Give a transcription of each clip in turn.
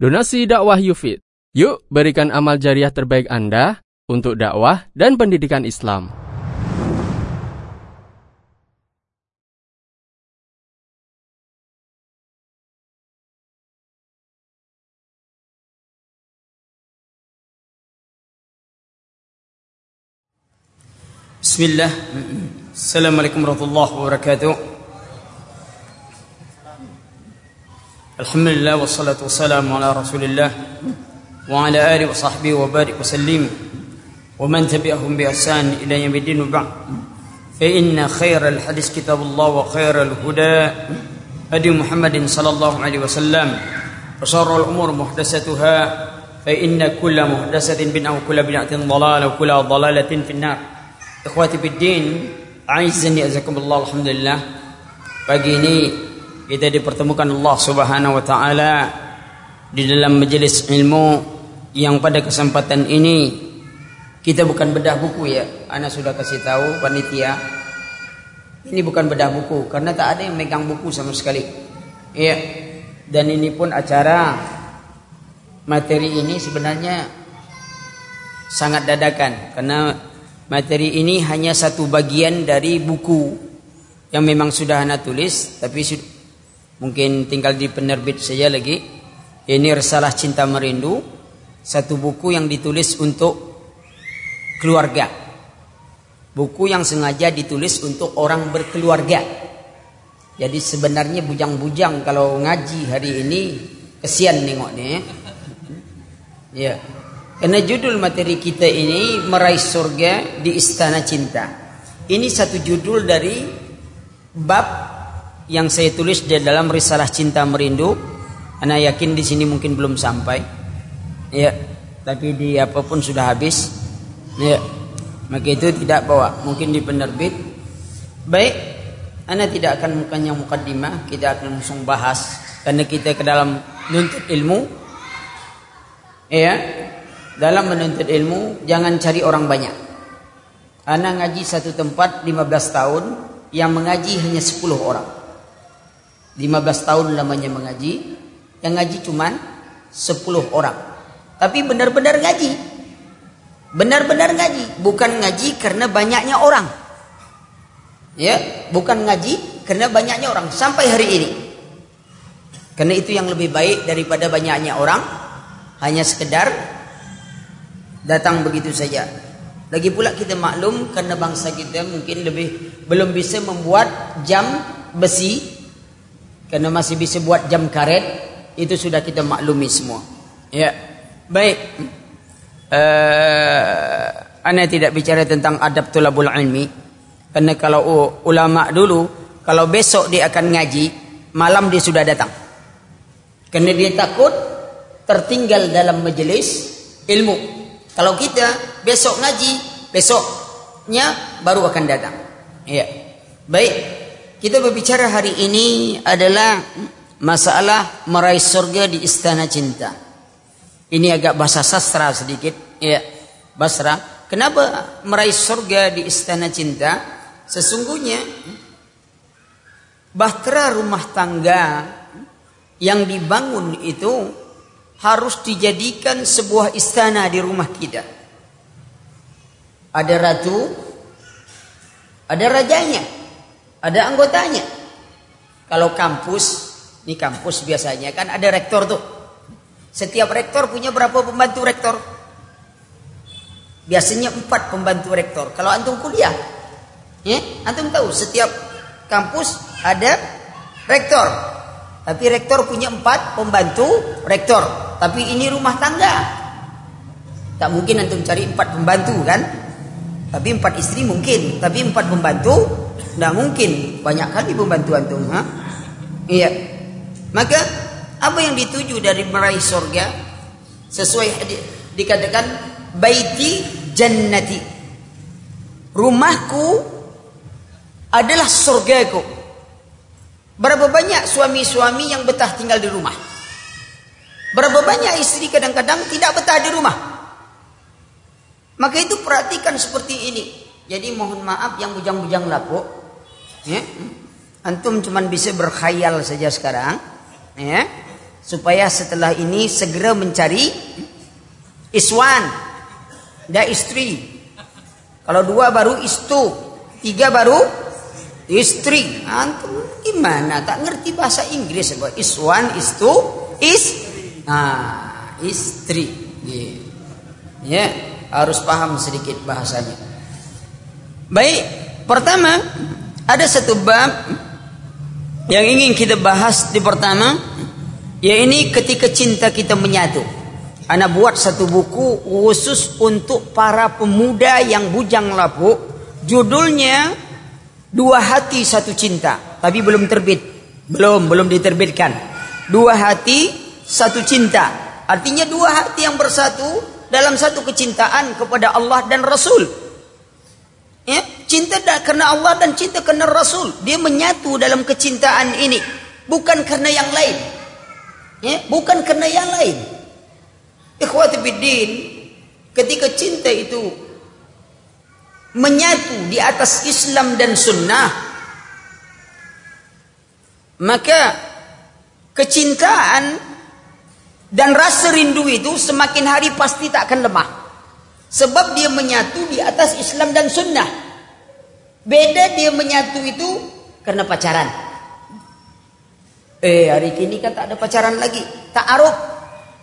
Donasi dakwah Yufid. Yuk berikan amal jariah terbaik Anda untuk dakwah dan pendidikan Islam. Bismillah. Assalamualaikum warahmatullahi wabarakatuh. الحمد لله والصلاة والسلام على رسول الله وعلى آله وصحبه وبارك وسلم ومن تبعهم بإحسان إلى يوم الدين وبعد فإن خير الحديث كتاب الله وخير الهدى هدي محمد صلى الله عليه وسلم وشر الأمور محدثاتها فإن كل محدثة بدعة وكل بدعة ضلالة وكل ضلالة في النار إخواتي في الدين أعزني أزكم الله الحمد لله pagi ini kita dipertemukan Allah Subhanahu wa taala di dalam majelis ilmu yang pada kesempatan ini kita bukan bedah buku ya. Ana sudah kasih tahu panitia. Ini bukan bedah buku karena tak ada yang megang buku sama sekali. Iya. Dan ini pun acara materi ini sebenarnya sangat dadakan karena materi ini hanya satu bagian dari buku yang memang sudah ana tulis tapi mungkin tinggal di penerbit saja lagi. Ini Risalah Cinta Merindu. Satu buku yang ditulis untuk keluarga. Buku yang sengaja ditulis untuk orang berkeluarga. Jadi sebenarnya bujang-bujang kalau ngaji hari ini kesian nengoknya ya. Karena judul materi kita ini meraih surga di istana cinta. Ini satu judul dari bab yang saya tulis di dalam risalah cinta merindu. Ana yakin di sini mungkin belum sampai. Ya, tapi di apa pun sudah habis. Ya. Maka itu tidak bawa, mungkin di penerbit. Baik, ana tidak akan bukannya mukaddimah, kita akan langsung bahas karena kita ke dalam menuntut ilmu. Ya, dalam menuntut ilmu jangan cari orang banyak. Ana ngaji satu tempat 15 tahun, yang mengaji hanya 10 orang. 15 tahun lamanya mengaji, yang ngaji cuman 10 orang. Tapi benar-benar ngaji. Benar-benar ngaji, bukan ngaji karena banyaknya orang. Ya, bukan ngaji karena banyaknya orang sampai hari ini. Karena itu yang lebih baik daripada banyaknya orang hanya sekedar datang begitu saja. Lagi pula kita maklum karena bangsa kita mungkin lebih belum bisa membuat jam besi karena masih bisa buat jam karet itu sudah kita maklumi semua. Ya. Baik. Uh, anda tidak bicara tentang adab tulabul ilmi. Karena kalau ulama dulu kalau besok dia akan ngaji malam dia sudah datang. Karena dia takut tertinggal dalam majelis ilmu. Kalau kita besok ngaji besoknya baru akan datang. Ya. Baik kita berbicara hari ini adalah masalah meraih surga di istana cinta. Ini agak bahasa sastra sedikit, ya. Basra. Kenapa meraih surga di istana cinta? Sesungguhnya bahtera rumah tangga yang dibangun itu harus dijadikan sebuah istana di rumah kita. Ada ratu, ada rajanya. Ada anggotanya. Kalau kampus, ini kampus biasanya kan ada rektor tuh. Setiap rektor punya berapa pembantu rektor? Biasanya empat pembantu rektor. Kalau antum kuliah, ya, antum tahu setiap kampus ada rektor. Tapi rektor punya empat pembantu rektor. Tapi ini rumah tangga. Tak mungkin antum cari empat pembantu kan? Tapi empat istri mungkin. Tapi empat pembantu tidak mungkin banyak kali pembantu antum, ha? Iya. Maka apa yang dituju dari meraih surga sesuai di, dikatakan baiti jannati. Rumahku adalah surgaku. Berapa banyak suami-suami yang betah tinggal di rumah? Berapa banyak istri kadang-kadang tidak betah di rumah? Maka itu perhatikan seperti ini. Jadi mohon maaf yang bujang-bujang lapuk Ya. Antum cuman bisa berkhayal saja sekarang. Ya. supaya setelah ini segera mencari iswan dan istri kalau dua baru istu tiga baru istri antum gimana tak ngerti bahasa Inggris iswan istu is nah istri yeah. ya harus paham sedikit bahasanya. Baik pertama ada satu bab yang ingin kita bahas di pertama ya ini ketika cinta kita menyatu. Anak buat satu buku khusus untuk para pemuda yang bujang lapuk. Judulnya dua hati satu cinta. Tapi belum terbit. Belum belum diterbitkan. Dua hati satu cinta. Artinya dua hati yang bersatu dalam satu kecintaan kepada Allah dan Rasul. Ya cinta karena Allah dan cinta karena Rasul. Dia menyatu dalam kecintaan ini. Bukan karena yang lain. Ya bukan karena yang lain. Ikhwati biddin, ketika cinta itu menyatu di atas Islam dan sunnah, maka kecintaan dan rasa rindu itu semakin hari pasti tak akan lemah. Sebab dia menyatu di atas Islam dan sunnah. Beda dia menyatu itu karena pacaran. Eh hari ini kan tak ada pacaran lagi. Tak aruf.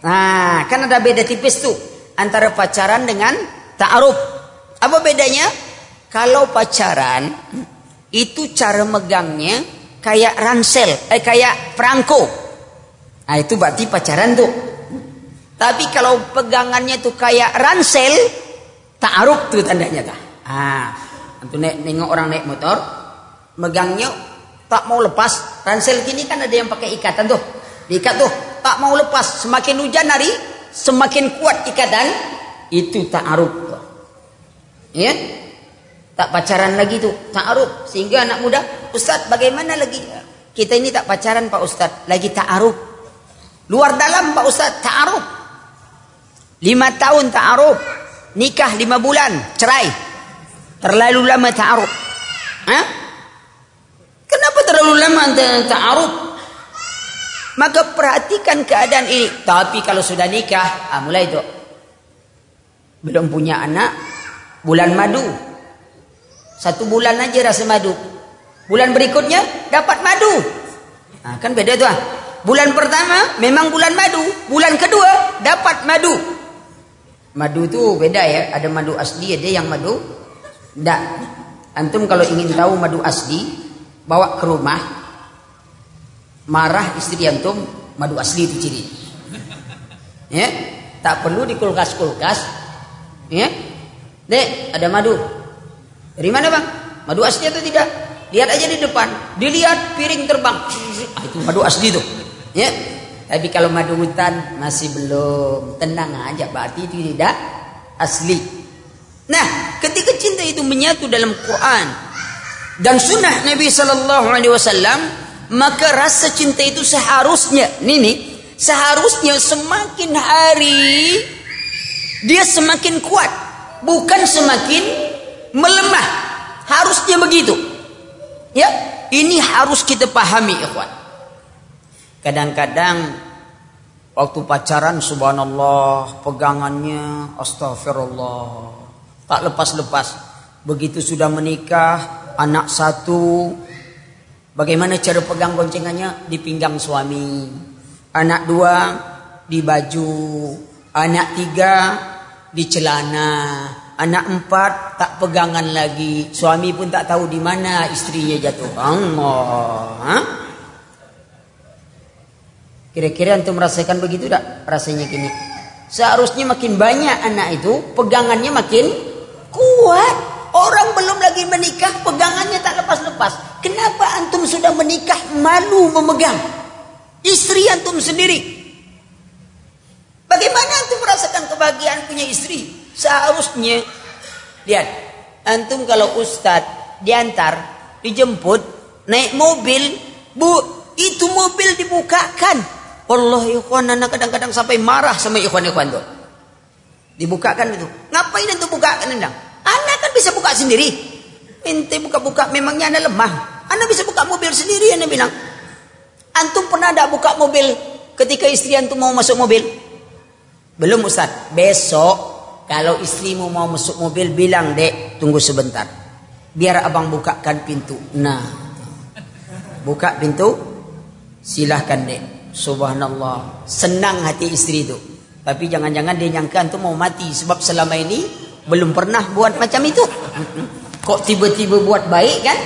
Nah, kan ada beda tipis tuh antara pacaran dengan ta'aruf. Apa bedanya? Kalau pacaran itu cara megangnya kayak ransel, eh kayak perangko. Nah, itu berarti pacaran tuh. Tapi kalau pegangannya tuh kayak ransel, ta'aruf tuh tandanya tah. Ah, untuk naik, nengok orang naik motor, megangnya tak mau lepas. Ransel gini kan ada yang pakai ikatan tuh. Diikat tuh tak mau lepas semakin hujan hari semakin kuat ikatan itu ta'aruf ya tak pacaran lagi tuh ta'aruf sehingga anak muda Ustaz bagaimana lagi kita ini tak pacaran Pak Ustaz lagi ta'aruf luar dalam Pak Ustaz ta'aruf lima tahun ta'aruf nikah lima bulan cerai terlalu lama ta'aruf kenapa terlalu lama ta'aruf maka perhatikan keadaan ini. Tapi kalau sudah nikah, ah, mulai itu. Belum punya anak, bulan madu. Satu bulan aja rasa madu. Bulan berikutnya dapat madu. Nah, kan beda tuh. Ah. Bulan pertama memang bulan madu. Bulan kedua dapat madu. Madu itu beda ya. Ada madu asli, ada yang madu. Tidak. Antum kalau ingin tahu madu asli, bawa ke rumah, marah istri antum madu asli itu ciri ya tak perlu di kulkas kulkas ya dek ada madu dari mana bang madu asli atau tidak lihat aja di depan dilihat piring terbang ah, itu madu asli tuh ya. Tapi kalau madu hutan masih belum tenang aja berarti itu tidak asli. Nah ketika cinta itu menyatu dalam Quran dan sunnah Nabi Sallallahu Alaihi Wasallam maka rasa cinta itu seharusnya nih seharusnya semakin hari dia semakin kuat bukan semakin melemah. Harusnya begitu. Ya ini harus kita pahami ikhwan kadang-kadang waktu pacaran subhanallah pegangannya astagfirullah tak lepas-lepas begitu sudah menikah anak satu Bagaimana cara pegang goncengannya? Di pinggang suami. Anak dua di baju. Anak tiga di celana. Anak empat tak pegangan lagi. Suami pun tak tahu di mana istrinya jatuh. Allah. Kira-kira antum merasakan begitu tak? Rasanya gini. Seharusnya makin banyak anak itu pegangannya makin kuat. Orang belum lagi menikah, pegangannya tak lepas-lepas. Kenapa antum sudah menikah malu memegang istri antum sendiri? Bagaimana antum merasakan kebahagiaan punya istri? Seharusnya lihat, antum kalau ustad diantar, dijemput, naik mobil, bu, itu mobil dibukakan. Allah ikhwan anak kadang-kadang sampai marah sama ikhwan-ikhwan tuh. Dibukakan itu. Ngapain antum bukakan endang? Anak kan bisa buka sendiri. Ente buka-buka memangnya anda lemah. Anda bisa buka mobil sendiri anda bilang. Antum pernah ada buka mobil ketika istri antum mau masuk mobil? Belum Ustaz. Besok kalau istrimu mau masuk mobil bilang, "Dek, tunggu sebentar." Biar abang bukakan pintu. Nah. Buka pintu. Silahkan, Dek. Subhanallah. Senang hati istri itu. Tapi jangan-jangan dia nyangka antum mau mati sebab selama ini belum pernah buat macam itu. Kok tiba-tiba buat baik kan?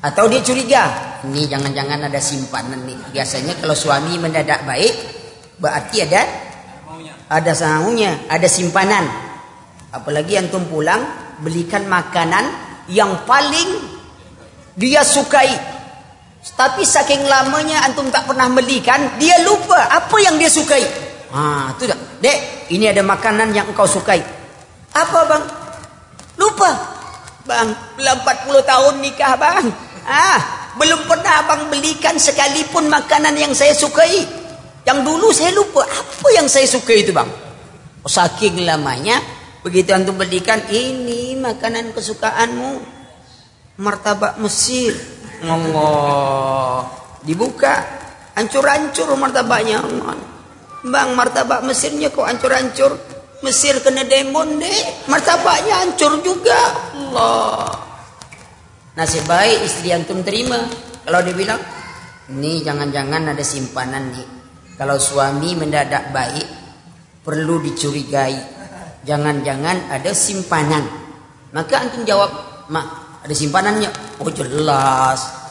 Atau dia curiga, ini jangan-jangan ada simpanan nih. Biasanya kalau suami mendadak baik, berarti ada ada sangunya, ada simpanan. Apalagi antum pulang belikan makanan yang paling dia sukai. Tapi saking lamanya antum tak pernah belikan, dia lupa apa yang dia sukai. Ah, itu dah. Dek, ini ada makanan yang engkau sukai. Apa bang? Lupa. Bang, belum 40 tahun nikah bang. Ah, belum pernah abang belikan sekalipun makanan yang saya sukai. Yang dulu saya lupa apa yang saya sukai itu bang. Oh, saking lamanya, begitu antum belikan ini makanan kesukaanmu. Martabak Mesir. Allah. Dibuka. Hancur-hancur martabaknya. Bang, martabak Mesirnya kok hancur-hancur? Mesir kena demon deh. Martabaknya hancur juga. Allah. Nasib baik istri antum terima. Kalau dia bilang, ini jangan-jangan ada simpanan nih. Kalau suami mendadak baik, perlu dicurigai. Jangan-jangan ada simpanan. Maka antum jawab, mak, ada simpanannya? Oh jelas.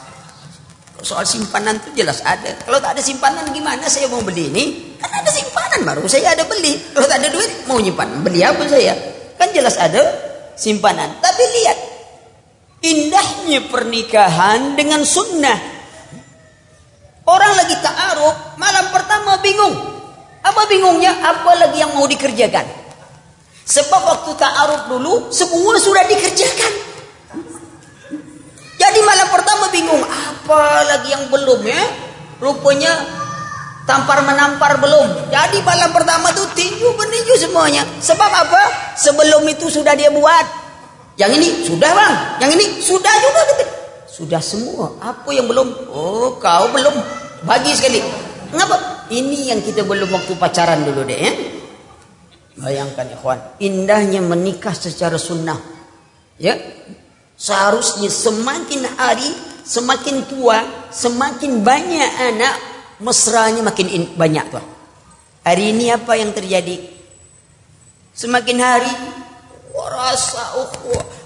Soal simpanan itu jelas ada. Kalau tak ada simpanan gimana saya mau beli ini? Kan ada simpanan baru saya ada beli. Kalau tak ada duit mau nyimpan. Beli apa saya? Kan jelas ada simpanan. Tapi lihat. Indahnya pernikahan dengan sunnah. Orang lagi ta'aruf. Malam pertama bingung. Apa bingungnya? Apa lagi yang mau dikerjakan? Sebab waktu ta'aruf dulu. Semua sudah dikerjakan. Jadi malam pertama bingung. Apa lagi yang belum ya? Rupanya tampar menampar belum. Jadi malam pertama tuh tinju beninju semuanya. Sebab apa? Sebelum itu sudah dia buat. Yang ini sudah bang. Yang ini sudah juga. Sudah semua. Apa yang belum? Oh kau belum. Bagi sekali. Ngapa? Ini yang kita belum waktu pacaran dulu deh ya. Bayangkan ikhwan. Indahnya menikah secara sunnah. Ya. Seharusnya semakin hari, semakin tua, semakin banyak anak, mesranya makin in, banyak tuh. Hari ini apa yang terjadi? Semakin hari, oh, rasa oh,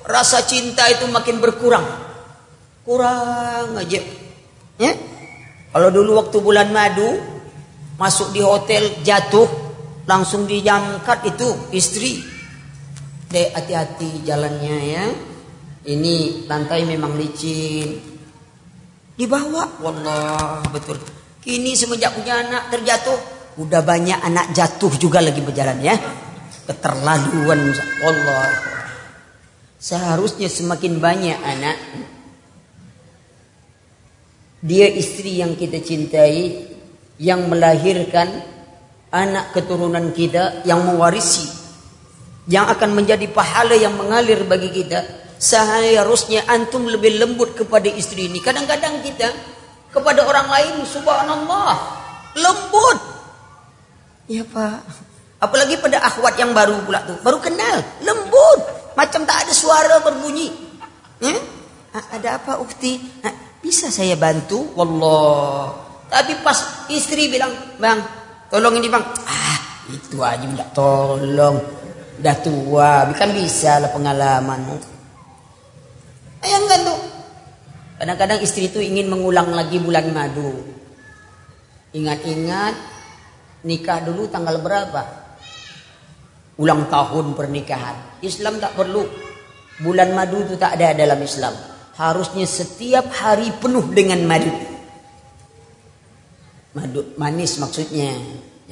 rasa cinta itu makin berkurang. Kurang aja. Ya? Kalau dulu waktu bulan madu, masuk di hotel jatuh, langsung dijangkat itu istri. Hati-hati jalannya ya. Ini lantai memang licin. Dibawa, wallah betul. Kini semenjak punya anak terjatuh, udah banyak anak jatuh juga lagi berjalan ya. Keterlaluan, wallah. Seharusnya semakin banyak anak dia istri yang kita cintai yang melahirkan anak keturunan kita yang mewarisi yang akan menjadi pahala yang mengalir bagi kita seharusnya antum lebih lembut kepada istri ini. Kadang-kadang kita kepada orang lain subhanallah lembut. Ya Pak. Apalagi pada akhwat yang baru pula tuh, baru kenal, lembut, macam tak ada suara berbunyi. Ya? Ada apa ukti? Bisa saya bantu? Wallah. Tapi pas istri bilang, "Bang, tolong ini, Bang." Ah, itu aja minta tolong. Dah tua, kan bisa lah pengalaman. Bayangkan tuh. Kadang-kadang istri itu ingin mengulang lagi bulan madu. Ingat-ingat nikah dulu tanggal berapa? Ulang tahun pernikahan. Islam tak perlu. Bulan madu itu tak ada dalam Islam. Harusnya setiap hari penuh dengan madu. Madu manis maksudnya.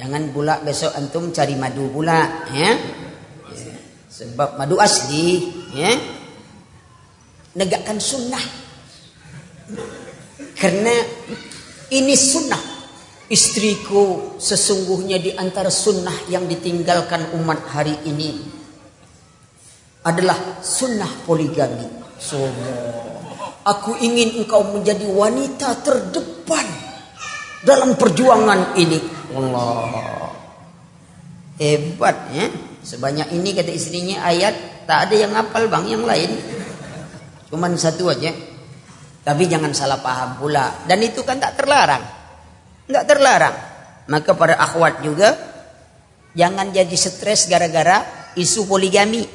Jangan pula besok antum cari madu pula, ya. Sebab madu asli, ya negakkan sunnah. Karena ini sunnah. Istriku sesungguhnya di antara sunnah yang ditinggalkan umat hari ini adalah sunnah poligami. So, aku ingin engkau menjadi wanita terdepan dalam perjuangan ini. Allah. Hebat ya. Sebanyak ini kata istrinya ayat tak ada yang hafal bang yang lain. Cuman satu aja. Tapi jangan salah paham pula. Dan itu kan tak terlarang. Enggak terlarang. Maka para akhwat juga jangan jadi stres gara-gara isu poligami.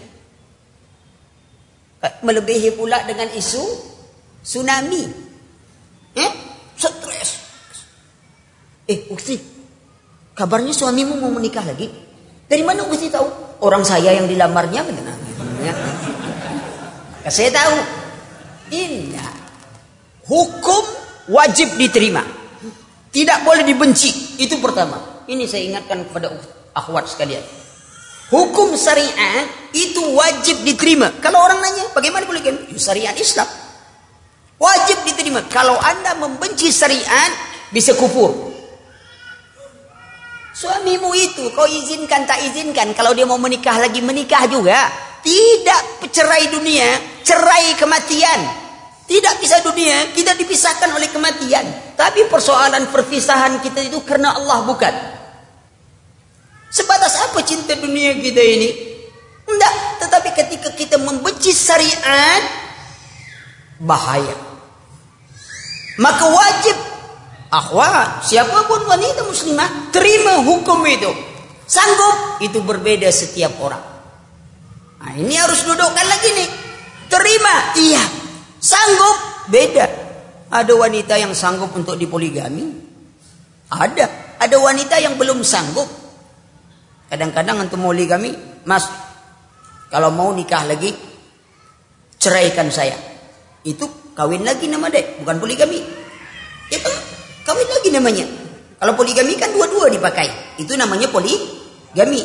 Melebihi pula dengan isu tsunami. Eh? Stres. Eh, Ukti. Kabarnya suamimu mau menikah lagi? Dari mana Ukti tahu? Orang saya yang dilamarnya. Ya. Saya tahu. Indah. Hukum wajib diterima. Tidak boleh dibenci. Itu pertama. Ini saya ingatkan kepada akhwat sekalian. Hukum syariat itu wajib diterima. Kalau orang nanya, bagaimana boleh kan? Syariat Islam. Wajib diterima. Kalau anda membenci syariat, bisa kufur. Suamimu itu, kau izinkan tak izinkan. Kalau dia mau menikah lagi, menikah juga. Tidak cerai dunia, cerai kematian. Tidak bisa dunia, kita dipisahkan oleh kematian. Tapi persoalan perpisahan kita itu karena Allah bukan. Sebatas apa cinta dunia kita ini? Tidak, tetapi ketika kita membenci syariat, bahaya. Maka wajib akhwat, siapa pun wanita muslimah, terima hukum itu. Sanggup, itu berbeda setiap orang. Nah, ini harus dudukkan lagi nih. Terima, iya. Sanggup beda. Ada wanita yang sanggup untuk dipoligami. Ada. Ada wanita yang belum sanggup. Kadang-kadang untuk poligami, Mas, kalau mau nikah lagi, ceraikan saya. Itu kawin lagi nama dek, bukan poligami. Itu kawin lagi namanya. Kalau poligami kan dua-dua dipakai. Itu namanya poligami.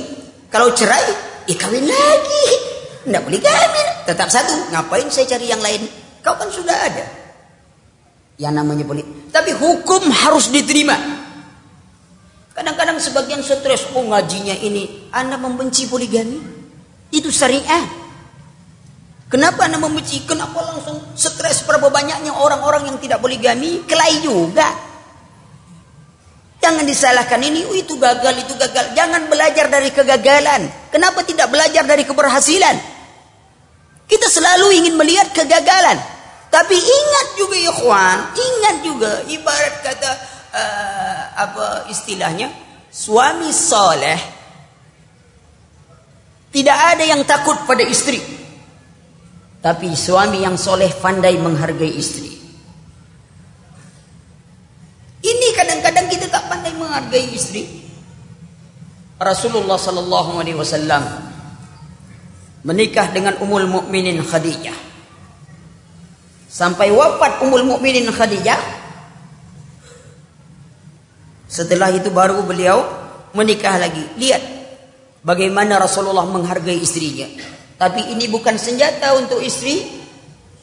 Kalau cerai, ya kawin lagi. Tidak poligami. Tetap satu. Ngapain saya cari yang lain? Kau kan sudah ada. Yang namanya politik. Tapi hukum harus diterima. Kadang-kadang sebagian stres. Oh ngajinya ini. Anda membenci poligami. Itu syariah. Kenapa anda membenci? Kenapa langsung stres berapa banyaknya orang-orang yang tidak poligami? Kelai juga. Jangan disalahkan ini, oh, itu gagal, itu gagal. Jangan belajar dari kegagalan. Kenapa tidak belajar dari keberhasilan? Kita selalu ingin melihat kegagalan. Tapi ingat juga ikhwan, ingat juga ibarat kata uh, apa istilahnya? Suami soleh tidak ada yang takut pada istri. Tapi suami yang soleh pandai menghargai istri. Ini kadang-kadang kita tak pandai menghargai istri. Rasulullah sallallahu alaihi wasallam menikah dengan Ummul Mukminin Khadijah. Sampai wafat Ummul Mukminin Khadijah. Setelah itu baru beliau menikah lagi. Lihat bagaimana Rasulullah menghargai istrinya. Tapi ini bukan senjata untuk istri.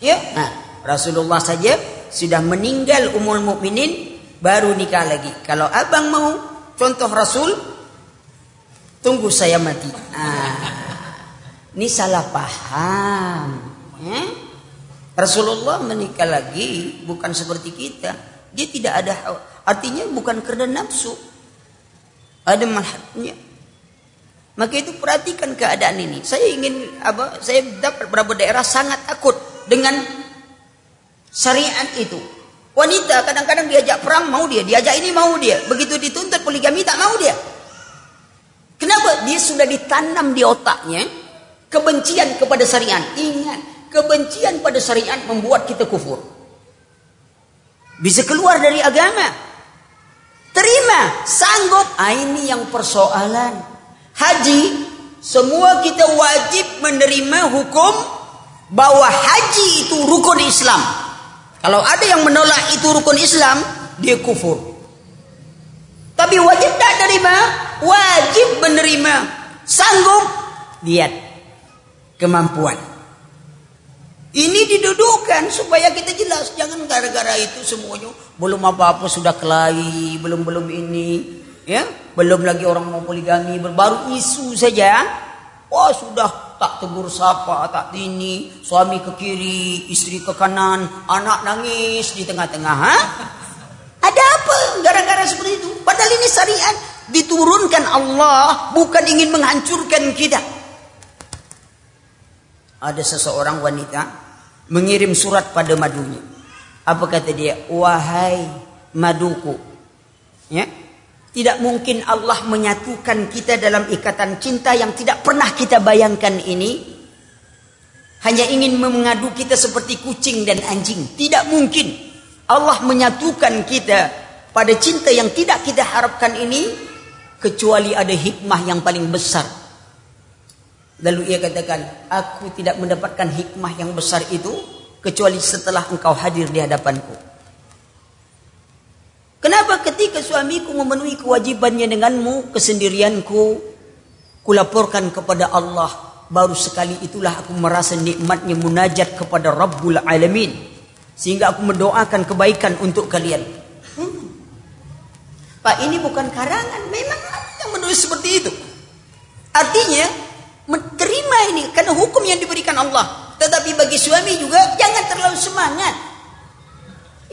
Ya, nah, Rasulullah saja sudah meninggal Ummul Mukminin baru nikah lagi. Kalau abang mau contoh Rasul, tunggu saya mati. Ah, ini salah paham. Eh? Rasulullah menikah lagi bukan seperti kita. Dia tidak ada artinya bukan karena nafsu. Ada manhatnya. Maka itu perhatikan keadaan ini. Saya ingin apa? Saya dapat beberapa daerah sangat takut dengan syariat itu. Wanita kadang-kadang diajak perang mau dia, diajak ini mau dia. Begitu dituntut poligami tak mau dia. Kenapa? Dia sudah ditanam di otaknya kebencian kepada syariat. Ingat, kebencian pada syariat membuat kita kufur. Bisa keluar dari agama. Terima, sanggup. Ah, ini yang persoalan. Haji, semua kita wajib menerima hukum bahwa haji itu rukun Islam. Kalau ada yang menolak itu rukun Islam, dia kufur. Tapi wajib tak menerima? Wajib menerima. Sanggup? Lihat kemampuan. Ini didudukkan supaya kita jelas. Jangan gara-gara itu semuanya belum apa-apa sudah kelahi, belum-belum ini, ya, belum lagi orang mau poligami, baru isu saja. Wah sudah tak tegur sapa, tak ini, suami ke kiri, istri ke kanan, anak nangis di tengah-tengah. Ha? Ada apa? Gara-gara seperti itu. Padahal ini syariat diturunkan Allah bukan ingin menghancurkan kita. Ada seseorang wanita mengirim surat pada madunya. Apa kata dia? Wahai maduku. Ya. Tidak mungkin Allah menyatukan kita dalam ikatan cinta yang tidak pernah kita bayangkan ini. Hanya ingin mengadu kita seperti kucing dan anjing. Tidak mungkin. Allah menyatukan kita pada cinta yang tidak kita harapkan ini. Kecuali ada hikmah yang paling besar. Lalu ia katakan, aku tidak mendapatkan hikmah yang besar itu. Kecuali setelah engkau hadir di hadapanku. Kenapa ketika suamiku memenuhi kewajibannya denganmu, kesendirianku, kulaporkan kepada Allah. Baru sekali itulah aku merasa nikmatnya munajat kepada Rabbul Alamin. Sehingga aku mendoakan kebaikan untuk kalian. Hmm. Pak ini bukan karangan, memang ada yang menulis seperti itu. Artinya, menerima ini karena hukum yang diberikan Allah. Tetapi bagi suami juga jangan terlalu semangat.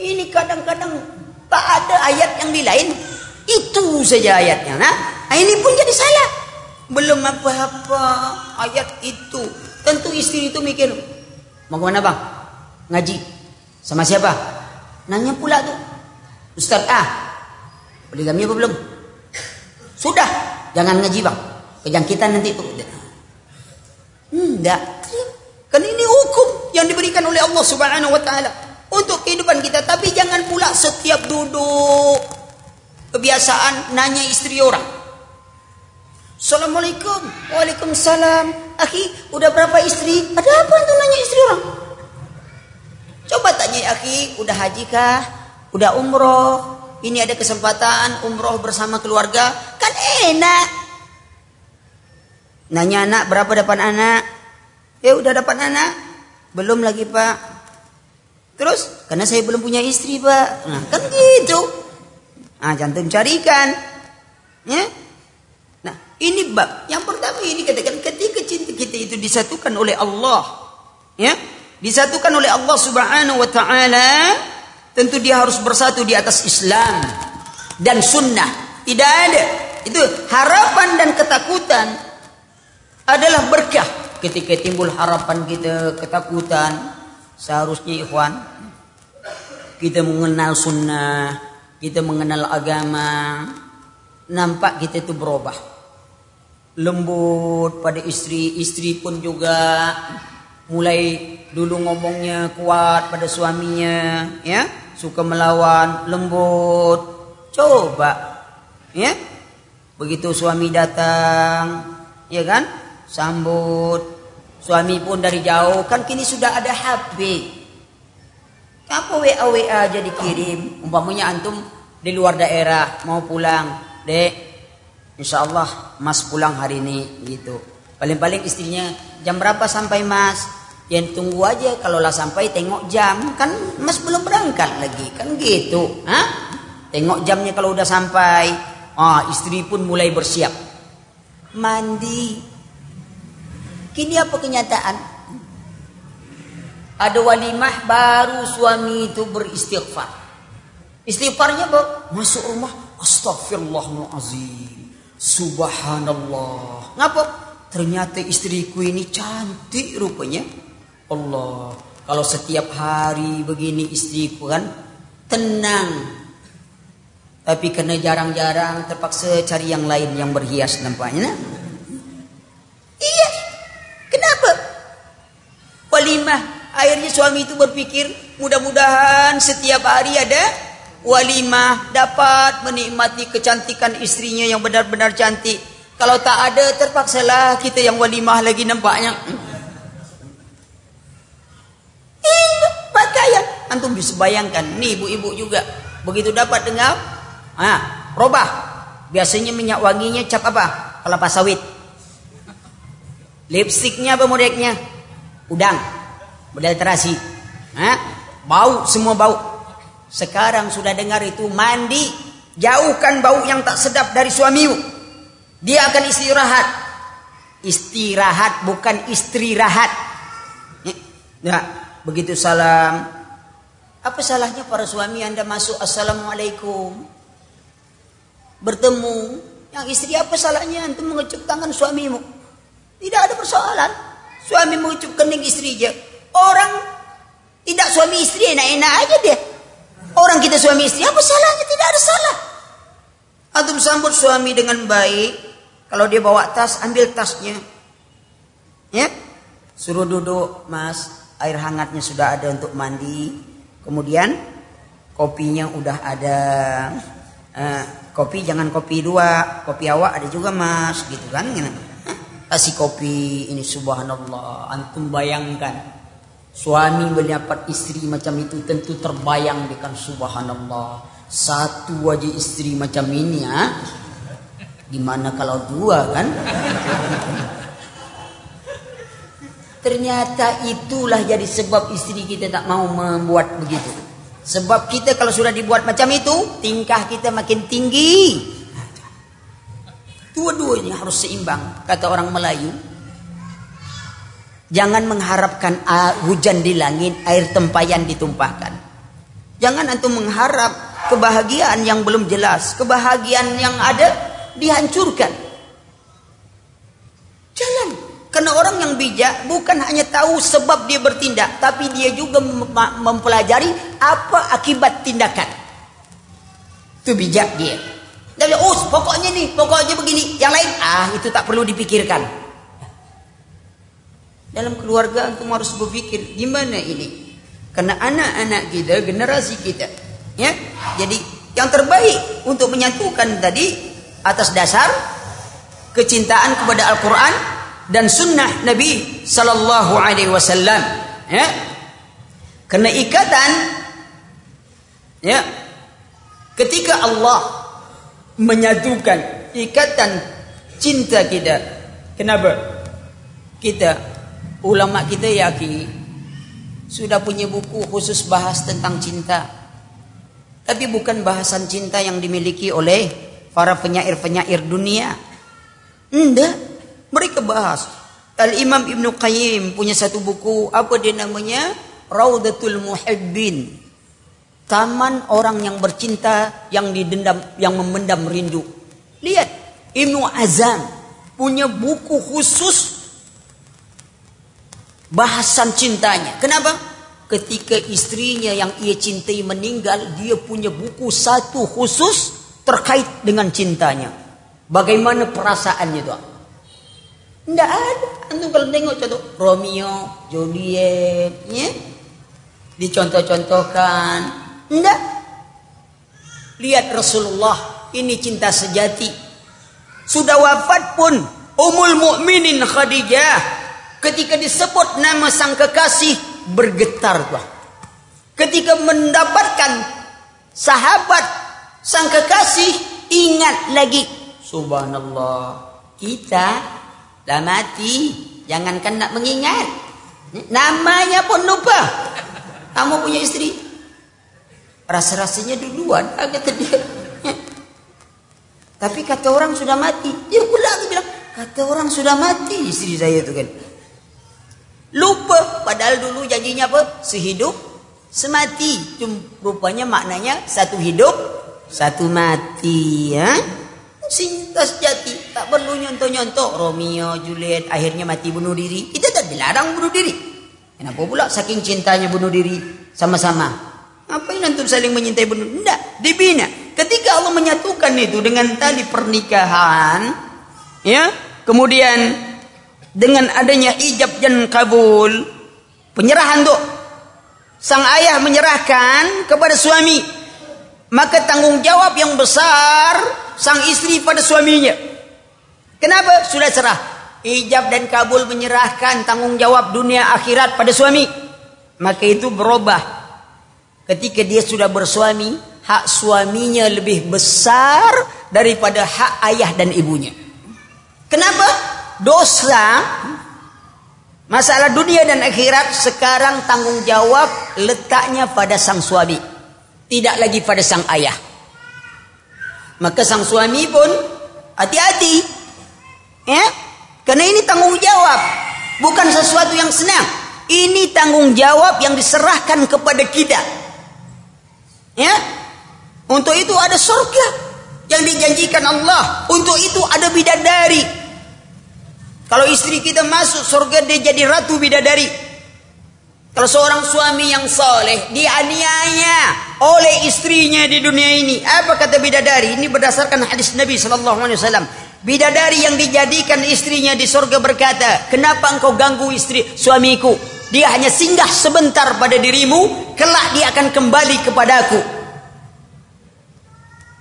Ini kadang-kadang Tak ada ayat yang di lain. Itu saja ayatnya. Nah, ini pun jadi salah. Belum apa-apa ayat itu. Tentu istri itu mikir, mau ke mana bang? Ngaji. Sama siapa? Nanya pula tuh. Ustaz A, poligami apa belum? Sudah, jangan ngaji bang. Kejangkitan nanti itu. Enggak. Kan ini hukum yang diberikan oleh Allah Subhanahu wa taala untuk kehidupan kita. Tapi jangan pula setiap duduk kebiasaan nanya istri orang. Assalamualaikum. Waalaikumsalam. Akhi, udah berapa istri? Ada apa untuk nanya istri orang? Coba tanya akhi, udah haji kah? Udah umroh? Ini ada kesempatan umroh bersama keluarga? Kan enak. Nanya anak berapa dapat anak? Ya udah dapat anak? Belum lagi pak. Terus karena saya belum punya istri pak, nah, kan gitu. Nah, jantung carikan, ya. Nah, ini bab yang pertama ini katakan ketika cinta kita itu disatukan oleh Allah, ya, disatukan oleh Allah Subhanahu Wa Taala, tentu dia harus bersatu di atas Islam dan Sunnah. Tidak ada itu harapan dan ketakutan adalah berkah ketika timbul harapan kita ketakutan Seharusnya ikhwan kita mengenal sunnah, kita mengenal agama, nampak kita itu berubah. Lembut pada istri, istri pun juga mulai dulu ngomongnya kuat pada suaminya, ya, suka melawan, lembut. Coba, ya. Begitu suami datang, ya kan? Sambut, Suami pun dari jauh kan kini sudah ada HP. Apa WA WA aja dikirim. Umpamanya antum di luar daerah mau pulang, dek, insya Allah mas pulang hari ini gitu. Paling-paling istrinya jam berapa sampai mas? Ya tunggu aja kalau lah sampai tengok jam kan mas belum berangkat lagi kan gitu. Hah? Tengok jamnya kalau udah sampai. Ah istri pun mulai bersiap. Mandi, Kini apa kenyataan? Ada walimah baru suami itu beristighfar. Istighfarnya apa? Masuk rumah, astagfirullahaladzim. Subhanallah. Ngapa? Ternyata istriku ini cantik rupanya. Allah. Kalau setiap hari begini istriku kan tenang. Tapi karena jarang-jarang terpaksa cari yang lain yang berhias nampaknya. Iya, Kenapa? Walimah. Akhirnya suami itu berpikir, mudah-mudahan setiap hari ada walimah dapat menikmati kecantikan istrinya yang benar-benar cantik. Kalau tak ada terpaksalah kita yang walimah lagi nampaknya. Ini pakaian. Antum bisa bayangkan, nih ibu-ibu juga begitu dapat dengar, ah, robah. Biasanya minyak wanginya cap apa? Kelapa sawit. Lipstiknya apa modeknya? Udang. Model terasi. Hah? Bau, semua bau. Sekarang sudah dengar itu mandi. Jauhkan bau yang tak sedap dari suamimu. Dia akan istirahat. Istirahat bukan istirahat. Ya, begitu salam. Apa salahnya para suami anda masuk Assalamualaikum. bertemu. Yang istri apa salahnya antum mengecup tangan suamimu? Tidak ada persoalan. Suami mengecup kening istri aja. Orang tidak suami istri enak-enak aja dia. Orang kita suami istri apa salahnya? Tidak ada salah. Antum sambut suami dengan baik. Kalau dia bawa tas, ambil tasnya. Ya, suruh duduk, mas. Air hangatnya sudah ada untuk mandi. Kemudian kopinya udah ada. Uh, kopi jangan kopi dua, kopi awak ada juga mas, gitu kan? Kasih kopi ini subhanallah. Antum bayangkan suami mendapat istri macam itu tentu terbayang dengan subhanallah. Satu wajah istri macam ini ya. Gimana kalau dua kan? Ternyata itulah jadi sebab istri kita tak mau membuat begitu. Sebab kita kalau sudah dibuat macam itu, tingkah kita makin tinggi. Dua-duanya harus seimbang, kata orang Melayu. Jangan mengharapkan hujan di langit, air tempayan ditumpahkan. Jangan antum mengharap kebahagiaan yang belum jelas, kebahagiaan yang ada dihancurkan. Jangan, karena orang yang bijak bukan hanya tahu sebab dia bertindak, tapi dia juga mempelajari apa akibat tindakan. Itu bijak dia. Dia bilang, oh pokoknya nih, pokoknya begini. Yang lain, ah itu tak perlu dipikirkan. Dalam keluarga antum harus berpikir, gimana ini? Karena anak-anak kita, generasi kita. ya Jadi yang terbaik untuk menyatukan tadi atas dasar kecintaan kepada Al-Quran dan sunnah Nabi Sallallahu Alaihi Wasallam. Ya, karena ikatan, ya, ketika Allah menyatukan ikatan cinta kita. Kenapa? Kita ulama kita yakin sudah punya buku khusus bahas tentang cinta. Tapi bukan bahasan cinta yang dimiliki oleh para penyair-penyair dunia. Enggak, mereka bahas. Al-Imam Ibn Qayyim punya satu buku, apa dia namanya? Raudatul Muhibbin. Taman orang yang bercinta yang didendam yang memendam rindu. Lihat Ibnu Azam punya buku khusus bahasan cintanya. Kenapa? Ketika istrinya yang ia cintai meninggal, dia punya buku satu khusus terkait dengan cintanya. Bagaimana perasaannya itu? Tidak ada. Antum kalau tengok contoh Romeo, Juliet, ya? Dicontoh-contohkan Enggak. Lihat Rasulullah, ini cinta sejati. Sudah wafat pun Ummul Mukminin Khadijah ketika disebut nama sang kekasih bergetar tuh. Ketika mendapatkan sahabat sang kekasih ingat lagi subhanallah kita dah mati jangankan nak mengingat namanya pun lupa kamu punya istri Rasa-rasanya duluan. Kata dia. Tapi kata orang sudah mati. Dia pula bilang, kata orang sudah mati istri saya itu kan. Lupa. Padahal dulu janjinya apa? Sehidup, semati. Cuma rupanya maknanya satu hidup, satu mati. Ya? Cinta sejati. Tak perlu nyontoh-nyontoh. Romeo, Juliet akhirnya mati bunuh diri. Kita tak dilarang bunuh diri. Kenapa pula saking cintanya bunuh diri sama-sama? Ngapain antum saling menyintai bunuh? Tidak, dibina. Ketika Allah menyatukan itu dengan tali pernikahan, ya, kemudian dengan adanya ijab dan kabul, penyerahan tuh sang ayah menyerahkan kepada suami, maka tanggung jawab yang besar sang istri pada suaminya. Kenapa? Sudah cerah. Ijab dan kabul menyerahkan tanggung jawab dunia akhirat pada suami. Maka itu berubah Ketika dia sudah bersuami, hak suaminya lebih besar daripada hak ayah dan ibunya. Kenapa? Dosa masalah dunia dan akhirat sekarang tanggung jawab letaknya pada sang suami, tidak lagi pada sang ayah. Maka sang suami pun hati-hati. Ya? Karena ini tanggung jawab, bukan sesuatu yang senang. Ini tanggung jawab yang diserahkan kepada kita. Ya. Untuk itu ada surga yang dijanjikan Allah. Untuk itu ada bidadari. Kalau istri kita masuk surga dia jadi ratu bidadari. Kalau seorang suami yang soleh dianiaya oleh istrinya di dunia ini, apa kata bidadari? Ini berdasarkan hadis Nabi Sallallahu Alaihi Wasallam. Bidadari yang dijadikan istrinya di surga berkata, kenapa engkau ganggu istri suamiku? Dia hanya singgah sebentar pada dirimu, kelak dia akan kembali kepadaku.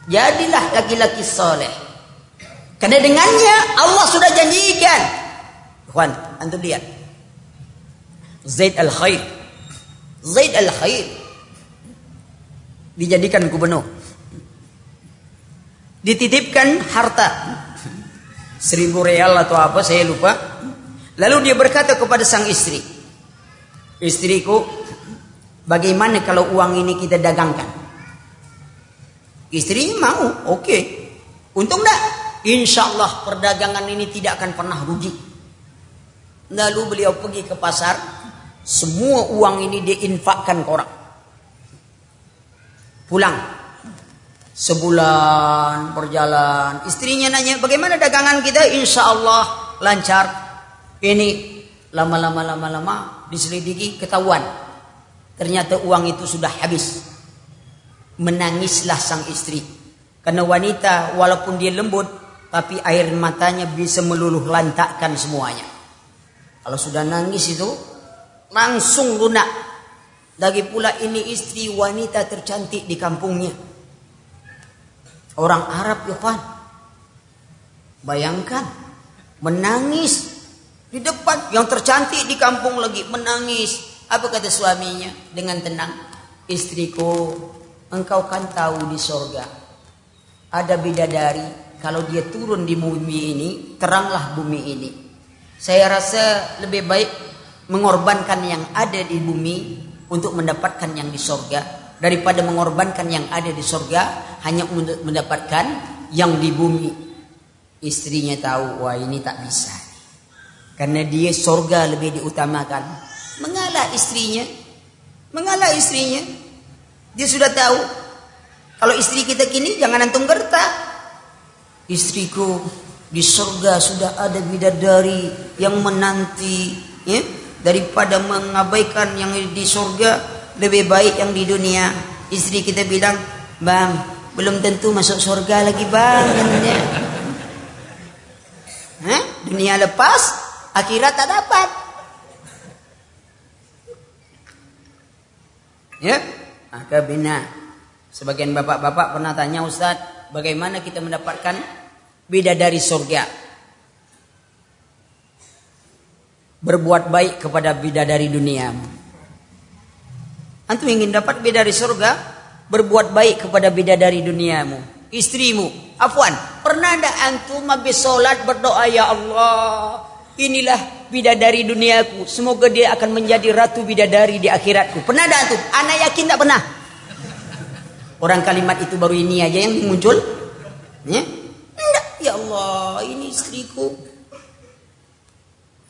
Jadilah laki-laki soleh. Karena dengannya Allah sudah janjikan. Juan, antum lihat. Zaid al-Khair. Zaid al-Khair dijadikan gubernur. Dititipkan harta seribu real atau apa saya lupa. Lalu dia berkata kepada sang istri, istriku, bagaimana kalau uang ini kita dagangkan? Istrinya mau, oke. Okay. Untung enggak? Insya Allah perdagangan ini tidak akan pernah rugi. Lalu beliau pergi ke pasar, semua uang ini diinfakkan ke orang. Pulang. Sebulan berjalan. Istrinya nanya, bagaimana dagangan kita? Insya Allah lancar. Ini lama-lama lama-lama diselidiki ketahuan. Ternyata uang itu sudah habis. Menangislah sang istri. Karena wanita walaupun dia lembut, tapi air matanya bisa meluluh lantakkan semuanya. Kalau sudah nangis itu langsung lunak. Lagi pula ini istri wanita tercantik di kampungnya. Orang Arab ya kan. Bayangkan menangis di depan yang tercantik di kampung lagi menangis. Apa kata suaminya dengan tenang? Istriku, engkau kan tahu di sorga ada bidadari kalau dia turun di bumi ini teranglah bumi ini. Saya rasa lebih baik mengorbankan yang ada di bumi untuk mendapatkan yang di sorga daripada mengorbankan yang ada di sorga hanya untuk mendapatkan yang di bumi istrinya tahu wah ini tak bisa karena dia sorga lebih diutamakan. Mengalah istrinya. Mengalah istrinya. Dia sudah tahu kalau istri kita kini jangan antum gertak. Istriku di sorga sudah ada bidadari yang menanti ya daripada mengabaikan yang di surga lebih baik yang di dunia. Istri kita bilang bang belum tentu masuk surga lagi bang Hah? dunia lepas akhirat tak dapat. Ya? Maka bina sebagian bapak-bapak pernah tanya Ustadz bagaimana kita mendapatkan bidadari surga? Berbuat baik kepada bidadari dunia. Antum ingin dapat bidadari surga, berbuat baik kepada bidadari duniamu, istrimu. Afwan, pernah ada antum habis solat berdoa ya Allah, inilah bidadari duniaku. Semoga dia akan menjadi ratu bidadari di akhiratku. Pernah ada antum? Anak yakin tak pernah. Orang kalimat itu baru ini aja yang muncul. Ya? Enggak, ya Allah, ini istriku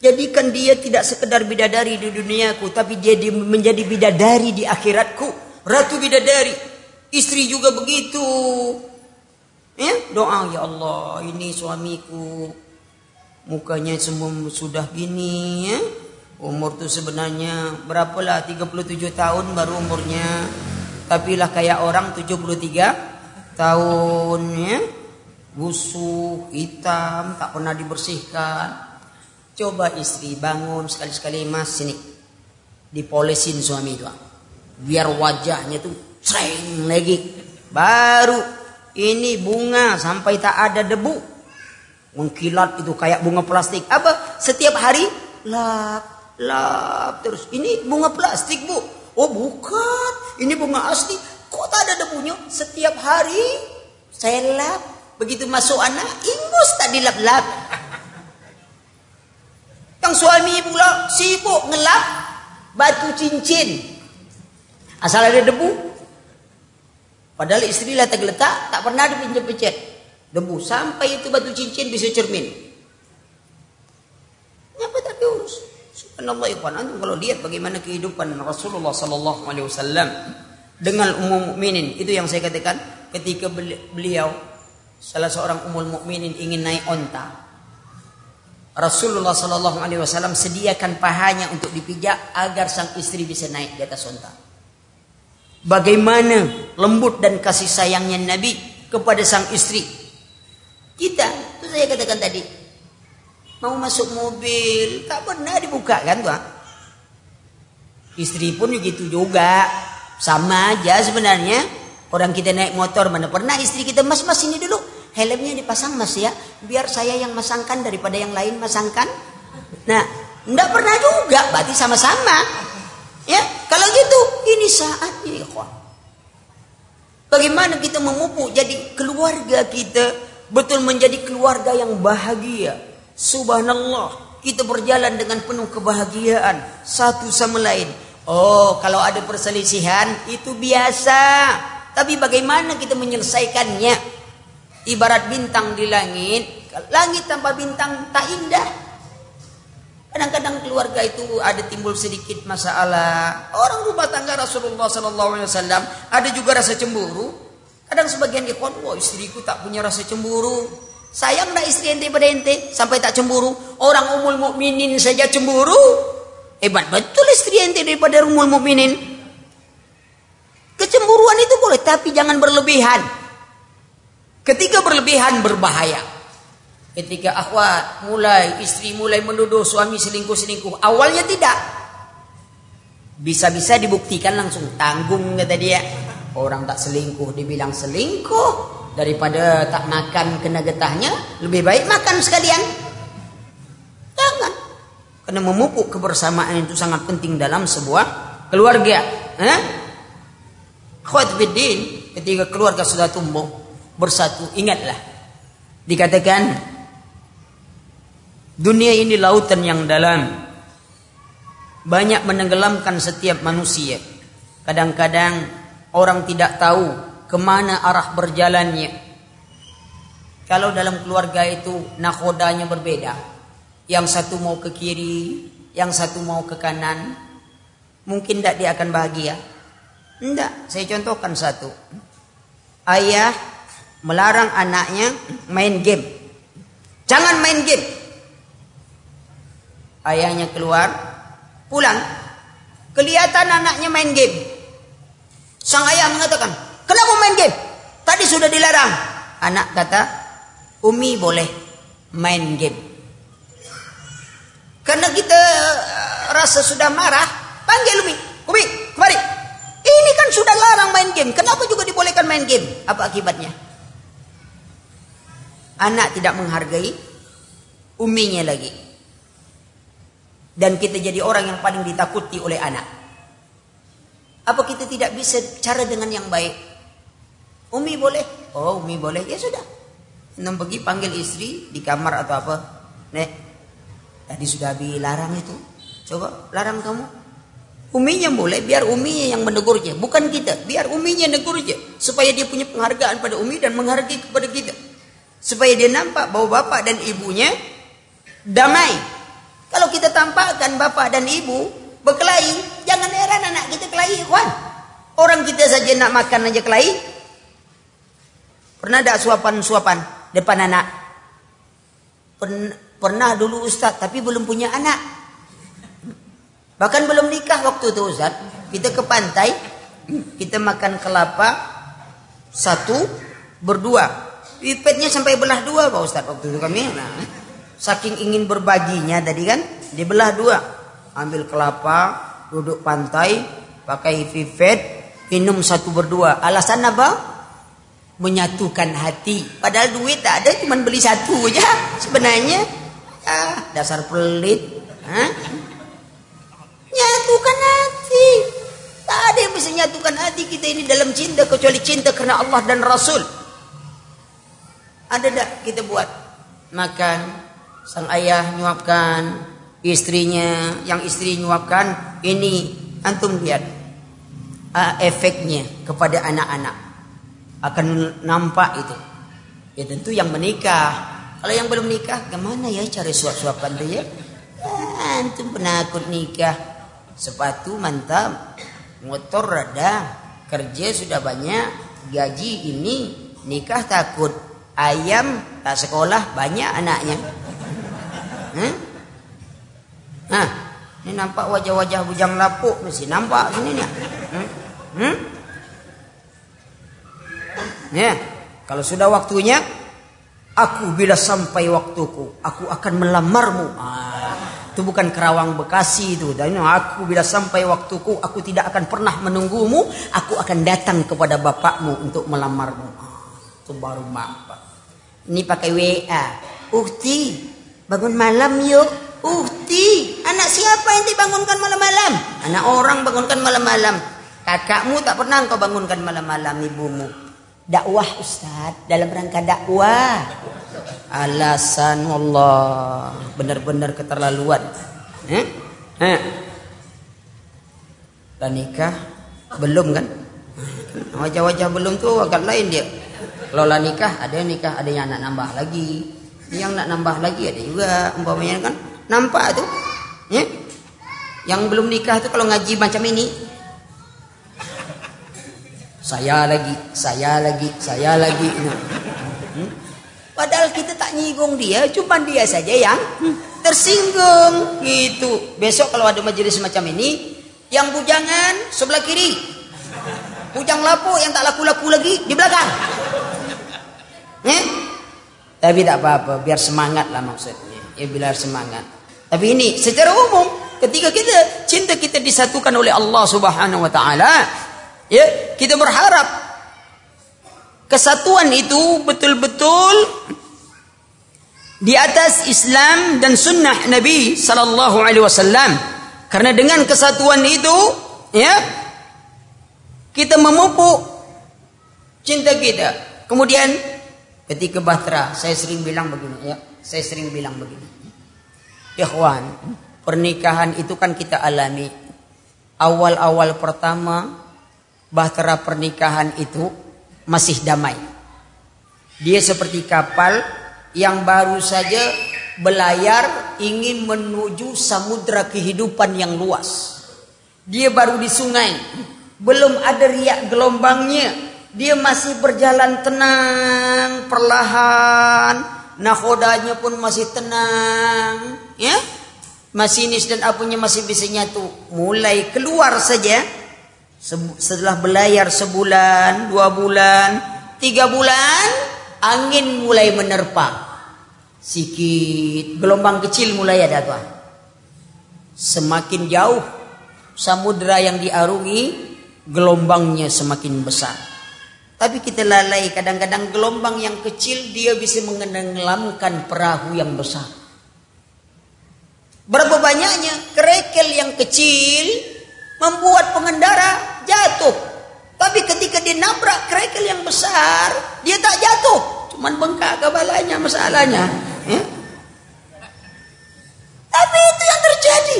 Jadikan dia tidak sekedar bidadari di duniaku, tapi dia menjadi bidadari di akhiratku. Ratu bidadari. Istri juga begitu. Ya, doa ya Allah, ini suamiku. Mukanya semua sudah gini ya. Umur tuh sebenarnya berapalah 37 tahun baru umurnya. Tapi lah kayak orang 73 tahun ya. Busuk, hitam, tak pernah dibersihkan Coba istri bangun sekali-sekali mas sini. Dipolesin suami itu. Biar wajahnya tuh cereng lagi. Baru ini bunga sampai tak ada debu. Mengkilat itu kayak bunga plastik. Apa? Setiap hari lap, lap terus. Ini bunga plastik bu. Oh bukan. Ini bunga asli. Kok tak ada debunya? Setiap hari saya lap. Begitu masuk anak, ingus tak dilap-lap. Yang suami pula sibuk ngelap batu cincin. Asal ada debu. Padahal istri lah tergeletak, tak pernah dipinjam-pinjam. Debu sampai itu batu cincin bisa cermin. Apa tak diurus? Subhanallah ikhwan, antum kalau lihat bagaimana kehidupan Rasulullah sallallahu alaihi wasallam dengan umum mukminin, itu yang saya katakan ketika beliau salah seorang umul mukminin ingin naik onta. Rasulullah Shallallahu Alaihi Wasallam sediakan pahanya untuk dipijak agar sang istri bisa naik di atas onta. Bagaimana lembut dan kasih sayangnya Nabi kepada sang istri. Kita, itu saya katakan tadi, mau masuk mobil tak pernah dibuka kan tuh. Istri pun begitu juga, sama aja sebenarnya. Orang kita naik motor mana pernah istri kita mas mas ini dulu. Helmnya dipasang mas ya. Biar saya yang masangkan daripada yang lain masangkan. Nah tidak pernah juga. Berarti sama-sama. Ya kalau gitu ini saatnya ikhwan. Bagaimana kita memupuk jadi keluarga kita betul menjadi keluarga yang bahagia. Subhanallah. Kita berjalan dengan penuh kebahagiaan. Satu sama lain. Oh kalau ada perselisihan itu biasa. Tapi bagaimana kita menyelesaikannya? Ibarat bintang di langit, langit tanpa bintang tak indah. Kadang-kadang keluarga itu ada timbul sedikit masalah. Orang rumah tangga Rasulullah Wasallam ada juga rasa cemburu. Kadang sebagian ikhwan, wah istriku tak punya rasa cemburu. Sayang nak istri ente pada ente sampai tak cemburu. Orang umul mukminin saja cemburu. Hebat betul istri ente daripada umul mukminin. Kecemburuan itu boleh tapi jangan berlebihan. Ketika berlebihan berbahaya. Ketika akhwat mulai istri mulai menuduh suami selingkuh-selingkuh, awalnya tidak. Bisa-bisa dibuktikan langsung tanggung kata dia. Orang tak selingkuh dibilang selingkuh daripada tak makan kena getahnya, lebih baik makan sekalian. Jangan. Karena memupuk kebersamaan itu sangat penting dalam sebuah keluarga. Eh? Khawat ketika keluarga sudah tumbuh, bersatu. Ingatlah. Dikatakan dunia ini lautan yang dalam. Banyak menenggelamkan setiap manusia. Kadang-kadang orang tidak tahu ke mana arah berjalannya. Kalau dalam keluarga itu nakodanya berbeda. Yang satu mau ke kiri, yang satu mau ke kanan. Mungkin tidak dia akan bahagia. Tidak, saya contohkan satu. Ayah melarang anaknya main game. Jangan main game. Ayahnya keluar, pulang. Kelihatan anaknya main game. Sang ayah mengatakan, kenapa main game? Tadi sudah dilarang. Anak kata, Umi boleh main game. Karena kita eh, rasa sudah marah, panggil Umi. Umi, kemari. Ini kan sudah larang main game. Kenapa juga dibolehkan main game? Apa akibatnya? Anak tidak menghargai uminya lagi. Dan kita jadi orang yang paling ditakuti oleh anak. Apa kita tidak bisa cara dengan yang baik? Umi boleh? Oh, Umi boleh. Ya sudah. Nanti pergi panggil istri di kamar atau apa. Nek, tadi sudah dilarang itu. Coba larang kamu. Uminya boleh, biar uminya yang menegurnya. Bukan kita, biar uminya negurnya. Supaya dia punya penghargaan pada umi dan menghargai kepada kita. Supaya dia nampak bahwa bapak dan ibunya damai. Kalau kita tampakkan bapak dan ibu berkelahi, jangan heran anak kita kelahi, kawan. Orang kita saja nak makan aja kelahi. Pernah ada suapan-suapan depan anak? Pernah dulu Ustaz, tapi belum punya anak. Bahkan belum nikah waktu itu Ustaz. Kita ke pantai, kita makan kelapa satu berdua Pipetnya sampai belah dua Pak Ustaz waktu itu kami. Nah, saking ingin berbaginya tadi kan, dibelah dua. Ambil kelapa, duduk pantai, pakai pipet, minum satu berdua. Alasan apa? Menyatukan hati. Padahal duit tak ada, cuma beli satu aja. Sebenarnya, ah, dasar pelit. Hah? Nyatukan hati. Tak ada yang bisa nyatukan hati kita ini dalam cinta kecuali cinta karena Allah dan Rasul. Ada tak kita buat makan sang ayah nyuapkan istrinya yang istri nyuapkan ini antum lihat uh, efeknya kepada anak-anak. Akan nampak itu. Ya tentu yang menikah. Kalau yang belum nikah gimana ya cari suap-suapan tuh ya? Ah, antum penakut nikah. Sepatu mantap motor rada kerja sudah banyak gaji ini nikah takut. Ayam tak sekolah banyak anaknya. Hmm? Nah, ini nampak wajah-wajah bujang lapuk mesti nampak sini nih. Hmm? Hmm? Ya, kalau sudah waktunya aku bila sampai waktuku, aku akan melamarmu. Ah, itu bukan Kerawang Bekasi itu. Dan aku bila sampai waktuku, aku tidak akan pernah menunggumu. Aku akan datang kepada bapakmu untuk melamarmu. Ah, itu baru mapa. Ini pakai WA. Ukti, bangun malam yuk. Ukti, anak siapa yang dibangunkan malam-malam? Anak orang bangunkan malam-malam. Kakakmu tak pernah kau bangunkan malam-malam ibumu. Dakwah Ustaz, dalam rangka dakwah. Alasan Allah benar-benar keterlaluan. Eh? Eh. Dan nikah belum kan? Wajah-wajah belum tuh agak lain dia. Kalau lah nikah ada yang nikah, ada yang nak nambah lagi. Yang nak nambah lagi ada juga umpamanya kan nampak tuh. Ya? Yang belum nikah tuh kalau ngaji macam ini saya lagi, saya lagi, saya lagi. Hmm? Padahal kita tak nyinggung dia, cuma dia saja yang tersinggung gitu. Besok kalau ada majelis semacam ini, yang bujangan sebelah kiri. Bujang lapuk yang tak laku-laku lagi di belakang. Eh? Tapi tak apa-apa, biar semangat lah maksudnya. Ya biar semangat. Tapi ini secara umum, ketika kita cinta kita disatukan oleh Allah Subhanahu wa taala, ya, kita berharap Kesatuan itu betul-betul di atas Islam dan sunnah Nabi sallallahu alaihi wasallam. Karena dengan kesatuan itu, ya, kita memupuk cinta kita. Kemudian ketika bahtera, saya sering bilang begini, ya, saya sering bilang begini. Ikhwan, pernikahan itu kan kita alami. Awal-awal pertama bahtera pernikahan itu masih damai. Dia seperti kapal yang baru saja belayar ingin menuju samudra kehidupan yang luas. Dia baru di sungai, belum ada riak gelombangnya. Dia masih berjalan tenang, perlahan. Nakodanya pun masih tenang, ya. Masinis dan apunya masih bisa nyatu. Mulai keluar saja setelah belayar sebulan, dua bulan, tiga bulan, angin mulai menerpa. Sikit, gelombang kecil mulai ada tuan. Semakin jauh samudera yang diarungi, gelombangnya semakin besar. Tapi kita lalai kadang-kadang gelombang yang kecil dia bisa menenggelamkan perahu yang besar. Berapa banyaknya kerekel yang kecil membuat pengendara jatuh. Tapi ketika dia nabrak kereta yang besar, dia tak jatuh. Cuman bengkak kepalanya masalahnya. Ya? Tapi itu yang terjadi.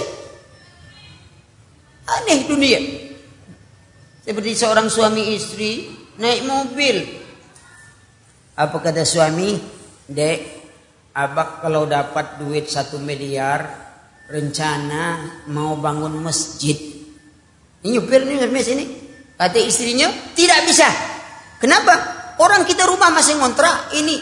Aneh dunia. Seperti seorang suami istri naik mobil. Apa kata suami? Dek, abak kalau dapat duit satu miliar, rencana mau bangun masjid. Ini nyupir ini mes ini. Kata istrinya, tidak bisa. Kenapa? Orang kita rumah masih ngontrak. Ini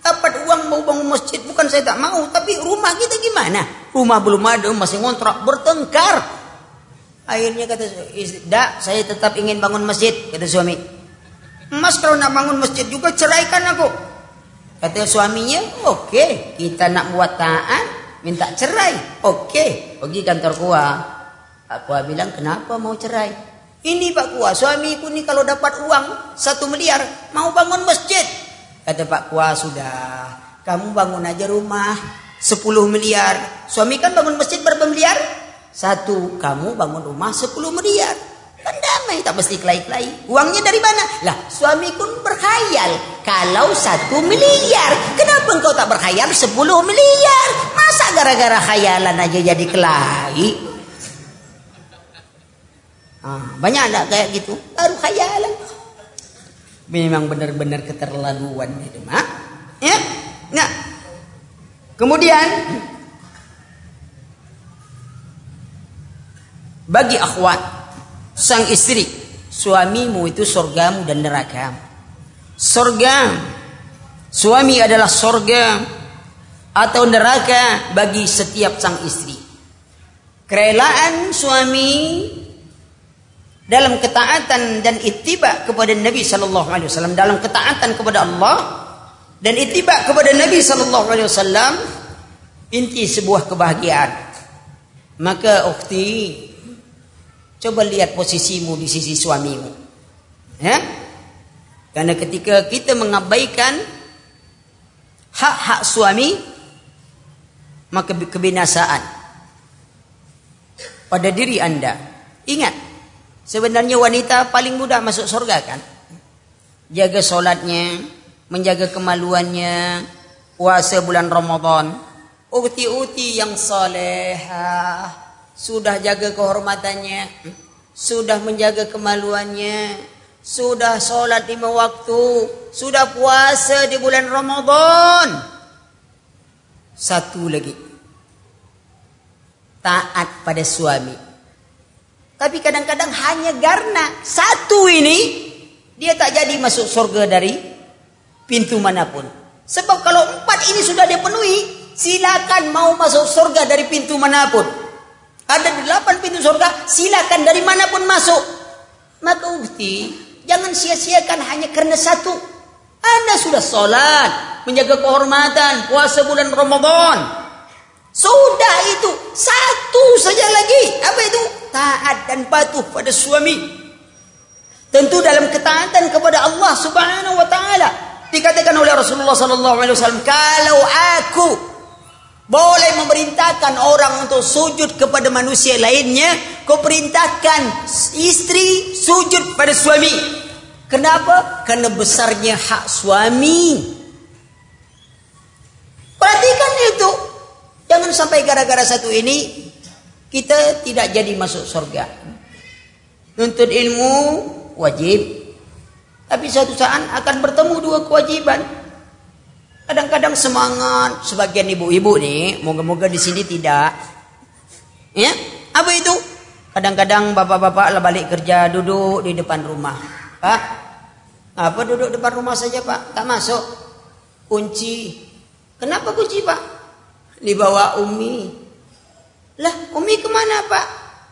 dapat uang mau bangun masjid. Bukan saya tak mau. Tapi rumah kita gimana? Rumah belum ada, masih ngontrak. Bertengkar. Akhirnya kata istri, dak saya tetap ingin bangun masjid. Kata suami. Mas kalau nak bangun masjid juga ceraikan aku. Kata suaminya, oke. Okay, kita nak buat taat, minta cerai. Oke, pergi kantor kuah Pak Kua bilang, kenapa mau cerai? Ini Pak Kua, suamiku ini kalau dapat uang satu miliar, mau bangun masjid. Kata Pak Kua, sudah, kamu bangun aja rumah sepuluh miliar. Suami kan bangun masjid berapa miliar? Satu, kamu bangun rumah sepuluh miliar. Kan damai, tak mesti kelai-kelai. Uangnya dari mana? Lah, suami pun berkhayal. Kalau satu miliar, kenapa engkau tak berkhayal sepuluh miliar? Masa gara-gara khayalan aja jadi kelai? Ah, banyak enggak kayak gitu? Baru khayalan. Memang benar-benar keterlaluan itu, mak. Ya? Nah. Kemudian bagi akhwat sang istri, suamimu itu surgamu dan nerakamu. Surga Suami adalah sorga atau neraka bagi setiap sang istri. Kerelaan suami dalam ketaatan dan ittiba kepada Nabi sallallahu alaihi wasallam dalam ketaatan kepada Allah dan ittiba kepada Nabi sallallahu alaihi wasallam inti sebuah kebahagiaan. Maka ukhti coba lihat posisimu di sisi suamimu. Ya? Karena ketika kita mengabaikan hak-hak suami maka kebinasaan pada diri Anda. Ingat, sebenarnya wanita paling mudah masuk surga kan? Jaga solatnya, menjaga kemaluannya, puasa bulan Ramadan, uti-uti yang salehah, sudah jaga kehormatannya, sudah menjaga kemaluannya, sudah sholat lima waktu, sudah puasa di bulan Ramadan. Satu lagi. Taat pada suami. Tapi kadang-kadang hanya karena satu ini dia tak jadi masuk surga dari pintu manapun. Sebab kalau empat ini sudah dipenuhi, silakan mau masuk surga dari pintu manapun. Ada delapan pintu surga, silakan dari mana pun masuk. Maka ukti, Jangan sia-siakan hanya karena satu. Anda sudah sholat, menjaga kehormatan, puasa bulan Ramadan. Sudah itu, satu saja lagi. Apa itu? Taat dan patuh pada suami. Tentu dalam ketaatan kepada Allah Subhanahu wa taala. Dikatakan oleh Rasulullah sallallahu alaihi wasallam, "Kalau aku boleh memerintahkan orang untuk sujud kepada manusia lainnya, kau perintahkan istri sujud pada suami. Kenapa? Karena besarnya hak suami. Perhatikan itu. Jangan sampai gara-gara satu ini kita tidak jadi masuk surga. Nuntut ilmu wajib. Tapi suatu saat akan bertemu dua kewajiban. Kadang-kadang semangat sebagian ibu-ibu nih, moga-moga di sini tidak. Ya, apa itu? Kadang-kadang bapak-bapak lah balik kerja duduk di depan rumah. Pak, apa duduk depan rumah saja pak? Tak masuk. Kunci. Kenapa kunci pak? Dibawa Umi. Lah, Umi ke mana pak?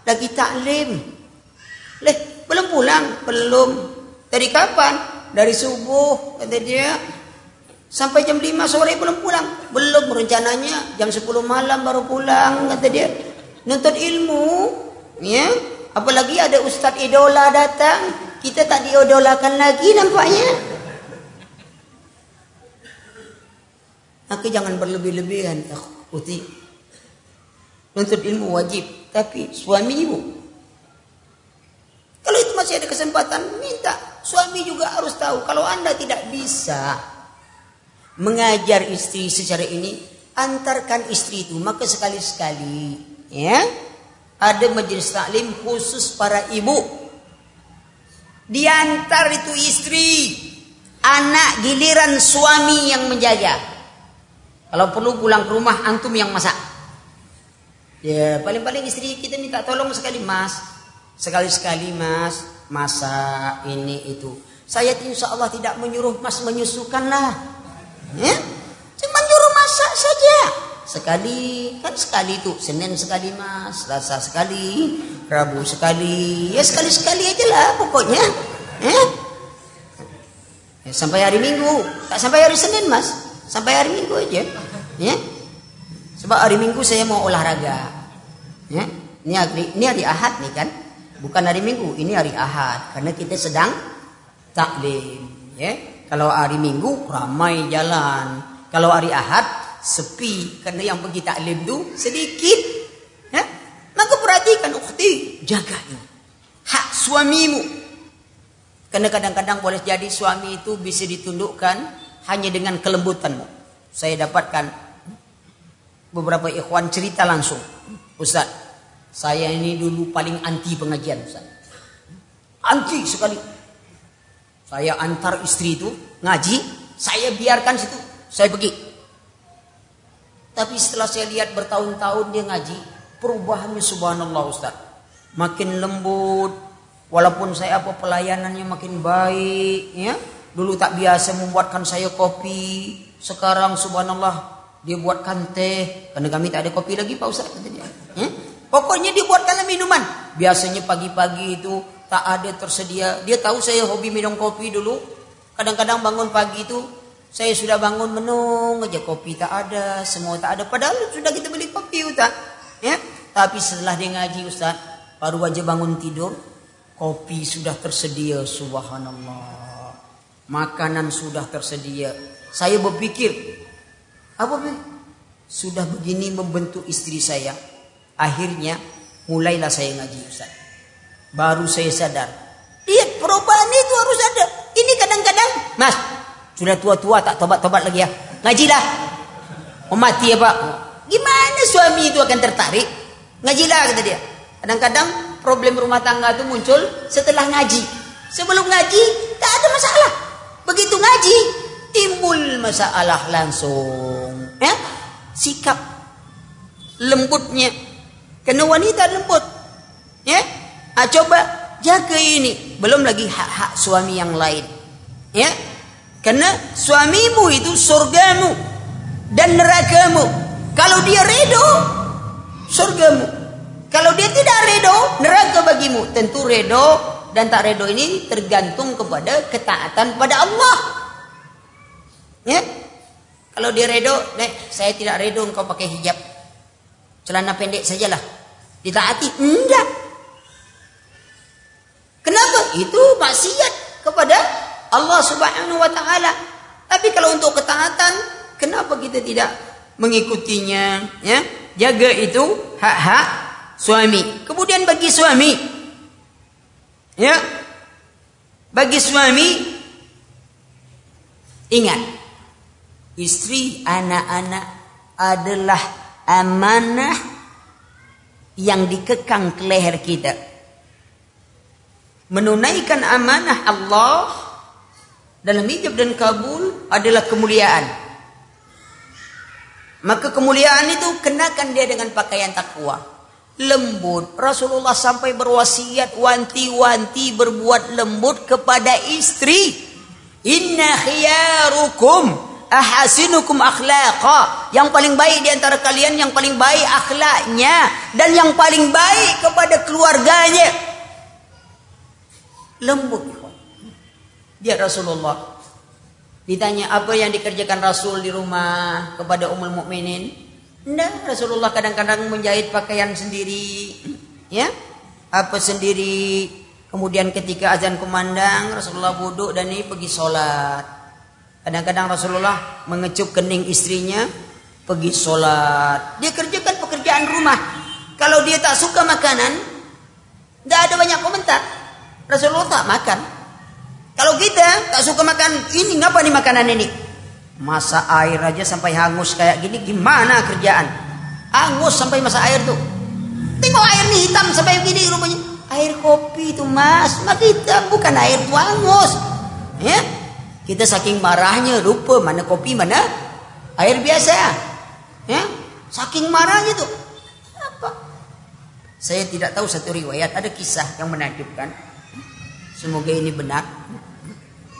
Lagi taklim. Leh, belum pulang? Belum. Dari kapan? Dari subuh, kata dia. Sampai jam 5 sore belum pulang. Belum rencananya jam 10 malam baru pulang kata dia. Nuntut ilmu, ya. Apalagi ada ustaz idola datang, kita tak diodolakan lagi nampaknya. Maka jangan berlebih-lebihan, Uti. Nuntut ilmu wajib, tapi suami ibu. Kalau itu masih ada kesempatan, minta. Suami juga harus tahu kalau Anda tidak bisa mengajar istri secara ini, antarkan istri itu maka sekali-sekali ya ada majelis taklim khusus para ibu. Diantar itu istri, anak giliran suami yang menjaga. Kalau perlu pulang ke rumah antum yang masak. Ya paling-paling istri kita minta tolong sekali mas, sekali-sekali mas masak ini itu. Saya insya Allah tidak menyuruh mas menyusukan lah. Ya? Cuma nyuruh masak saja. Sekali, kan sekali itu. Senin sekali mas, Selasa sekali, Rabu sekali. Ya sekali-sekali aja lah pokoknya. Ya? ya? Sampai hari Minggu. Tak sampai hari Senin mas. Sampai hari Minggu aja. Ya? Sebab hari Minggu saya mau olahraga. Ya? Ini hari, ini hari Ahad nih kan. Bukan hari Minggu, ini hari Ahad. Karena kita sedang taklim. Ya? Kalau hari Minggu ramai jalan. Kalau hari Ahad sepi karena yang pergi taklim tu sedikit. Ya? Maka perhatikan ukhti, jaga ini. Hak suamimu. Karena kadang-kadang boleh jadi suami itu bisa ditundukkan hanya dengan kelembutanmu. Saya dapatkan beberapa ikhwan cerita langsung. Ustaz, saya ini dulu paling anti pengajian Ustaz. Anti sekali. Saya antar istri itu ngaji, saya biarkan situ, saya pergi. Tapi setelah saya lihat bertahun-tahun dia ngaji, perubahannya subhanallah Ustaz. Makin lembut, walaupun saya apa pelayanannya makin baik, ya. Dulu tak biasa membuatkan saya kopi. Sekarang subhanallah dia buatkan teh. Karena kami tak ada kopi lagi Pak Ustaz. Hmm? Pokoknya dia buatkanlah minuman. Biasanya pagi-pagi itu tak ada tersedia. Dia tahu saya hobi minum kopi dulu. Kadang-kadang bangun pagi itu saya sudah bangun menung aja kopi tak ada, semua tak ada. Padahal sudah kita beli kopi Ustaz. Ya? Tapi setelah dia ngaji Ustaz, baru aja bangun tidur, kopi sudah tersedia subhanallah. Makanan sudah tersedia. Saya berpikir, apa? Sudah begini membentuk istri saya. Akhirnya mulailah saya ngaji Ustaz. Baru saya sadar. Lihat perubahan itu harus ada. Ini kadang-kadang, Mas, sudah tua-tua tak tobat-tobat lagi ya. Ngajilah. Mau mati ya Pak. Gimana suami itu akan tertarik? Ngajilah kata dia. Kadang-kadang problem rumah tangga itu muncul setelah ngaji. Sebelum ngaji tak ada masalah. Begitu ngaji timbul masalah langsung. Ya? Sikap lembutnya. Kena wanita lembut. Ya? Ah, coba jaga ini. Belum lagi hak-hak suami yang lain. Ya? Karena suamimu itu surgamu dan nerakamu. Kalau dia redo, surgamu. Kalau dia tidak redo, neraka bagimu. Tentu redo dan tak redo ini tergantung kepada ketaatan pada Allah. Ya? Kalau dia redo, nek saya tidak redo engkau pakai hijab. Celana pendek sajalah. Ditaati? Enggak. Itu maksiat kepada Allah Subhanahu wa taala. Tapi kalau untuk ketaatan, kenapa kita tidak mengikutinya, ya? Jaga itu hak-hak suami. Kemudian bagi suami ya. Bagi suami ingat istri anak-anak adalah amanah yang dikekang ke leher kita. Menunaikan amanah Allah dalam hijab dan kabul adalah kemuliaan. Maka kemuliaan itu kenakan dia dengan pakaian takwa. Lembut. Rasulullah sampai berwasiat wanti-wanti berbuat lembut kepada istri. Inna khiyarukum ahasinukum akhlaqa. Yang paling baik di antara kalian yang paling baik akhlaknya dan yang paling baik kepada keluarganya. Lembut. Dia Rasulullah. Ditanya apa yang dikerjakan Rasul di rumah kepada Ummul Mukminin? Nah, Rasulullah kadang-kadang menjahit pakaian sendiri, ya, apa sendiri. Kemudian ketika azan kumandang, Rasulullah duduk dan ini pergi sholat. Kadang-kadang Rasulullah mengecup kening istrinya, pergi sholat. Dia kerjakan pekerjaan rumah. Kalau dia tak suka makanan, tidak ada banyak komentar. Rasulullah tak makan. Kalau kita tak suka makan ini, ngapa nih makanan ini? Masa air aja sampai hangus kayak gini, gimana kerjaan? Hangus sampai masa air tuh. Tengok air nih hitam sampai begini rupanya. Air kopi itu mas, mak hitam bukan air tuh hangus. Ya? Kita saking marahnya rupa mana kopi mana air biasa. Ya? Saking marahnya tuh. Apa? Saya tidak tahu satu riwayat ada kisah yang menakjubkan. Semoga ini benar.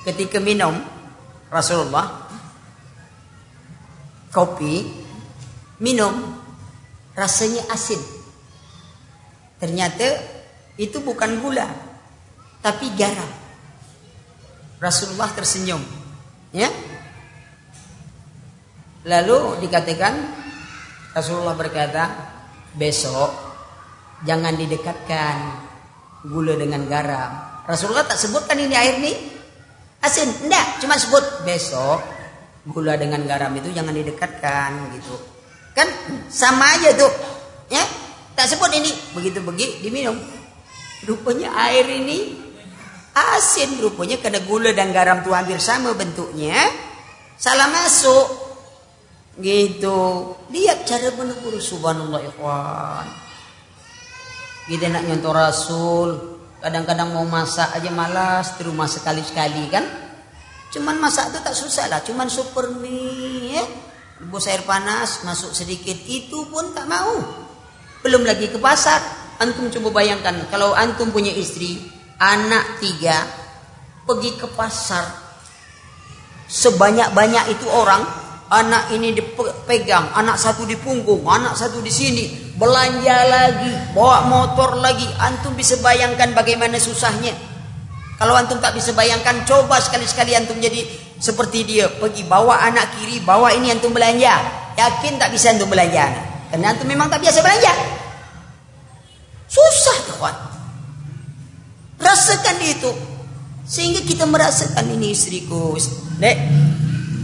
Ketika minum Rasulullah kopi minum rasanya asin. Ternyata itu bukan gula tapi garam. Rasulullah tersenyum ya. Lalu dikatakan Rasulullah berkata besok jangan didekatkan gula dengan garam Rasulullah tak sebutkan ini air nih? Asin enggak cuma sebut besok gula dengan garam itu jangan didekatkan gitu. Kan sama aja tuh ya? Tak sebut ini begitu begitu diminum. Rupanya air ini asin rupanya karena gula dan garam tuh hampir sama bentuknya. Salah masuk gitu. Lihat cara menegur subhanallah ikhwan. Kita nak nyontoh rasul Kadang-kadang mau masak aja malas di rumah sekali-sekali kan. Cuman masak itu tak susah lah. Cuman super mie ya. Bus air panas masuk sedikit itu pun tak mau. Belum lagi ke pasar. Antum coba bayangkan kalau antum punya istri anak tiga pergi ke pasar Sebanyak-banyak itu orang, anak ini dipegang, anak satu di punggung, anak satu di sini, belanja lagi, bawa motor lagi. Antum bisa bayangkan bagaimana susahnya. Kalau antum tak bisa bayangkan, coba sekali-sekali antum jadi seperti dia. Pergi bawa anak kiri, bawa ini antum belanja. Yakin tak bisa antum belanja. Karena antum memang tak biasa belanja. Susah kawan. Rasakan itu. Sehingga kita merasakan ini istriku. Dek,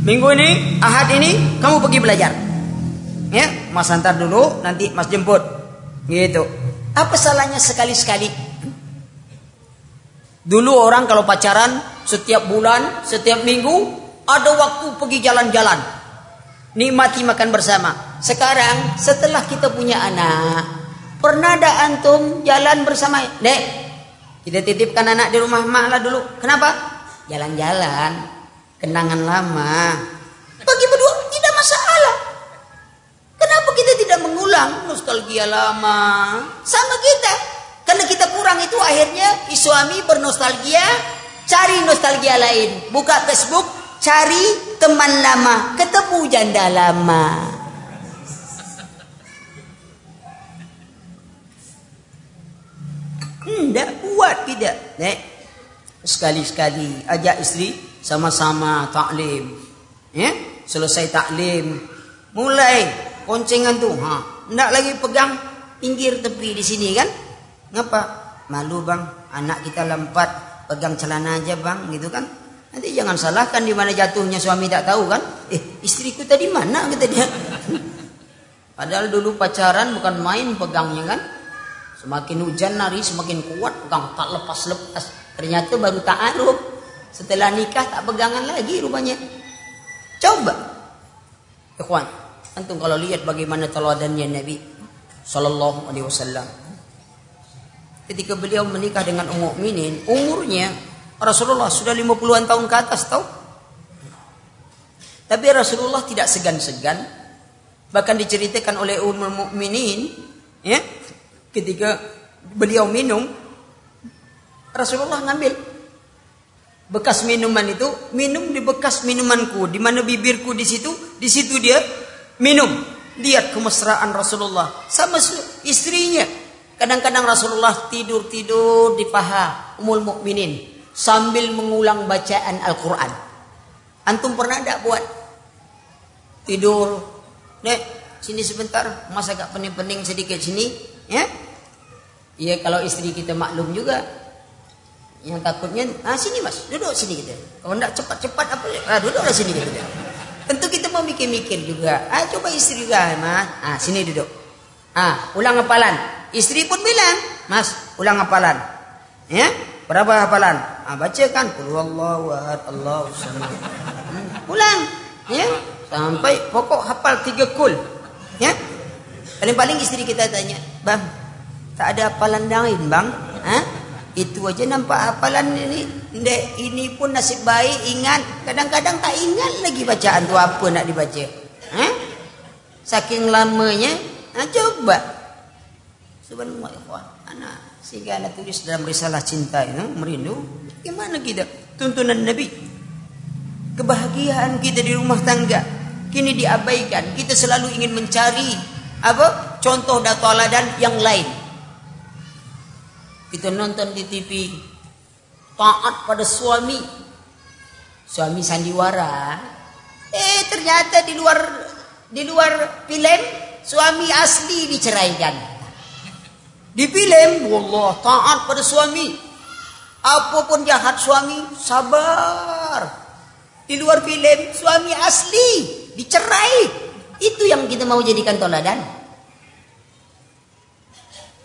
minggu ini, ahad ini, kamu pergi belajar. Ya, mas antar dulu, nanti mas jemput. Gitu. Apa salahnya sekali-sekali? Dulu orang kalau pacaran, setiap bulan, setiap minggu, ada waktu pergi jalan-jalan. Nikmati makan bersama. Sekarang, setelah kita punya anak, pernah ada antum jalan bersama? Dek, kita titipkan anak di rumah mak lah dulu. Kenapa? Jalan-jalan. Kenangan lama. Bagi berdua mengulang nostalgia lama? Sama kita. Karena kita kurang itu akhirnya suami bernostalgia. Cari nostalgia lain. Buka Facebook. Cari teman lama. Ketemu janda lama. Tidak buat tidak. Nek. Sekali-sekali ajak istri sama-sama taklim. Ya? Selesai taklim. Mulai koncengan tu. Ha. Tidak lagi pegang pinggir tepi di sini kan? Ngapa? Malu bang. Anak kita lempat. Pegang celana aja bang. Gitu kan? Nanti jangan salahkan di mana jatuhnya suami tak tahu kan? Eh istriku tadi mana kata dia. Padahal dulu pacaran bukan main pegangnya kan? Semakin hujan nari semakin kuat pegang tak lepas-lepas. Ternyata baru ta'aruf. Setelah nikah tak pegangan lagi rupanya. Coba. Ikhwan, antum kalau lihat bagaimana teladannya Nabi sallallahu alaihi wasallam. Ketika beliau menikah dengan Ummu Minin, umurnya Rasulullah sudah 50-an tahun ke atas tahu? Tapi Rasulullah tidak segan-segan bahkan diceritakan oleh Ummul Mukminin ya ketika beliau minum Rasulullah ngambil bekas minuman itu minum di bekas minumanku di mana bibirku di situ di situ dia minum. Lihat kemesraan Rasulullah. Sama istrinya. Kadang-kadang Rasulullah tidur tidur di paha umul mukminin sambil mengulang bacaan Al-Quran. Antum pernah tidak buat? Tidur. Nek sini sebentar. Masa agak pening-pening sedikit sini. Ya? Iya kalau istri kita maklum juga. Yang takutnya, ah sini mas, duduk sini kita. Kalau enggak cepat-cepat apa, ah duduklah sini kita. Tentu kita mau mikir-mikir juga. Ah coba istri juga mas, ah sini duduk. Ah ulang hafalan. Istri pun bilang, mas ulang hafalan. Ya, berapa hafalan? Ah bacakan, Qul huwallahu ahad, Allahu samad. Hmm, ulang, ya, sampai pokok hafal tiga kul. Ya, paling-paling istri kita tanya, bang, tak ada hafalan lain bang. Ha? Itu aja nampak hafalan ini. Dek, ini pun nasib baik ingat. Kadang-kadang tak ingat lagi bacaan tu apa nak dibaca. Ha? Saking lamanya. Ha, coba. Subhanallah ikhwan. Anak. Sehingga anak tulis dalam risalah cinta itu. Merindu. Gimana kita? Tuntunan Nabi. Kebahagiaan kita di rumah tangga. Kini diabaikan. Kita selalu ingin mencari apa contoh dan teladan yang lain kita nonton di TV taat pada suami. Suami sandiwara. Eh ternyata di luar di luar film suami asli diceraikan. Di film wallah taat pada suami. Apa pun jahat suami sabar. Di luar film suami asli dicerai. Itu yang kita mau jadikan toladan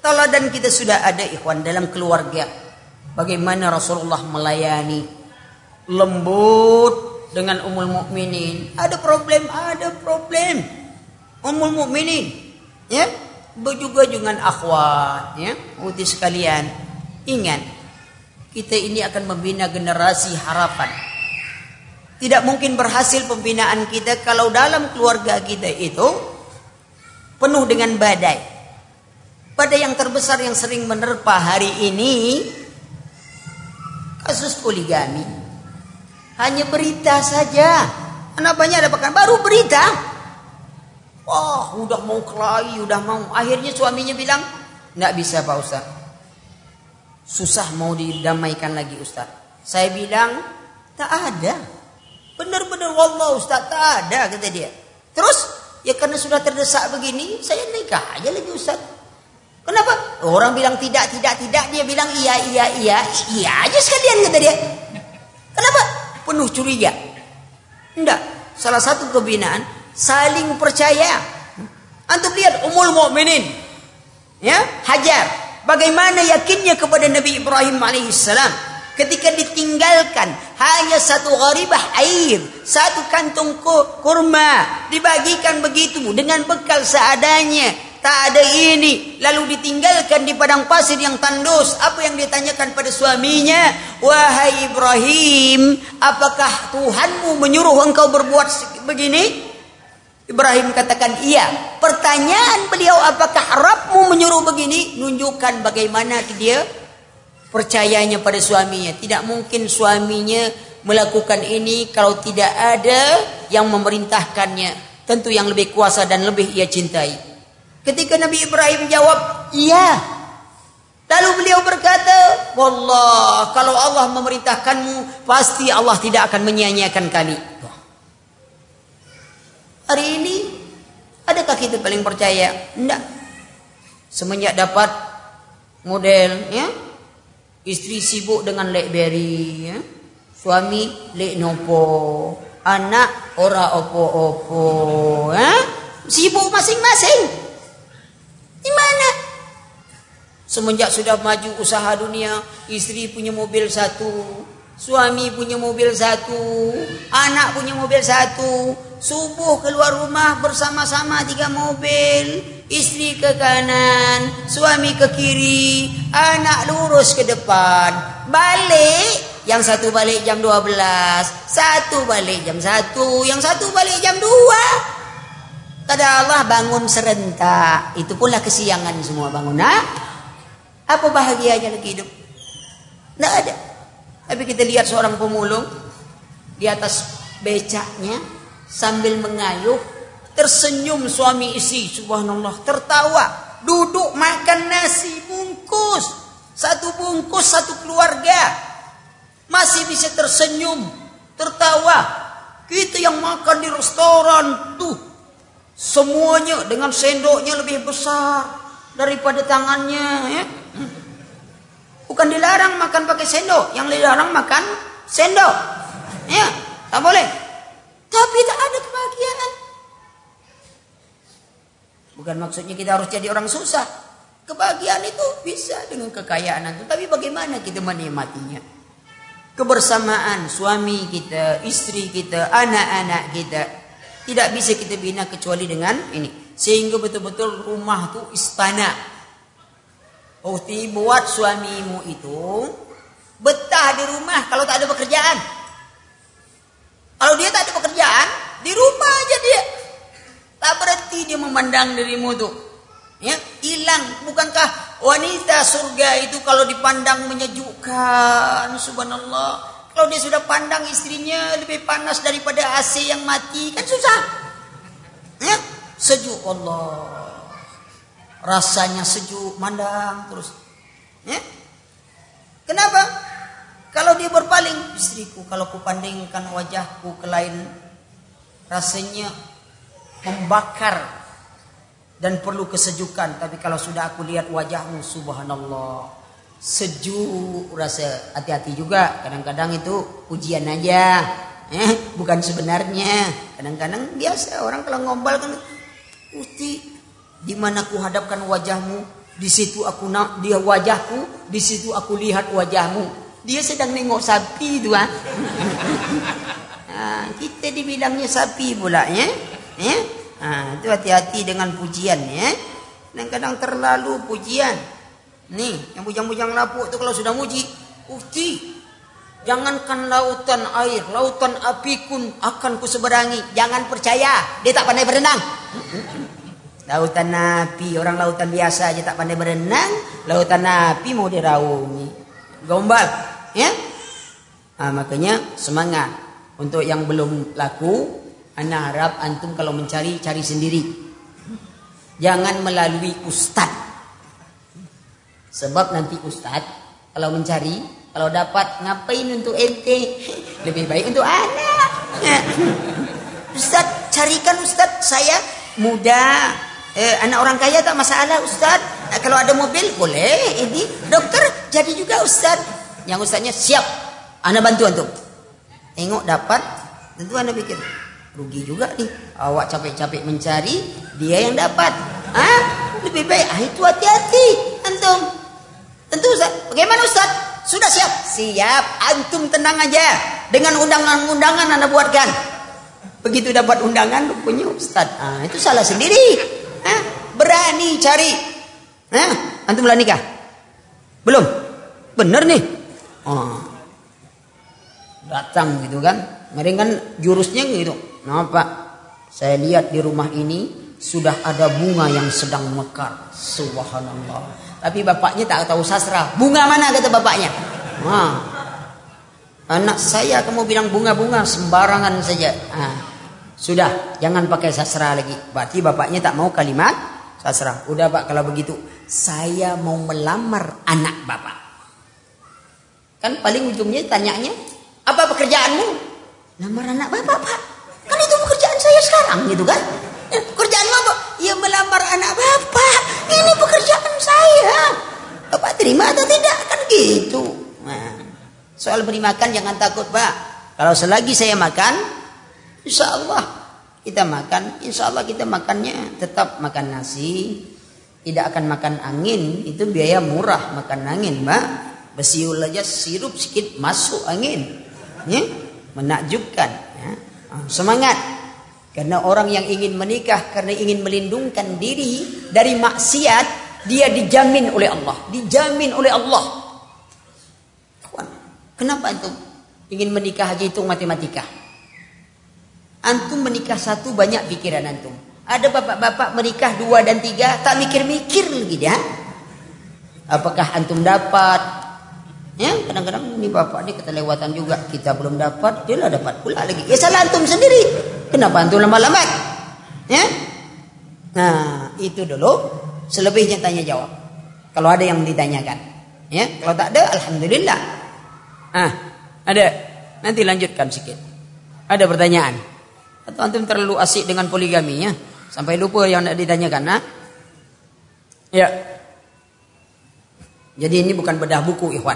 Teladan kita sudah ada ikhwan dalam keluarga. Bagaimana Rasulullah melayani lembut dengan umul mukminin. Ada problem, ada problem. Umul mukminin, ya, juga dengan akhwat, ya, uti sekalian. Ingat, kita ini akan membina generasi harapan. Tidak mungkin berhasil pembinaan kita kalau dalam keluarga kita itu penuh dengan badai pada yang terbesar yang sering menerpa hari ini kasus poligami. Hanya berita saja. Anak banyak dapatkan baru berita. Wah, oh, udah mau kelahi, udah mau. Akhirnya suaminya bilang, nggak bisa Pak Ustaz. Susah mau didamaikan lagi Ustaz. Saya bilang, tak ada. Benar-benar wallah Ustaz, tak ada kata dia. Terus, ya karena sudah terdesak begini, saya nikah aja lagi Ustaz. Kenapa? Orang bilang tidak, tidak, tidak. Dia bilang iya, iya, iya. Iya aja sekalian kata dia. Kenapa? Penuh curiga. Enggak. Salah satu kebinaan saling percaya. Antum lihat umul mukminin. Ya, Hajar. Bagaimana yakinnya kepada Nabi Ibrahim alaihissalam ketika ditinggalkan hanya satu gharibah air, satu kantung kurma dibagikan begitu dengan bekal seadanya tak ada ini. Lalu ditinggalkan di padang pasir yang tandus. Apa yang ditanyakan pada suaminya? Wahai Ibrahim apakah Tuhanmu menyuruh engkau berbuat begini? Ibrahim katakan iya. Pertanyaan beliau apakah Rabbmu menyuruh begini? Nunjukkan bagaimana dia percayanya pada suaminya. Tidak mungkin suaminya melakukan ini kalau tidak ada yang memerintahkannya. Tentu yang lebih kuasa dan lebih ia cintai Ketika Nabi Ibrahim jawab, iya. Lalu beliau berkata, Wallah, kalau Allah memerintahkanmu, pasti Allah tidak akan menyia-nyiakan kami. Hari ini, adakah kita paling percaya? Tidak. Semenjak dapat model, ya, istri sibuk dengan Blackberry, ya, suami lek nopo, anak ora opo-opo, ya, sibuk masing-masing. Di mana? Semenjak sudah maju usaha dunia, istri punya mobil satu, suami punya mobil satu, anak punya mobil satu, subuh keluar rumah bersama-sama tiga mobil, istri ke kanan, suami ke kiri, anak lurus ke depan, balik yang satu balik jam 12, satu balik jam 1, yang satu balik jam 2. Kata Allah bangun serentak. Itu pula kesiangan semua bangun. Nah, apa bahagianya lagi hidup? Tidak ada. Tapi kita lihat seorang pemulung di atas becaknya sambil mengayuh tersenyum suami istri subhanallah tertawa duduk makan nasi bungkus satu bungkus satu keluarga masih bisa tersenyum tertawa kita yang makan di restoran tuh Semuanya dengan sendoknya lebih besar daripada tangannya ya. Bukan dilarang makan pakai sendok, yang dilarang makan sendok. Ya, tak boleh. Tapi tak ada kebahagiaan. Bukan maksudnya kita harus jadi orang susah. Kebahagiaan itu bisa dengan kekayaan itu. Tapi bagaimana kita menikmatinya? Kebersamaan suami kita, istri kita, anak-anak kita. Tidak bisa kita bina kecuali dengan ini. Sehingga betul-betul rumah itu istana. Ukti buat suamimu itu betah di rumah kalau tak ada pekerjaan. Kalau dia tak ada pekerjaan, di rumah aja dia. Tak berhenti dia memandang dirimu tuh. Ya, hilang. Bukankah wanita surga itu kalau dipandang menyejukkan, subhanallah. Kalau dia sudah pandang istrinya lebih panas daripada AC yang mati, kan susah. Ya, sejuk Allah. Rasanya sejuk, mandang terus. Ya. Kenapa? Kalau dia berpaling, istriku kalau kupandingkan wajahku ke lain rasanya membakar dan perlu kesejukan. Tapi kalau sudah aku lihat wajahmu, subhanallah sejuk rasa hati-hati juga. Kadang-kadang itu ujian aja eh bukan sebenarnya. Kadang-kadang biasa orang kalau ngombal kan uti di mana ku hadapkan wajahmu? Di situ aku nak dia wajahku di situ aku lihat wajahmu. Dia sedang nengok sapi itu ah. Nah, kita dibilangnya sapi pula ya ya nah, itu hati-hati dengan pujian ya kadang-kadang terlalu pujian Nih, yang bujang-bujang lapuk itu kalau sudah muji, ukti. Jangankan lautan air, lautan api pun akan kuseberangi. Jangan percaya, dia tak pandai berenang. Lautan api, orang lautan biasa aja tak pandai berenang, lautan api mau diraungi. Gombal, ya? Nah, makanya semangat. Untuk yang belum laku, ana harap antum kalau mencari cari sendiri. Jangan melalui ustad. Sebab nanti ustad kalau mencari, kalau dapat ngapain untuk ente? Lebih baik untuk anak. Ustad, carikan ustad saya muda, eh, anak orang kaya tak masalah ustad. Eh, kalau ada mobil boleh. Ini dokter jadi juga ustad. Yang ustadnya siap, anak bantu antum. Tengok dapat, tentu anda pikir rugi juga nih. Awak capek-capek mencari, dia yang dapat. Ah, lebih baik ah, itu hati-hati antum. Tentu Ustaz. Bagaimana Ustaz? Sudah siap? Siap. Antum tenang aja. Dengan undangan-undangan anda buatkan. Begitu dapat undangan, punya Ustaz. Ah, itu salah sendiri. Ah, berani cari. Ah, antum belum nikah? Belum? Bener nih. Oh, datang gitu kan. Mereka kan jurusnya gitu. Nah saya lihat di rumah ini sudah ada bunga yang sedang mekar. Subhanallah. Tapi bapaknya tak tahu sastra. Bunga mana kata bapaknya? Nah, anak saya kamu bilang bunga-bunga sembarangan saja. Nah, sudah, jangan pakai sastra lagi. Berarti bapaknya tak mau kalimat sastra. Udah Pak kalau begitu, saya mau melamar anak bapak. Kan paling ujungnya tanyanya, apa pekerjaanmu? Lamar anak bapak, Pak. Kan itu pekerjaan saya sekarang, gitu kan? Eh, pekerjaan apa? Ya melamar anak bapak. Ini pekerjaan saya. Bapak terima atau tidak? Kan gitu. Nah, soal beri makan jangan takut, Pak. Kalau selagi saya makan, insya Allah kita makan. Insya Allah kita makannya tetap makan nasi. Tidak akan makan angin. Itu biaya murah makan angin, Pak. Besiul aja sirup sedikit masuk angin ya, menakjubkan ya. Semangat karena orang yang ingin menikah karena ingin melindungkan diri dari maksiat dia dijamin oleh Allah. Dijamin oleh Allah. Kenapa antum ingin menikah haji itu matematika. Antum menikah satu banyak pikiran antum. Ada bapak-bapak menikah dua dan tiga tak mikir-mikir lagi dia. Apakah antum dapat? Ya, kadang-kadang ini bapak ini keterlewatan juga. Kita belum dapat, dia lah dapat pula lagi. Ya salah antum sendiri. Kenapa antum lambat-lambat? Ya? Nah, itu dulu. Selebihnya tanya jawab. Kalau ada yang ditanyakan. Ya, kalau tak ada, alhamdulillah. Ah, ada. Nanti lanjutkan sedikit. Ada pertanyaan. Atau antum terlalu asik dengan poligami ya? Sampai lupa yang nak ditanyakan, nah? Ya. Jadi ini bukan bedah buku, ikhwan.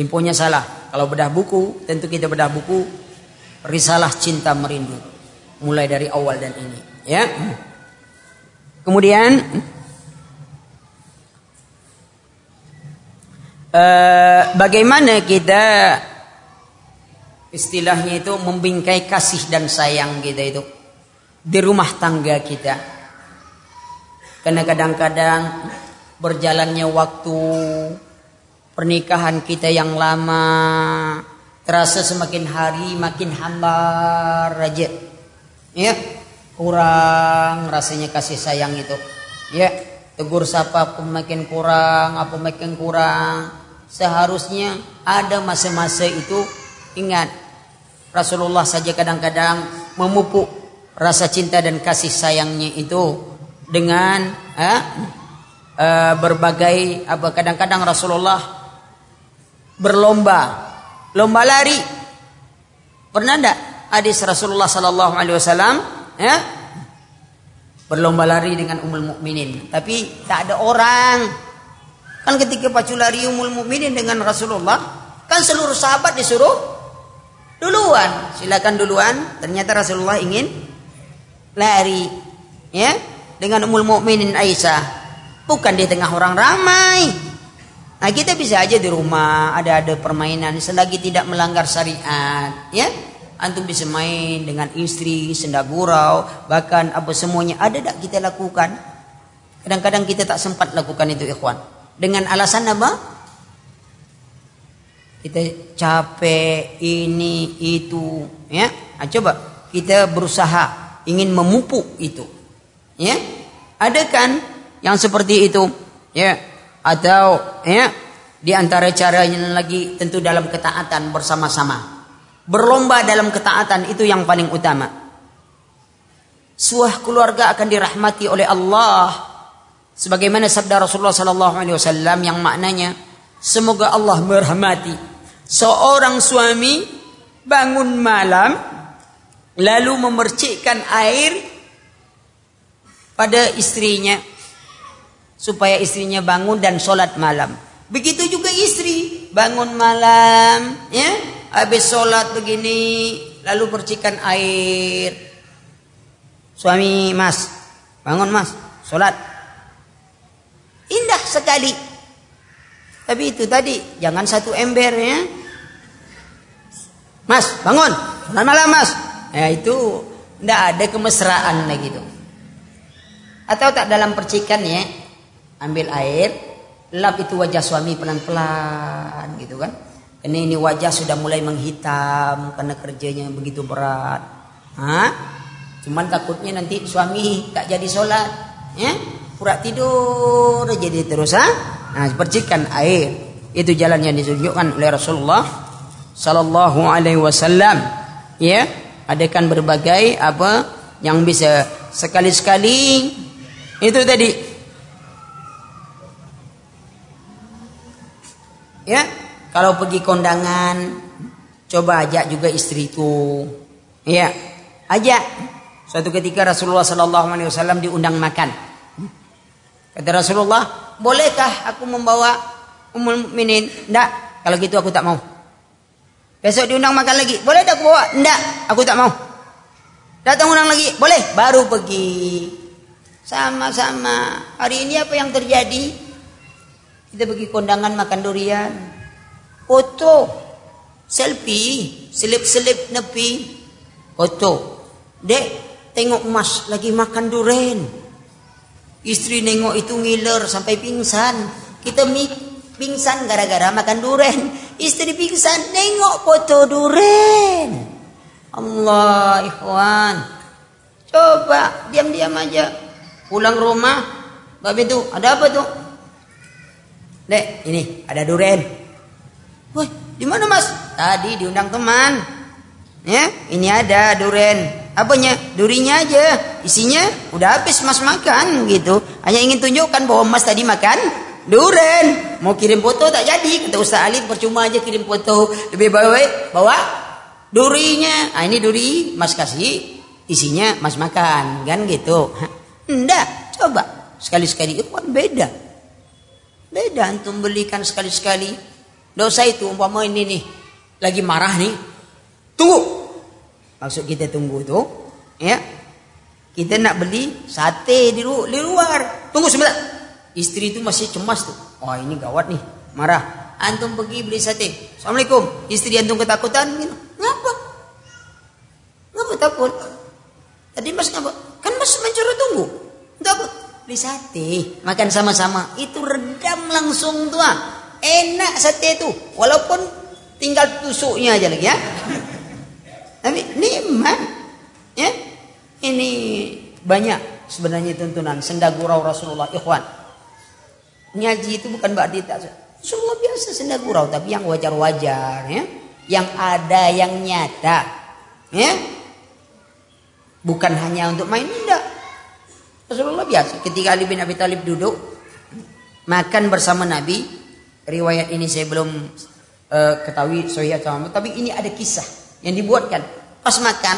Infonya salah. Kalau bedah buku, tentu kita bedah buku Risalah Cinta Merindu. Mulai dari awal dan ini, ya. Kemudian eh, bagaimana kita istilahnya itu membingkai kasih dan sayang kita itu di rumah tangga kita. Karena kadang-kadang berjalannya waktu pernikahan kita yang lama terasa semakin hari makin hambar aja ya. Kurang rasanya kasih sayang itu. Ya tegur sapa pun makin kurang apa makin kurang. Seharusnya ada masa-masa itu ingat Rasulullah saja kadang-kadang memupuk rasa cinta dan kasih sayangnya itu dengan eh, berbagai apa kadang-kadang Rasulullah berlomba, lomba lari. Pernah enggak hadis Rasulullah sallallahu alaihi wasallam ya? Berlomba lari dengan Ummul Mukminin, tapi tak ada orang. Kan ketika pacu lari Ummul Mukminin dengan Rasulullah, kan seluruh sahabat disuruh duluan. Silakan duluan. Ternyata Rasulullah ingin lari ya dengan Ummul Mukminin Aisyah. Bukan di tengah orang ramai. Nah kita bisa aja di rumah ada-ada permainan selagi tidak melanggar syariat, ya. Antum bisa main dengan istri, senda gurau, bahkan apa semuanya ada tak kita lakukan. Kadang-kadang kita tak sempat lakukan itu ikhwan. Dengan alasan apa? Kita capek ini itu, ya. Nah, coba kita berusaha ingin memupuk itu. Ya. Ada kan yang seperti itu? Ya atau ya di antara caranya lagi tentu dalam ketaatan bersama-sama. berlomba dalam ketaatan itu yang paling utama. Sebuah keluarga akan dirahmati oleh Allah sebagaimana sabda Rasulullah sallallahu alaihi wasallam yang maknanya semoga Allah merahmati seorang suami bangun malam lalu memercikkan air pada istrinya supaya istrinya bangun dan sholat malam. Begitu juga istri bangun malam, ya habis sholat begini, lalu percikan air. Suami mas, bangun mas, sholat. Indah sekali. Tapi itu tadi, jangan satu ember ya. Mas, bangun, sholat malam mas. Ya itu, tidak ada kemesraan lagi gitu. Atau tak dalam percikan ya, ambil air, lap itu wajah suami pelan-pelan gitu kan. Ini ini wajah sudah mulai menghitam karena kerjanya begitu berat. Hah? Cuman takutnya nanti suami tak jadi sholat, ya? Pura tidur jadi terus, ha? Nah, percikan air. Itu jalan yang ditunjukkan oleh Rasulullah Sallallahu Alaihi Wasallam. Ya, adakan berbagai apa yang bisa sekali-sekali itu tadi Ya, kalau pergi kondangan, coba ajak juga istriku. Ya, ajak. Suatu ketika Rasulullah Sallallahu Alaihi Wasallam diundang makan. Kata Rasulullah, bolehkah aku membawa Ummul Mukminin? Tidak. Kalau gitu aku tak mau. Besok diundang makan lagi. Boleh tak aku bawa? Tidak. Aku tak mau. Datang undang lagi. Boleh. Baru pergi. Sama-sama. Hari ini apa yang terjadi? Kita pergi kondangan makan durian. Foto. Selfie. Selip-selip nepi. Foto. Dek, tengok mas lagi makan durian. Istri nengok itu ngiler sampai pingsan. Kita pingsan gara-gara makan durian. Istri pingsan nengok foto durian. Allah ikhwan. Coba diam-diam aja. Pulang rumah. Babi itu ada apa tuh? Dek, ini ada duren. Woi, di mana mas? Tadi diundang teman. Ya, ini ada duren. Apanya? Durinya aja. Isinya udah habis mas makan gitu. Hanya ingin tunjukkan bahwa mas tadi makan duren. Mau kirim foto tak jadi. Kata Ustaz Ali percuma aja kirim foto. Lebih baik bawa durinya. Ah ini duri mas kasih. Isinya mas makan. Kan gitu. Enggak, coba. Sekali-sekali itu kan beda. Beda antum belikan sekali-sekali. Dosa itu umpama ini nih lagi marah nih. Tunggu. Maksud kita tunggu tuh, ya. Kita nak beli sate di, lu di luar. Tunggu sebentar. Istri itu masih cemas tuh. Oh ini gawat nih, marah. Antum pergi beli sate. Assalamualaikum. Istri antum ketakutan. Gitu. Ngapa? Ngapa takut? Tadi mas ngapa? Kan mas mencuri tunggu. Takut beli sate, makan sama-sama. Itu redam langsung tuh. Ah. Enak sate itu, walaupun tinggal tusuknya aja lagi ya. Tapi nikmat. Ya. Ini banyak sebenarnya tuntunan senda gurau Rasulullah ikhwan. Ngaji itu bukan berarti tak Rasulullah biasa senda gurau tapi yang wajar-wajar ya. Yang ada yang nyata. Ya. Bukan hanya untuk main enggak. Rasulullah biasa. Ketika Ali bin Abi Thalib duduk makan bersama Nabi, riwayat ini saya belum uh, ketahui sahih atau tapi ini ada kisah yang dibuatkan. Pas makan,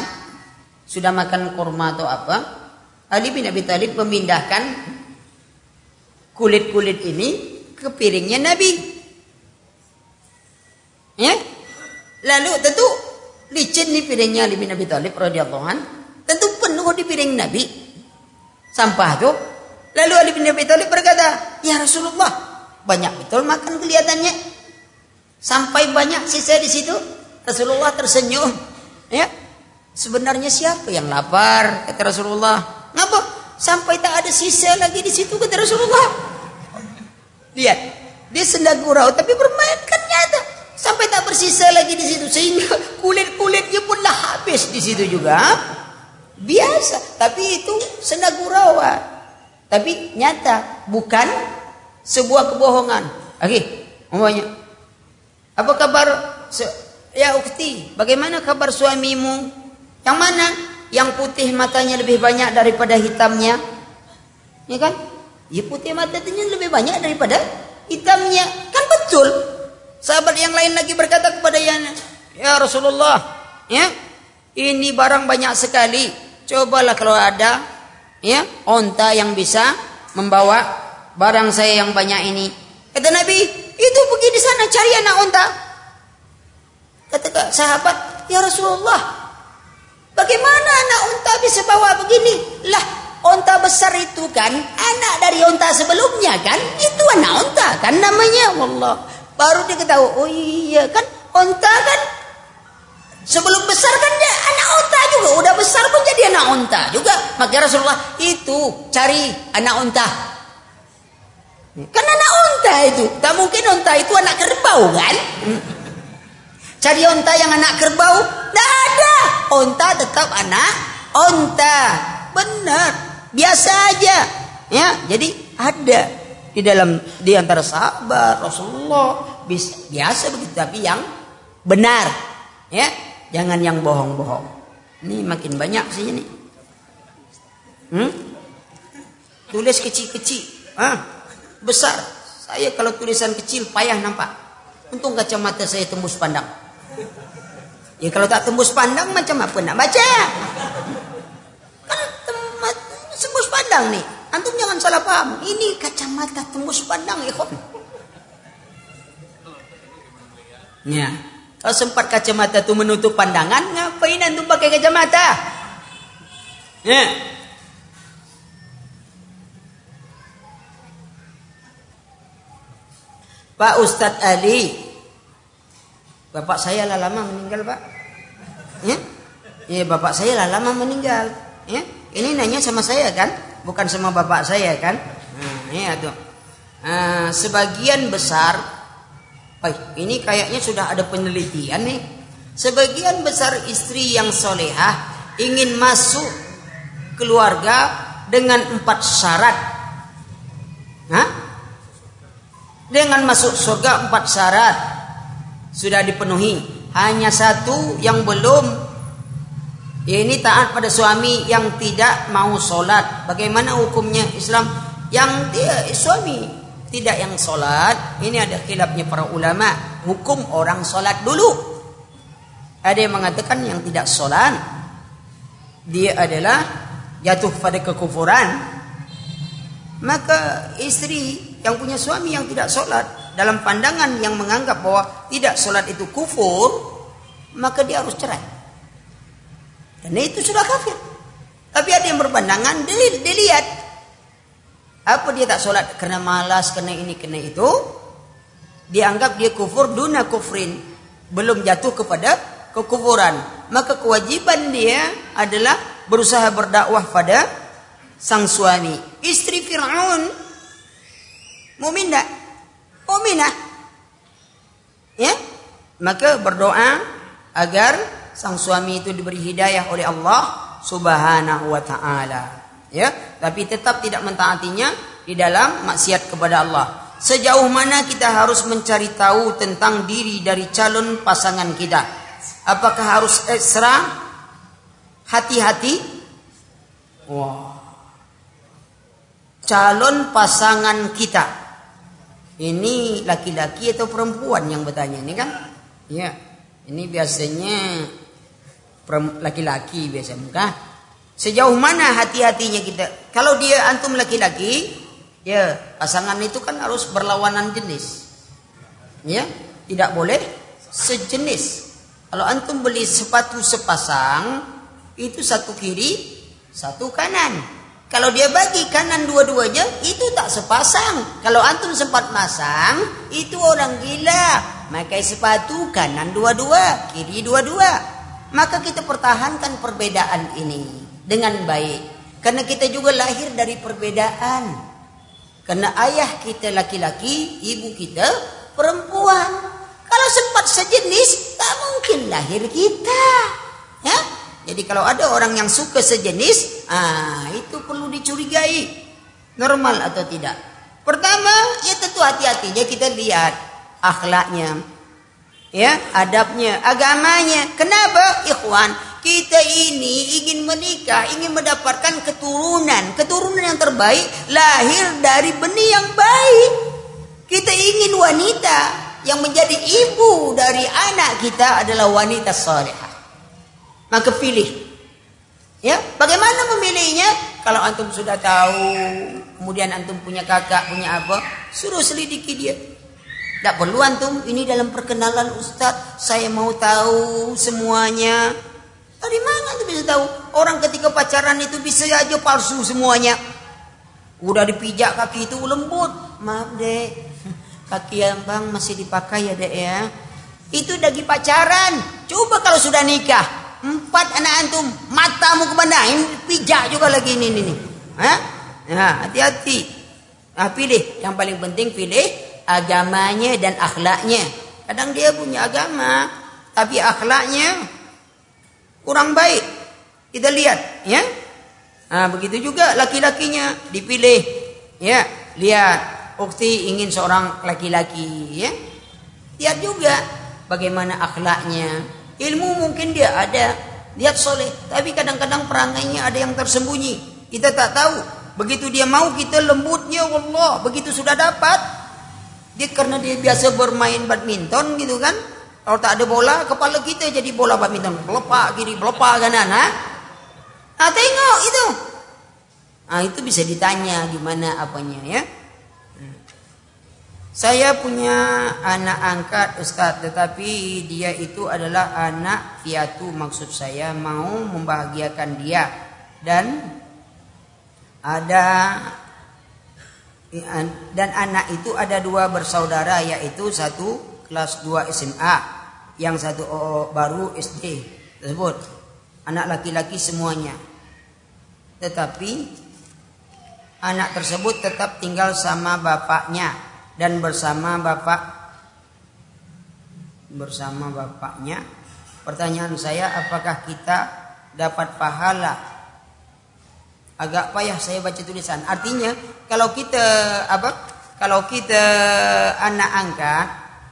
sudah makan kurma atau apa, Ali bin Abi Thalib memindahkan kulit-kulit ini ke piringnya Nabi. Ya? Lalu tentu licin di piringnya Ali bin Abi Thalib radhiyallahu tentu penuh di piring Nabi sampah tuh. Lalu Ali bin Abi Thalib berkata, "Ya Rasulullah, banyak betul makan kelihatannya. Sampai banyak sisa di situ." Rasulullah tersenyum. Ya. Sebenarnya siapa yang lapar? Kata Rasulullah. Ngapa? Sampai tak ada sisa lagi di situ kata Rasulullah. Lihat, dia senda gurau tapi bermain kan nyata. Sampai tak bersisa lagi di situ sehingga kulit-kulitnya pun lah habis di situ juga. Biasa, tapi itu senda gurauan. Tapi nyata, bukan sebuah kebohongan. Oke, umpamanya. Apa kabar Ya ukti, bagaimana kabar suamimu? Yang mana? Yang putih matanya lebih banyak daripada hitamnya. Ya kan? Ya putih matanya lebih banyak daripada hitamnya. Kan betul. Sahabat yang lain lagi berkata kepada Yana, Ya Rasulullah, ya, ini barang banyak sekali. Cobalah kalau ada ya onta yang bisa membawa barang saya yang banyak ini. Kata Nabi, itu pergi di sana cari anak onta. Kata sahabat, ya Rasulullah, bagaimana anak onta bisa bawa begini? Lah, onta besar itu kan anak dari onta sebelumnya kan? Itu anak onta kan namanya. Wallah. Baru dia ketahui, oh iya kan onta kan Sebelum besar kan dia anak unta juga. Udah besar pun jadi anak unta juga. Maka Rasulullah itu cari anak unta. Kan anak unta itu. Tak mungkin unta itu anak kerbau kan? Cari unta yang anak kerbau. Tidak ada. Unta tetap anak unta. Benar. Biasa aja. Ya, jadi ada di dalam di antara sahabat Rasulullah biasa begitu tapi yang benar ya Jangan yang bohong-bohong. Ini makin banyak sih ini. Hmm? Tulis kecil-kecil. Ah, besar. Saya kalau tulisan kecil payah nampak. Untung kacamata saya tembus pandang. Ya kalau tak tembus pandang macam apa nak baca? Kan tembus pandang nih. Antum jangan salah paham. Ini kacamata tembus pandang ya. Ya. Kalau sempat kacamata itu menutup pandangan, ngapain antum pakai kacamata? Ya. Pak Ustadz Ali, bapak saya lah lama meninggal pak. Ya, ya bapak saya lah lama meninggal. Ya, ini nanya sama saya kan, bukan sama bapak saya kan. Nah, ini tuh. Nah, sebagian besar Baik, ini kayaknya sudah ada penelitian nih. Sebagian besar istri yang solehah ingin masuk keluarga dengan empat syarat. Hah? Dengan masuk surga empat syarat sudah dipenuhi. Hanya satu yang belum. Ini taat pada suami yang tidak mau sholat. Bagaimana hukumnya Islam? Yang dia suami tidak yang solat ini ada khilafnya para ulama. Hukum orang solat dulu. Ada yang mengatakan yang tidak solat dia adalah jatuh pada kekufuran. Maka istri yang punya suami yang tidak solat dalam pandangan yang menganggap bahwa tidak solat itu kufur maka dia harus cerai. Karena itu sudah kafir. Tapi ada yang berpandangan dilihat apa dia tak solat karena malas, karena ini, karena itu? Dianggap dia kufur duna kufrin. Belum jatuh kepada kekufuran. Maka kewajiban dia adalah berusaha berdakwah pada sang suami. Istri Fir'aun. Mumin tak? Muminah. Ya? Maka berdoa agar sang suami itu diberi hidayah oleh Allah subhanahu wa ta'ala ya tapi tetap tidak mentaatinya di dalam maksiat kepada Allah. Sejauh mana kita harus mencari tahu tentang diri dari calon pasangan kita? Apakah harus ekstra? Hati-hati. Wah. Calon pasangan kita. Ini laki-laki atau perempuan yang bertanya ini kan? Ya ini biasanya laki-laki biasanya kan Sejauh mana hati-hatinya kita? Kalau dia antum laki-laki, ya pasangan itu kan harus berlawanan jenis. Ya, tidak boleh sejenis. Kalau antum beli sepatu sepasang, itu satu kiri, satu kanan. Kalau dia bagi kanan dua-duanya, itu tak sepasang. Kalau antum sempat masang, itu orang gila. Makai sepatu kanan dua-dua, kiri dua-dua. Maka kita pertahankan perbedaan ini dengan baik. Karena kita juga lahir dari perbedaan. Karena ayah kita laki-laki, ibu kita perempuan. Kalau sempat sejenis, tak mungkin lahir kita. Ya? Jadi kalau ada orang yang suka sejenis, ah itu perlu dicurigai. Normal atau tidak. Pertama, ya tentu hati-hatinya kita lihat akhlaknya. Ya, adabnya, agamanya. Kenapa? Ikhwan, kita ini ingin menikah, ingin mendapatkan keturunan. Keturunan yang terbaik lahir dari benih yang baik. Kita ingin wanita yang menjadi ibu dari anak kita adalah wanita salihah. Maka pilih. Ya, bagaimana memilihnya? Kalau antum sudah tahu, kemudian antum punya kakak, punya apa, suruh selidiki dia. Tidak perlu antum, ini dalam perkenalan Ustadz, saya mau tahu semuanya. Dari mana tuh bisa tahu? Orang ketika pacaran itu bisa aja palsu semuanya. Udah dipijak kaki itu lembut. Maaf dek, kaki yang bang masih dipakai ya dek ya. Itu lagi pacaran. Coba kalau sudah nikah, empat anak antum, matamu kemana? Ini pijak juga lagi ini ini. Hah? Nah, hati-hati. Nah, pilih. Yang paling penting pilih agamanya dan akhlaknya. Kadang dia punya agama, tapi akhlaknya kurang baik. Kita lihat, ya. Nah, begitu juga laki-lakinya dipilih. Ya, lihat ukti ingin seorang laki-laki, ya. Lihat juga bagaimana akhlaknya. Ilmu mungkin dia ada, lihat soleh, tapi kadang-kadang perangainya ada yang tersembunyi. Kita tak tahu. Begitu dia mau kita lembutnya, Allah. Begitu sudah dapat, dia karena dia biasa bermain badminton gitu kan, kalau tak ada bola, kepala kita jadi bola badminton. Belepak kiri, belepak kanan. Ha? Nah, tengok itu. Nah, itu bisa ditanya gimana apanya ya. Saya punya anak angkat Ustadz, tetapi dia itu adalah anak piatu maksud saya mau membahagiakan dia dan ada dan anak itu ada dua bersaudara yaitu satu kelas 2 SMA yang satu oh, baru SD tersebut. Anak laki-laki semuanya. Tetapi anak tersebut tetap tinggal sama bapaknya dan bersama bapak bersama bapaknya. Pertanyaan saya apakah kita dapat pahala? Agak payah saya baca tulisan. Artinya kalau kita apa? Kalau kita anak angkat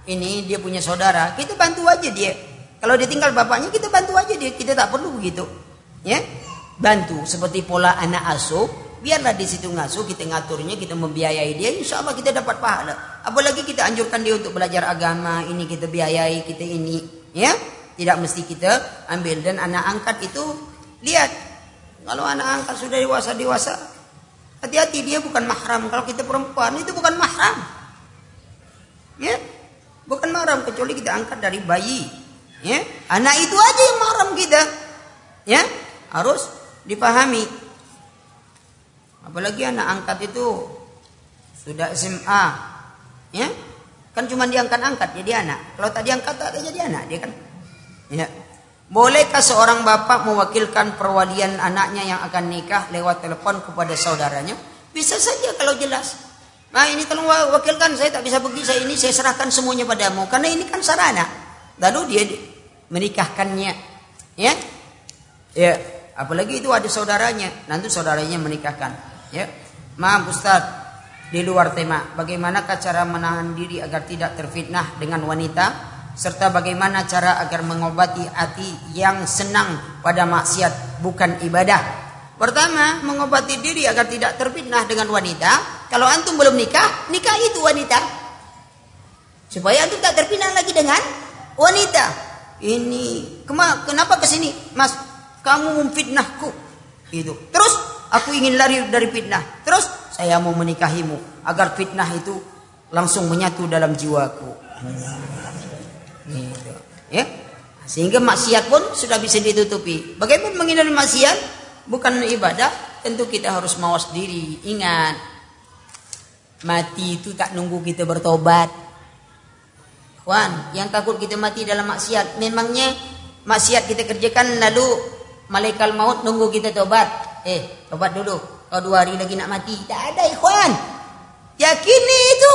ini dia punya saudara, kita bantu aja dia. Kalau dia tinggal bapaknya, kita bantu aja dia. Kita tak perlu begitu. Ya, bantu seperti pola anak asuh. Biarlah di situ ngasuh, kita ngaturnya, kita membiayai dia. Insya Allah kita dapat pahala. Apalagi kita anjurkan dia untuk belajar agama. Ini kita biayai, kita ini. Ya, tidak mesti kita ambil dan anak angkat itu lihat. Kalau anak angkat sudah dewasa dewasa, hati-hati dia bukan mahram. Kalau kita perempuan itu bukan mahram. Ya, Bukan mahram kecuali kita angkat dari bayi. Ya, anak itu aja yang mahram kita. Ya, harus dipahami. Apalagi anak angkat itu sudah SMA. Ya, kan cuma diangkat-angkat jadi anak. Kalau tak diangkat tak jadi anak dia kan. Ya. Bolehkah seorang bapak mewakilkan perwalian anaknya yang akan nikah lewat telepon kepada saudaranya? Bisa saja kalau jelas. Nah ini tolong wakilkan, saya tak bisa pergi, saya ini saya serahkan semuanya padamu. Karena ini kan sarana. Lalu dia menikahkannya. Ya, ya. Apalagi itu ada saudaranya, nanti saudaranya menikahkan. Ya, maaf Ustaz, di luar tema. Bagaimana cara menahan diri agar tidak terfitnah dengan wanita? Serta bagaimana cara agar mengobati hati yang senang pada maksiat bukan ibadah Pertama, mengobati diri agar tidak terfitnah dengan wanita. Kalau antum belum nikah, nikah itu wanita. Supaya antum tak terfitnah lagi dengan wanita. Ini kenapa ke sini, Mas? Kamu memfitnahku. Itu. Terus aku ingin lari dari fitnah. Terus saya mau menikahimu agar fitnah itu langsung menyatu dalam jiwaku. Gitu. Ya. Sehingga maksiat pun sudah bisa ditutupi. Bagaimana menghindari maksiat? Bukan ibadah, tentu kita harus mawas diri. Ingat, mati itu tak nunggu kita bertobat. Wan, yang takut kita mati dalam maksiat, memangnya maksiat kita kerjakan lalu malaikat maut nunggu kita tobat. Eh, tobat dulu. Kau dua hari lagi nak mati. Tak ada, ikhwan. Yakini itu.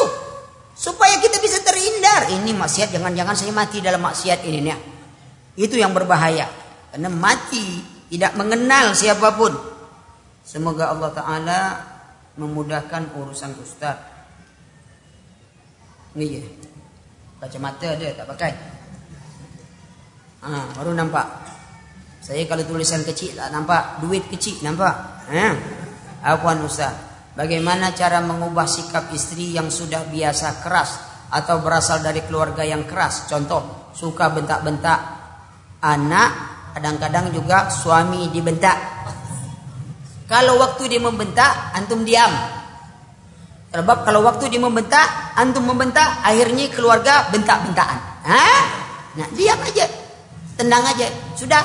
Supaya kita bisa terhindar. Ini maksiat, jangan-jangan saya mati dalam maksiat ini. Ya. Itu yang berbahaya. Karena mati tidak mengenal siapa pun. Semoga Allah Ta'ala memudahkan urusan Ustaz. Ini ya. Kacamata ada tak pakai. Ah, baru nampak. Saya kalau tulisan kecil tak nampak, duit kecil nampak. Ha? Afwan Ustaz. Bagaimana cara mengubah sikap istri yang sudah biasa keras atau berasal dari keluarga yang keras? Contoh, suka bentak-bentak anak, kadang-kadang juga suami dibentak. Kalau waktu dia membentak, antum diam. Sebab kalau waktu dia membentak, antum membentak, akhirnya keluarga bentak-bentakan. Hah? Nah, diam aja. Tenang aja. Sudah,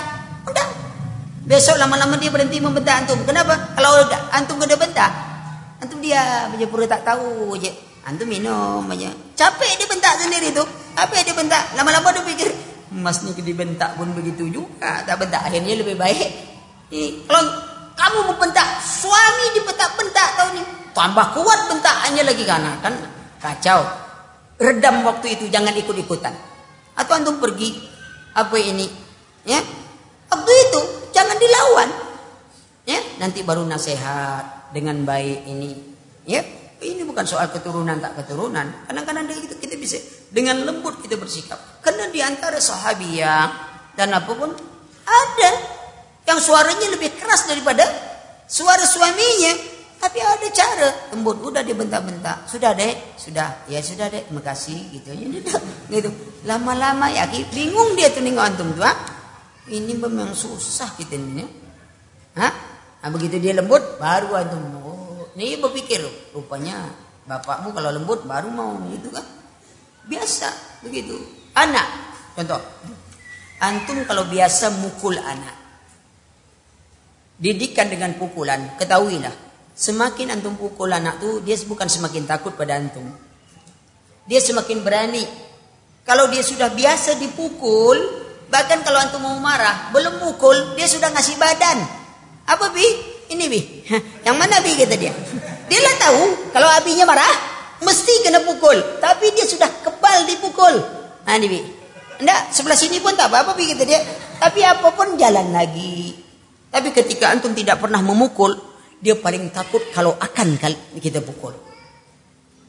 udah. Besok lama-lama dia berhenti membentak antum. Kenapa? Kalau antum kena bentak, antum dia aja pura tak tahu aja. Antum minum aja. Capek dia bentak sendiri tu. Apa dia bentak? Lama-lama dia pikir, Mas ni dibentak pun begitu juga. Tak bentak akhirnya lebih baik. Ini, kalau kamu membentak, suami dibentak-bentak tahu ni. Tambah kuat bentakannya lagi karena kan kacau. Redam waktu itu jangan ikut-ikutan. Atau antum pergi apa ini? Ya. Waktu itu jangan dilawan. Ya, nanti baru nasihat dengan baik ini. Ya. Ini bukan soal keturunan tak keturunan. Kadang-kadang kita, kita bisa dengan lembut kita bersikap. Karena di antara sahabiah dan apa pun ada yang suaranya lebih keras daripada suara suaminya. Tapi ada cara lembut. Udah dia bentak-bentak. Sudah deh, sudah. Ya sudah deh, terima kasih gitu aja. Gitu. Lama-lama ya bingung dia tuh nengok antum tuh. Ini memang susah kita ini. Ya. Hah? Nah, begitu dia lembut, baru antum ini berpikir, rupanya bapakmu kalau lembut baru mau gitu kan. Biasa begitu. Anak, contoh. Antum kalau biasa mukul anak. Didikan dengan pukulan, ketahuilah. Semakin antum pukul anak tuh, dia bukan semakin takut pada antum. Dia semakin berani. Kalau dia sudah biasa dipukul, bahkan kalau antum mau marah, belum mukul, dia sudah ngasih badan. Apa bi? Ini bi. Yang mana bi kata dia. Dia lah tahu kalau abinya marah mesti kena pukul. Tapi dia sudah kebal dipukul. Nah bi. Enggak, sebelah sini pun tak apa-apa bi kata dia. Tapi apa pun jalan lagi. Tapi ketika antum tidak pernah memukul, dia paling takut kalau akan kita pukul.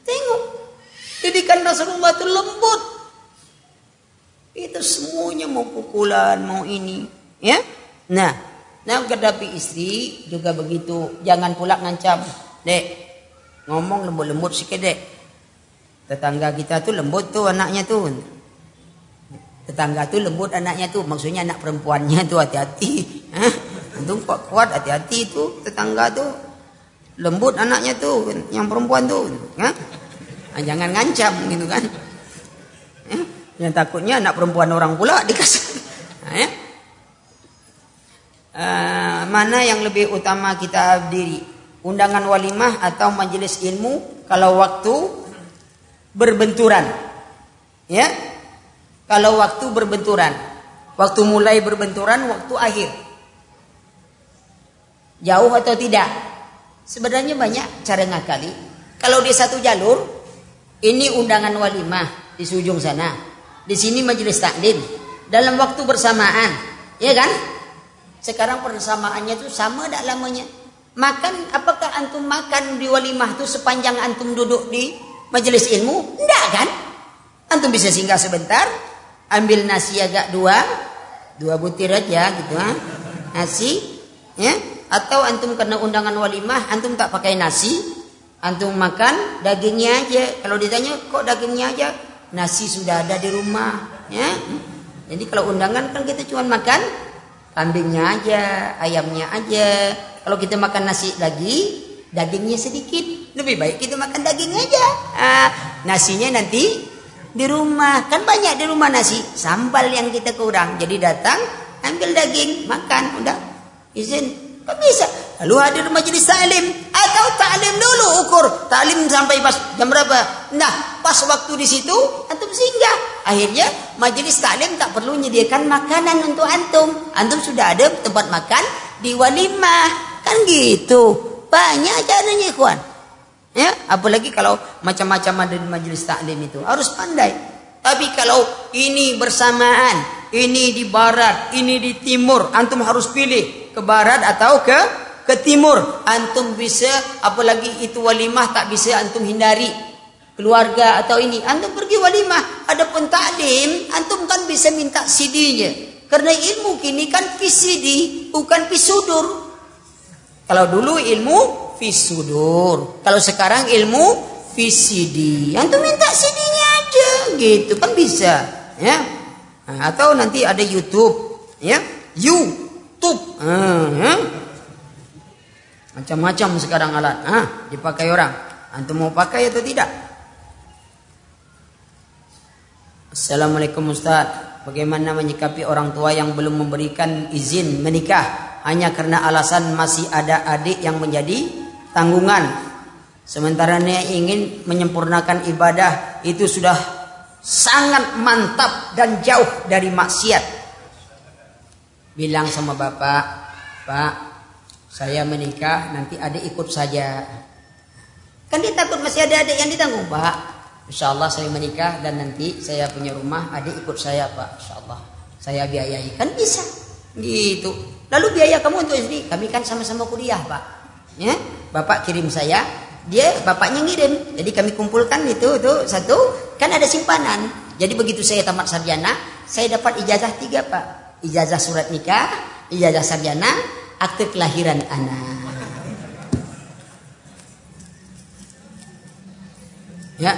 Tengok. Didikan Rasulullah itu lembut. Itu semuanya mau pukulan, mau ini. Ya. Nah, Nah, menghadapi istri juga begitu. Jangan pula ngancam. Dek, ngomong lembut-lembut sikit, Dek. Tetangga kita tuh lembut tuh anaknya tuh. Tetangga tuh lembut anaknya tuh. Maksudnya anak perempuannya tuh hati-hati. Antum kuat-kuat hati-hati tuh tetangga tuh. Lembut anaknya tuh. Yang perempuan tuh. Hah? Nah, jangan ngancam gitu kan. Yang takutnya anak perempuan orang pula dikasih. Nah, ya? uh, mana yang lebih utama kita hadiri undangan walimah atau majelis ilmu kalau waktu berbenturan. Ya? Kalau waktu berbenturan. Waktu mulai berbenturan waktu akhir. Jauh atau tidak? Sebenarnya banyak cara ngakali. Kalau di satu jalur ini undangan walimah di ujung sana. Di sini majelis taklim. Dalam waktu bersamaan. Ya kan? Sekarang persamaannya itu sama tak lamanya. Makan, apakah antum makan di walimah itu sepanjang antum duduk di majelis ilmu? Tidak kan? Antum bisa singgah sebentar, ambil nasi agak dua, dua butir aja gitu ha? Nasi, ya. Atau antum kena undangan walimah, antum tak pakai nasi, antum makan dagingnya aja. Kalau ditanya kok dagingnya aja, nasi sudah ada di rumah, ya. Jadi kalau undangan kan kita cuma makan kambingnya aja, ayamnya aja. Kalau kita makan nasi lagi, dagingnya sedikit. Lebih baik kita makan daging aja. Ah, nasinya nanti di rumah. Kan banyak di rumah nasi. Sambal yang kita kurang. Jadi datang, ambil daging, makan. Udah, izin. Kan bisa. Lalu hadir majelis taklim atau taklim dulu ukur taklim sampai pas jam berapa? Nah, pas waktu di situ antum singgah. Akhirnya majelis taklim tak perlu menyediakan makanan untuk antum. Antum sudah ada tempat makan di walimah. Kan gitu. Banyak caranya ikhwan. Ya, apalagi kalau macam-macam ada di majelis taklim itu harus pandai. Tapi kalau ini bersamaan, ini di barat, ini di timur, antum harus pilih ke barat atau ke ke timur antum bisa apalagi itu walimah tak bisa antum hindari keluarga atau ini antum pergi walimah ada pun taklim antum kan bisa minta CD-nya Karena ilmu kini kan VCD, bukan visudur. Kalau dulu ilmu visudur. Kalau sekarang ilmu VCD. Antum minta CD-nya aja gitu kan bisa, ya. Nah, atau nanti ada YouTube, ya. YouTube. Ah, ya. Macam-macam sekarang alat. Ah, dipakai orang. Antum mau pakai atau tidak? Assalamualaikum Ustaz. Bagaimana menyikapi orang tua yang belum memberikan izin menikah hanya karena alasan masih ada adik yang menjadi tanggungan. Sementara dia ingin menyempurnakan ibadah itu sudah sangat mantap dan jauh dari maksiat. Bilang sama bapak, Pak, saya menikah nanti adik ikut saja. Kan dia takut masih ada adik yang ditanggung, Pak. Insya Allah saya menikah dan nanti saya punya rumah, adik ikut saya Pak. Insya Allah saya biayai. Kan bisa. Gitu. Lalu biaya kamu untuk istri, kami kan sama-sama kuliah Pak. Ya, Bapak kirim saya, dia bapaknya ngirim. Jadi kami kumpulkan itu itu satu, kan ada simpanan. Jadi begitu saya tamat sarjana, saya dapat ijazah tiga Pak. Ijazah surat nikah, ijazah sarjana, akte kelahiran anak. Ya,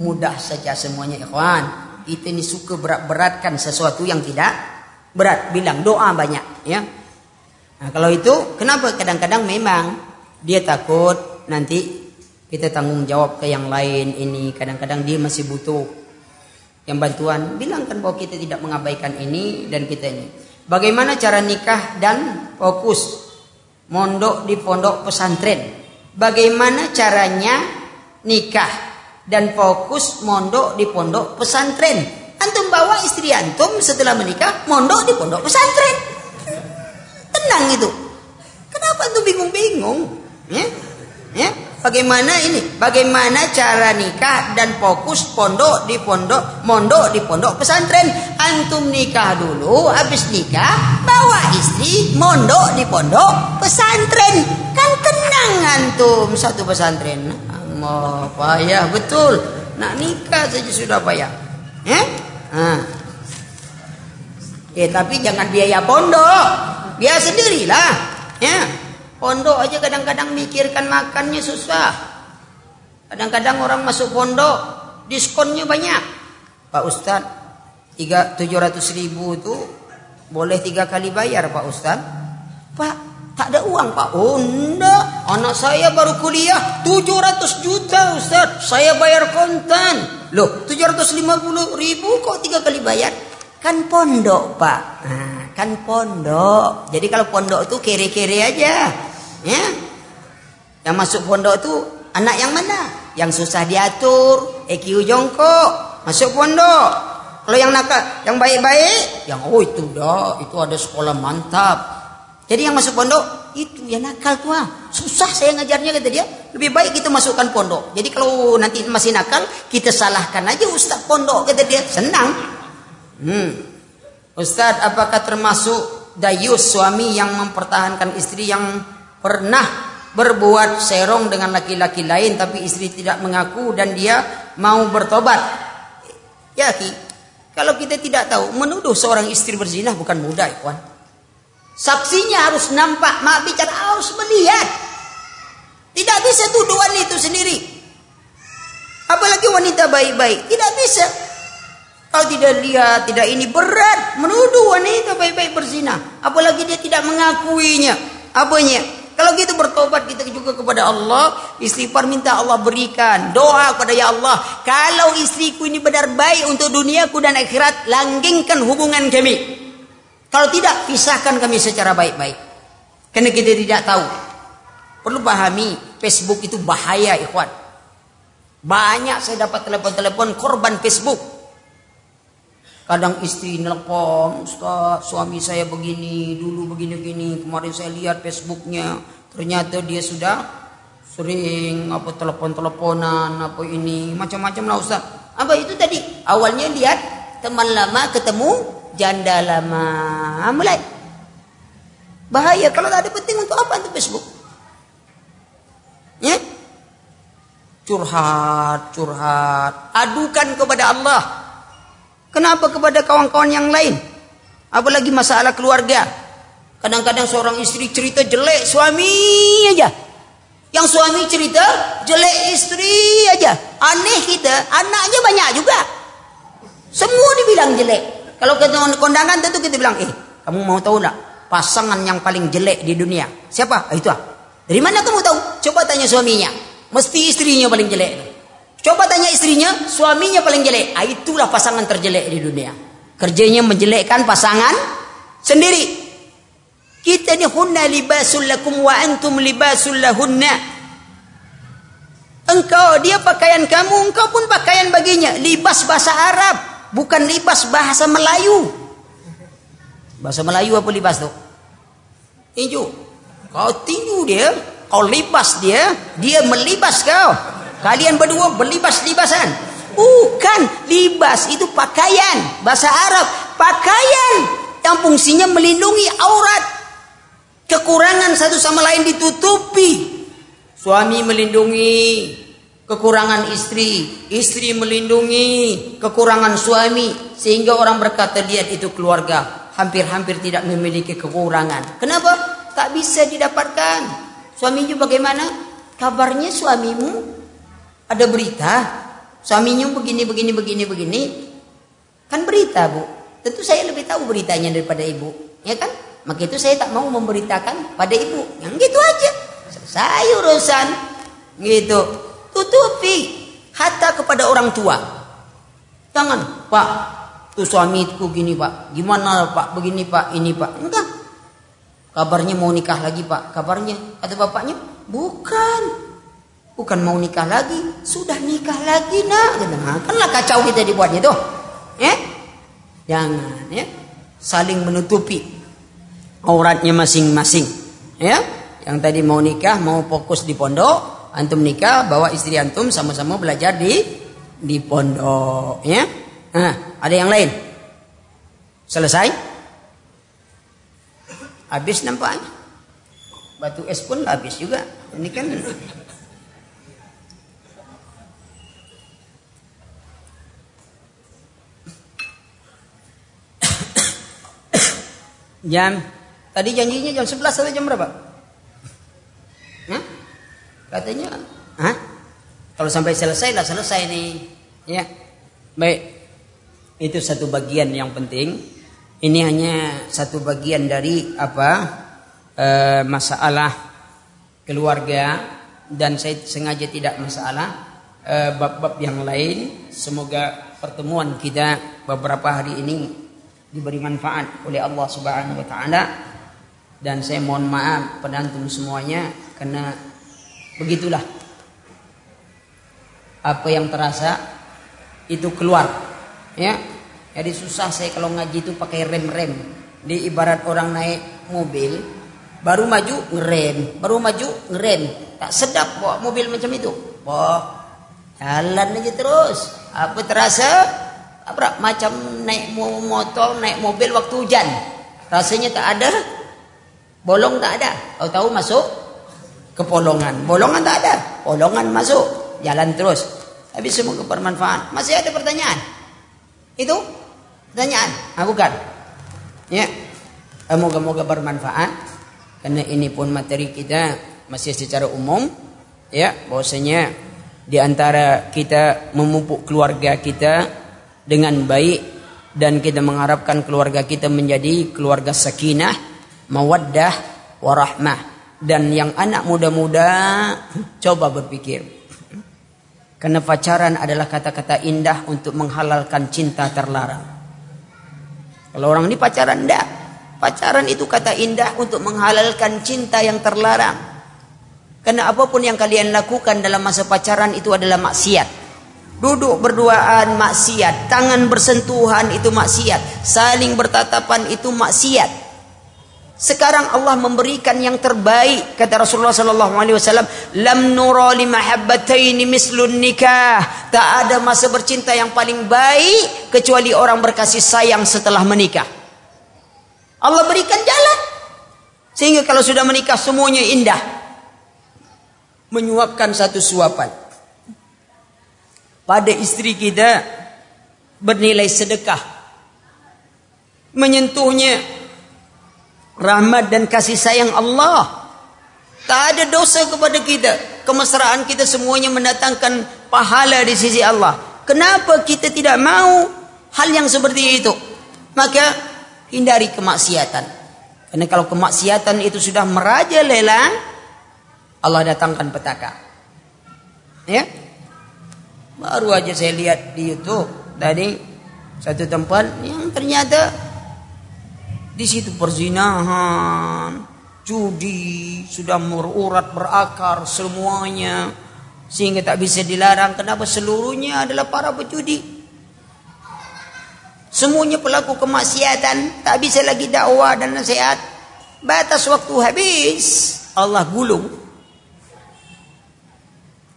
mudah saja semuanya ikhwan. Itu ini suka berat-beratkan sesuatu yang tidak berat. Bilang doa banyak ya. Nah, kalau itu kenapa kadang-kadang memang dia takut nanti kita tanggung jawab ke yang lain ini kadang-kadang dia masih butuh yang bantuan bilangkan bahwa kita tidak mengabaikan ini dan kita ini bagaimana cara nikah dan fokus mondok di pondok pesantren bagaimana caranya nikah dan fokus mondok di pondok pesantren. Antum bawa istri antum setelah menikah mondok di pondok pesantren. Tenang itu. Kenapa antum bingung-bingung? Ya? Ya? Bagaimana ini? Bagaimana cara nikah dan fokus pondok di pondok mondok di pondok pesantren? Antum nikah dulu, habis nikah bawa istri mondok di pondok pesantren. Kan tenang antum satu pesantren. Allah payah betul nak nikah saja sudah payah eh ha. eh tapi jangan biaya pondok. Biaya sendirilah. Ya. Pondok aja kadang-kadang mikirkan makannya susah. Kadang-kadang orang masuk pondok diskonnya banyak. Pak Ustad tiga tujuh ratus ribu itu boleh tiga kali bayar Pak Ustad Pak Tak ada uang pak. Oh enggak. Anak saya baru kuliah 700 juta Ustaz. Saya bayar kontan. Loh 750 ribu kok tiga kali bayar? Kan pondok pak. Nah, kan pondok. Jadi kalau pondok itu kere-kere aja. Ya. Yang masuk pondok itu anak yang mana? Yang susah diatur. EQ jongkok. Masuk pondok. Kalau yang nakal, yang baik-baik, yang oh itu dah, itu ada sekolah mantap. Jadi yang masuk pondok itu ya nakal tuh ah. Susah saya ngajarnya kata dia. Lebih baik kita masukkan pondok. Jadi kalau nanti masih nakal, kita salahkan aja ustaz pondok kata dia. Senang. Hmm. Ustaz, apakah termasuk dayus suami yang mempertahankan istri yang pernah berbuat serong dengan laki-laki lain tapi istri tidak mengaku dan dia mau bertobat? Ya, Ki. Kalau kita tidak tahu, menuduh seorang istri berzina bukan mudah, ikhwan. Saksinya harus nampak, mak bicara harus melihat. Tidak bisa tuduhan itu sendiri. Apalagi wanita baik-baik, tidak bisa. Kalau tidak lihat, tidak ini berat menuduh wanita baik-baik berzina. Apalagi dia tidak mengakuinya. Apanya? Kalau gitu bertobat kita juga kepada Allah, istighfar minta Allah berikan, doa kepada ya Allah, kalau istriku ini benar baik untuk duniaku dan akhirat, langgengkan hubungan kami. Kalau tidak, pisahkan kami secara baik-baik. Karena kita tidak tahu. Perlu pahami, Facebook itu bahaya, ikhwan. Banyak saya dapat telepon-telepon korban Facebook. Kadang istri nelpon, suami saya begini, dulu begini-gini. Kemarin saya lihat Facebooknya, ternyata dia sudah sering apa telepon-teleponan, apa ini, macam-macam lah Ustaz. Apa itu tadi? Awalnya lihat teman lama ketemu janda lama mulai bahaya kalau tak ada penting untuk apa untuk Facebook ya curhat curhat adukan kepada Allah kenapa kepada kawan-kawan yang lain Apalagi masalah keluarga. Kadang-kadang seorang istri cerita jelek suami aja. Yang suami cerita jelek istri aja. Aneh kita, anaknya banyak juga. Semua dibilang jelek. Kalau kita kondangan tentu kita bilang, eh kamu mau tahu nak pasangan yang paling jelek di dunia? Siapa? Ah, itu ah. Dari mana kamu tahu? Coba tanya suaminya. Mesti istrinya paling jelek. Coba tanya istrinya, suaminya paling jelek. Ah, itulah pasangan terjelek di dunia. Kerjanya menjelekkan pasangan sendiri. Kita ni hunna libasul lakum wa antum libasul lahunna. Engkau dia pakaian kamu, engkau pun pakaian baginya. Libas bahasa Arab, bukan libas bahasa Melayu. Bahasa Melayu apa libas tu? Tinju. Kau tinju dia, kau libas dia, dia melibas kau. Kalian berdua berlibas-libasan. Bukan libas itu pakaian bahasa Arab, pakaian yang fungsinya melindungi aurat Kekurangan satu sama lain ditutupi. Suami melindungi kekurangan istri, istri melindungi kekurangan suami sehingga orang berkata dia itu keluarga hampir-hampir tidak memiliki kekurangan. Kenapa? Tak bisa didapatkan. Suaminya bagaimana? Kabarnya suamimu ada berita, suaminya begini begini begini begini. Kan berita, Bu. Tentu saya lebih tahu beritanya daripada ibu, ya kan? Maka itu saya tak mau memberitakan pada ibu. Yang gitu aja. Selesai urusan. Gitu. Tutupi. Hatta kepada orang tua. Jangan, Pak. Tuh suamiku gini, Pak. Gimana, Pak? Begini, Pak. Ini, Pak. Enggak. Kabarnya mau nikah lagi, Pak. Kabarnya. Kata bapaknya, bukan. Bukan mau nikah lagi. Sudah nikah lagi, nak. Nah, kanlah kacau kita dibuatnya tuh. Eh? Jangan, ya. Saling menutupi auratnya masing-masing. Ya, yang tadi mau nikah, mau fokus di pondok, antum nikah, bawa istri antum sama-sama belajar di di pondok. Ya, nah, ada yang lain? Selesai? Habis nampaknya. Batu es pun habis juga. Ini kan jam Tadi janjinya jam 11 atau jam berapa? Hah? Katanya, Hah? Kalau sampai selesai lah selesai nih. Ya. Baik. Itu satu bagian yang penting. Ini hanya satu bagian dari apa? E, masalah keluarga dan saya sengaja tidak masalah bab-bab e, yang lain. Semoga pertemuan kita beberapa hari ini diberi manfaat oleh Allah Subhanahu wa taala dan saya mohon maaf pada antum semuanya karena begitulah. Apa yang terasa itu keluar. Ya. Jadi susah saya kalau ngaji itu pakai rem-rem. Di ibarat orang naik mobil baru maju ngerem. Baru maju ngerem. Tak sedap bawa mobil macam itu. Wah jalan aja terus. Apa terasa? Apa? Macam naik motor naik mobil waktu hujan. Rasanya tak ada. Bolong tak ada. Tahu tahu masuk ke polongan. Bolongan tak ada. Polongan masuk. Jalan terus. Habis semua bermanfaat. Masih ada pertanyaan? Itu pertanyaan? Ah, bukan. Ya. Moga-moga bermanfaat. Karena ini pun materi kita masih secara umum. Ya, bahwasanya di antara kita memupuk keluarga kita dengan baik dan kita mengharapkan keluarga kita menjadi keluarga sakinah mawaddah warahmah dan yang anak muda-muda coba berpikir. Karena pacaran adalah kata-kata indah untuk menghalalkan cinta terlarang. Kalau orang ini pacaran enggak pacaran itu kata indah untuk menghalalkan cinta yang terlarang. Karena apa pun yang kalian lakukan dalam masa pacaran itu adalah maksiat. Duduk berduaan maksiat. Tangan bersentuhan itu maksiat. Saling bertatapan itu maksiat sekarang Allah memberikan yang terbaik kata Rasulullah sallallahu alaihi wasallam, "Lam nura li mahabbataini mislun nikah." Tak ada masa bercinta yang paling baik kecuali orang berkasih sayang setelah menikah. Allah berikan jalan sehingga kalau sudah menikah semuanya indah. Menyuapkan satu suapan pada istri kita bernilai sedekah menyentuhnya rahmat dan kasih sayang Allah. Tak ada dosa kepada kita. Kemesraan kita semuanya mendatangkan pahala di sisi Allah. Kenapa kita tidak mau hal yang seperti itu? Maka hindari kemaksiatan. Karena kalau kemaksiatan itu sudah merajalela, Allah datangkan petaka. Ya, Baru aja saya lihat di YouTube tadi satu tempat yang ternyata di situ perzinahan, judi sudah merurat berakar semuanya sehingga tak bisa dilarang. Kenapa seluruhnya adalah para pejudi? Semuanya pelaku kemaksiatan, tak bisa lagi dakwah dan nasihat. Batas waktu habis, Allah gulung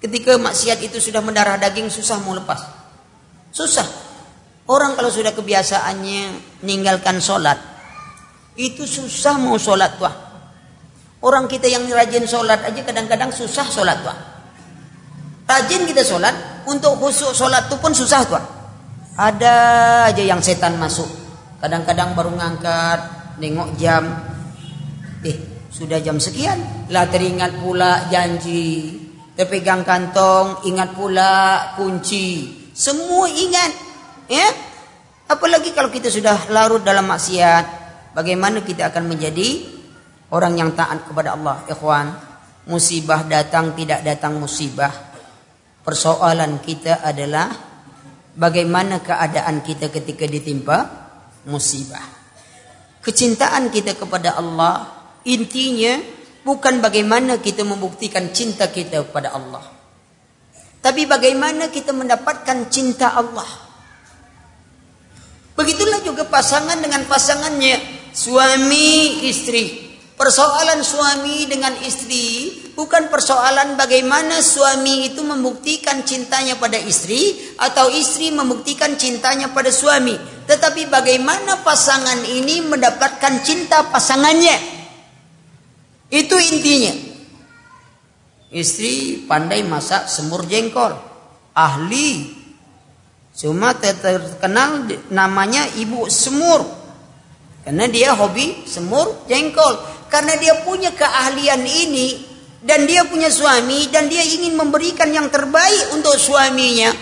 Ketika maksiat itu sudah mendarah daging susah mau lepas. Susah. Orang kalau sudah kebiasaannya meninggalkan sholat. Itu susah mau sholat tuh. Orang kita yang rajin sholat aja kadang-kadang susah sholat tuh. Rajin kita sholat. Untuk khusus sholat itu pun susah tuh. Ada aja yang setan masuk. Kadang-kadang baru ngangkat. Nengok jam. Eh sudah jam sekian. Lah teringat pula janji Terpegang kantong, ingat pula kunci. Semua ingat. Ya? Apalagi kalau kita sudah larut dalam maksiat. Bagaimana kita akan menjadi orang yang taat kepada Allah. Ikhwan, musibah datang tidak datang musibah. Persoalan kita adalah bagaimana keadaan kita ketika ditimpa musibah. Kecintaan kita kepada Allah intinya bukan bagaimana kita membuktikan cinta kita kepada Allah. Tapi bagaimana kita mendapatkan cinta Allah. Begitulah juga pasangan dengan pasangannya. Suami istri. Persoalan suami dengan istri bukan persoalan bagaimana suami itu membuktikan cintanya pada istri atau istri membuktikan cintanya pada suami, tetapi bagaimana pasangan ini mendapatkan cinta pasangannya. Itu intinya. Istri pandai masak semur jengkol. Ahli. Cuma terkenal namanya ibu semur. Karena dia hobi semur jengkol. Karena dia punya keahlian ini. Dan dia punya suami. Dan dia ingin memberikan yang terbaik untuk suaminya.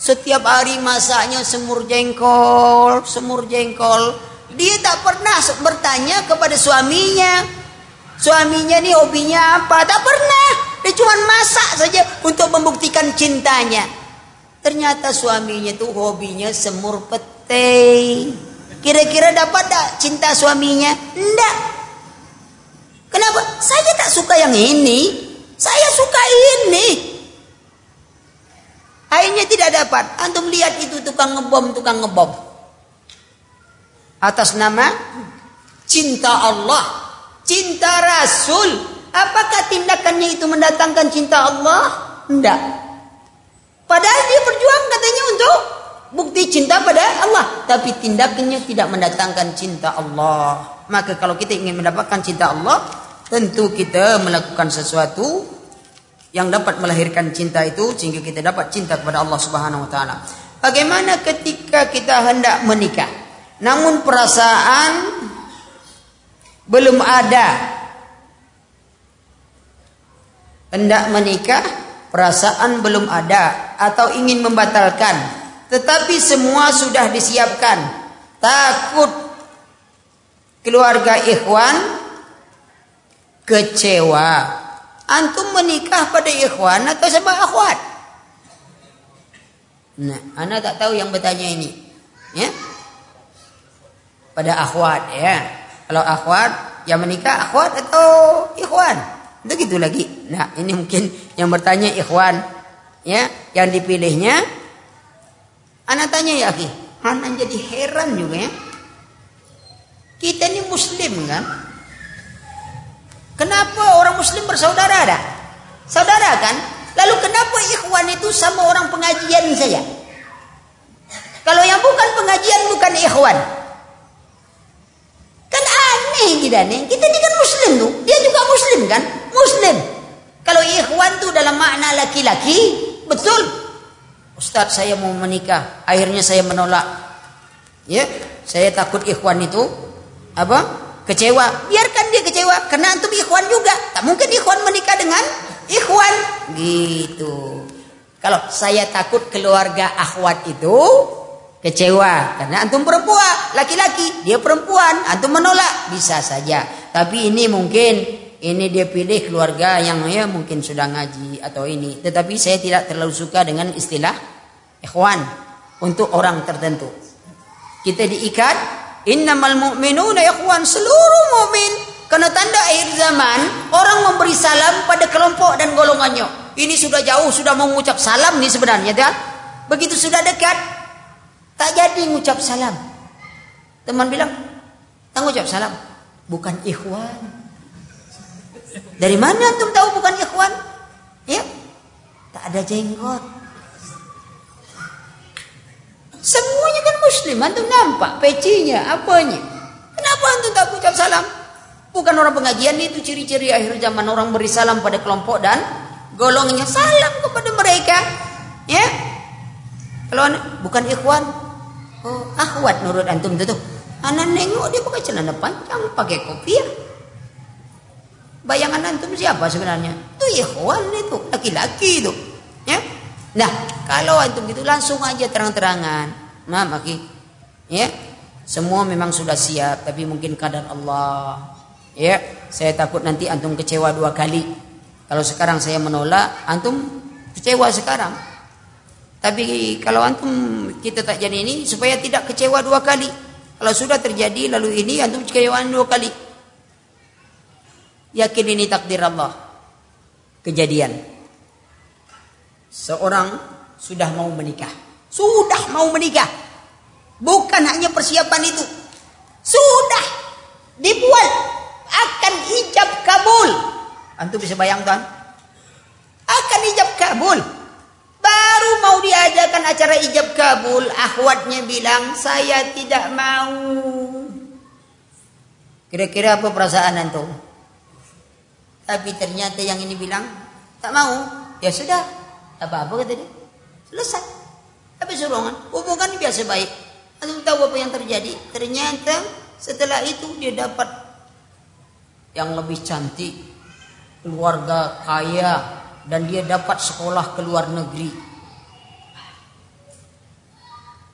Setiap hari masaknya semur jengkol. Semur jengkol. Dia tak pernah bertanya kepada suaminya Suaminya nih hobinya apa? Tak pernah. Dia cuma masak saja untuk membuktikan cintanya. Ternyata suaminya tuh hobinya semur pete. Kira-kira dapat tak cinta suaminya? Enggak. Kenapa? Saya tak suka yang ini. Saya suka ini. Akhirnya tidak dapat. Antum lihat itu tukang ngebom, tukang ngebom. Atas nama cinta Allah cinta Rasul. Apakah tindakannya itu mendatangkan cinta Allah? Tidak. Padahal dia berjuang katanya untuk bukti cinta pada Allah. Tapi tindakannya tidak mendatangkan cinta Allah. Maka kalau kita ingin mendapatkan cinta Allah, tentu kita melakukan sesuatu yang dapat melahirkan cinta itu sehingga kita dapat cinta kepada Allah Subhanahu wa taala. Bagaimana ketika kita hendak menikah? Namun perasaan belum ada hendak menikah perasaan belum ada atau ingin membatalkan tetapi semua sudah disiapkan. Takut keluarga ikhwan kecewa. Antum menikah pada ikhwan atau sama akhwat? Nah anda tak tahu yang bertanya ini. Ya? Pada akhwat ya. Kalau akhwat yang menikah akhwat atau ikhwan? Begitu lagi. Nah, ini mungkin yang bertanya ikhwan ya, yang dipilihnya anak tanya ya, Ki. Anak jadi heran juga ya. Kita ini muslim kan? Kenapa orang muslim bersaudara ada? Saudara kan? Lalu kenapa ikhwan itu sama orang pengajian saja? Kalau yang bukan pengajian bukan ikhwan. Kan aneh kita nih. Kita ini kan muslim tuh. Dia juga muslim kan? Muslim. Kalau ikhwan tuh dalam makna laki-laki, betul. Ustaz saya mau menikah, akhirnya saya menolak. Ya, saya takut ikhwan itu apa? Kecewa. Biarkan dia kecewa karena antum ikhwan juga. Tak mungkin ikhwan menikah dengan ikhwan gitu. Kalau saya takut keluarga akhwat itu kecewa karena antum perempuan, laki-laki, dia perempuan, antum menolak bisa saja. Tapi ini mungkin ini dia pilih keluarga yang ya mungkin sudah ngaji atau ini. Tetapi saya tidak terlalu suka dengan istilah ikhwan untuk orang tertentu. Kita diikat innamal mu'minuna ikhwan seluruh mukmin karena tanda akhir zaman orang memberi salam pada kelompok dan golongannya. Ini sudah jauh, sudah mengucap salam nih sebenarnya, kan? Begitu sudah dekat, tak jadi mengucap salam. Teman bilang, tak mengucap salam. Bukan ikhwan. Dari mana antum tahu bukan ikhwan? Ya, tak ada jenggot. Semuanya kan muslim, antum nampak pecinya, apanya. Kenapa antum tak ucap salam? Bukan orang pengajian itu ciri-ciri akhir zaman orang beri salam pada kelompok dan golongnya salam kepada mereka ya kalau bukan ikhwan oh akhwat menurut antum itu tuh anak nengok dia pakai celana panjang pakai kopiah bayangan antum siapa sebenarnya itu ikhwan itu laki-laki itu ya nah kalau antum gitu langsung aja terang-terangan nah maki ya semua memang sudah siap tapi mungkin kadar Allah ya saya takut nanti antum kecewa dua kali kalau sekarang saya menolak, antum kecewa sekarang. Tapi kalau antum kita tak jadi ini supaya tidak kecewa dua kali. Kalau sudah terjadi lalu ini antum kecewa dua kali. Yakin ini takdir Allah. Kejadian. Seorang sudah mau menikah. Sudah mau menikah. Bukan hanya persiapan itu. Sudah dibuat akan ijab kabul Antum bisa bayangkan? Akan ijab kabul. Baru mau diadakan acara ijab kabul, akhwatnya bilang, saya tidak mau. Kira-kira apa perasaan antum? Tapi ternyata yang ini bilang, tak mau. Ya sudah, apa-apa kata dia. Selesai. Tapi suruhan, hubungan biasa baik. Antum tahu apa yang terjadi? Ternyata setelah itu dia dapat yang lebih cantik, keluarga kaya dan dia dapat sekolah ke luar negeri.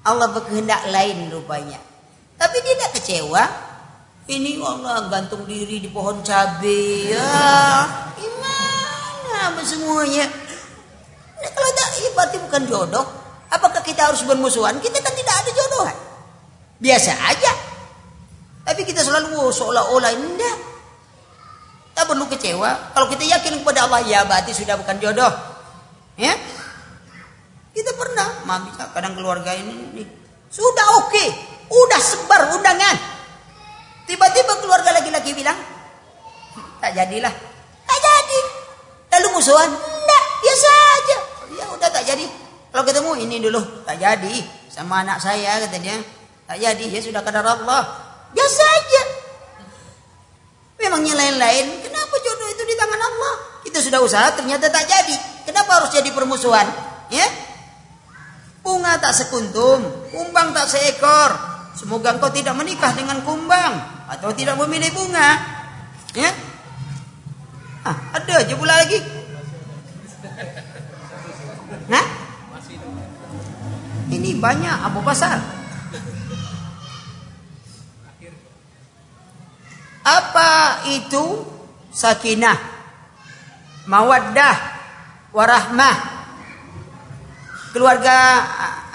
Allah berkehendak lain rupanya. Tapi dia tidak kecewa. Ini Allah gantung diri di pohon cabai. Ya, gimana apa semuanya? Nah, kalau tak, ya berarti bukan jodoh. Apakah kita harus bermusuhan? Kita kan tidak ada jodoh. Biasa aja. Tapi kita selalu oh, seolah-olah indah. Tak perlu kecewa. Kalau kita yakin kepada Allah, ya berarti sudah bukan jodoh. Ya? Kita pernah, mami kadang keluarga ini, sudah oke, okay. udah sebar undangan. Tiba-tiba keluarga laki-laki bilang, tak jadilah. Tak jadi. Lalu musuhan, enggak, biasa aja. Ya udah tak jadi. Kalau ketemu ini dulu, tak jadi. Sama anak saya katanya, tak jadi. Ya sudah kadar Allah. Biasa aja. Memangnya lain-lain. Kenapa jodoh itu di tangan Allah? Kita sudah usaha ternyata tak jadi. Kenapa harus jadi permusuhan? Ya? Bunga tak sekuntum, kumbang tak seekor. Semoga engkau tidak menikah dengan kumbang atau tidak memilih bunga. Ya? Ah, ada aja pula lagi. Nah? Ini banyak Abu Basar. Apa itu sakinah? Mawaddah, warahmah. Keluarga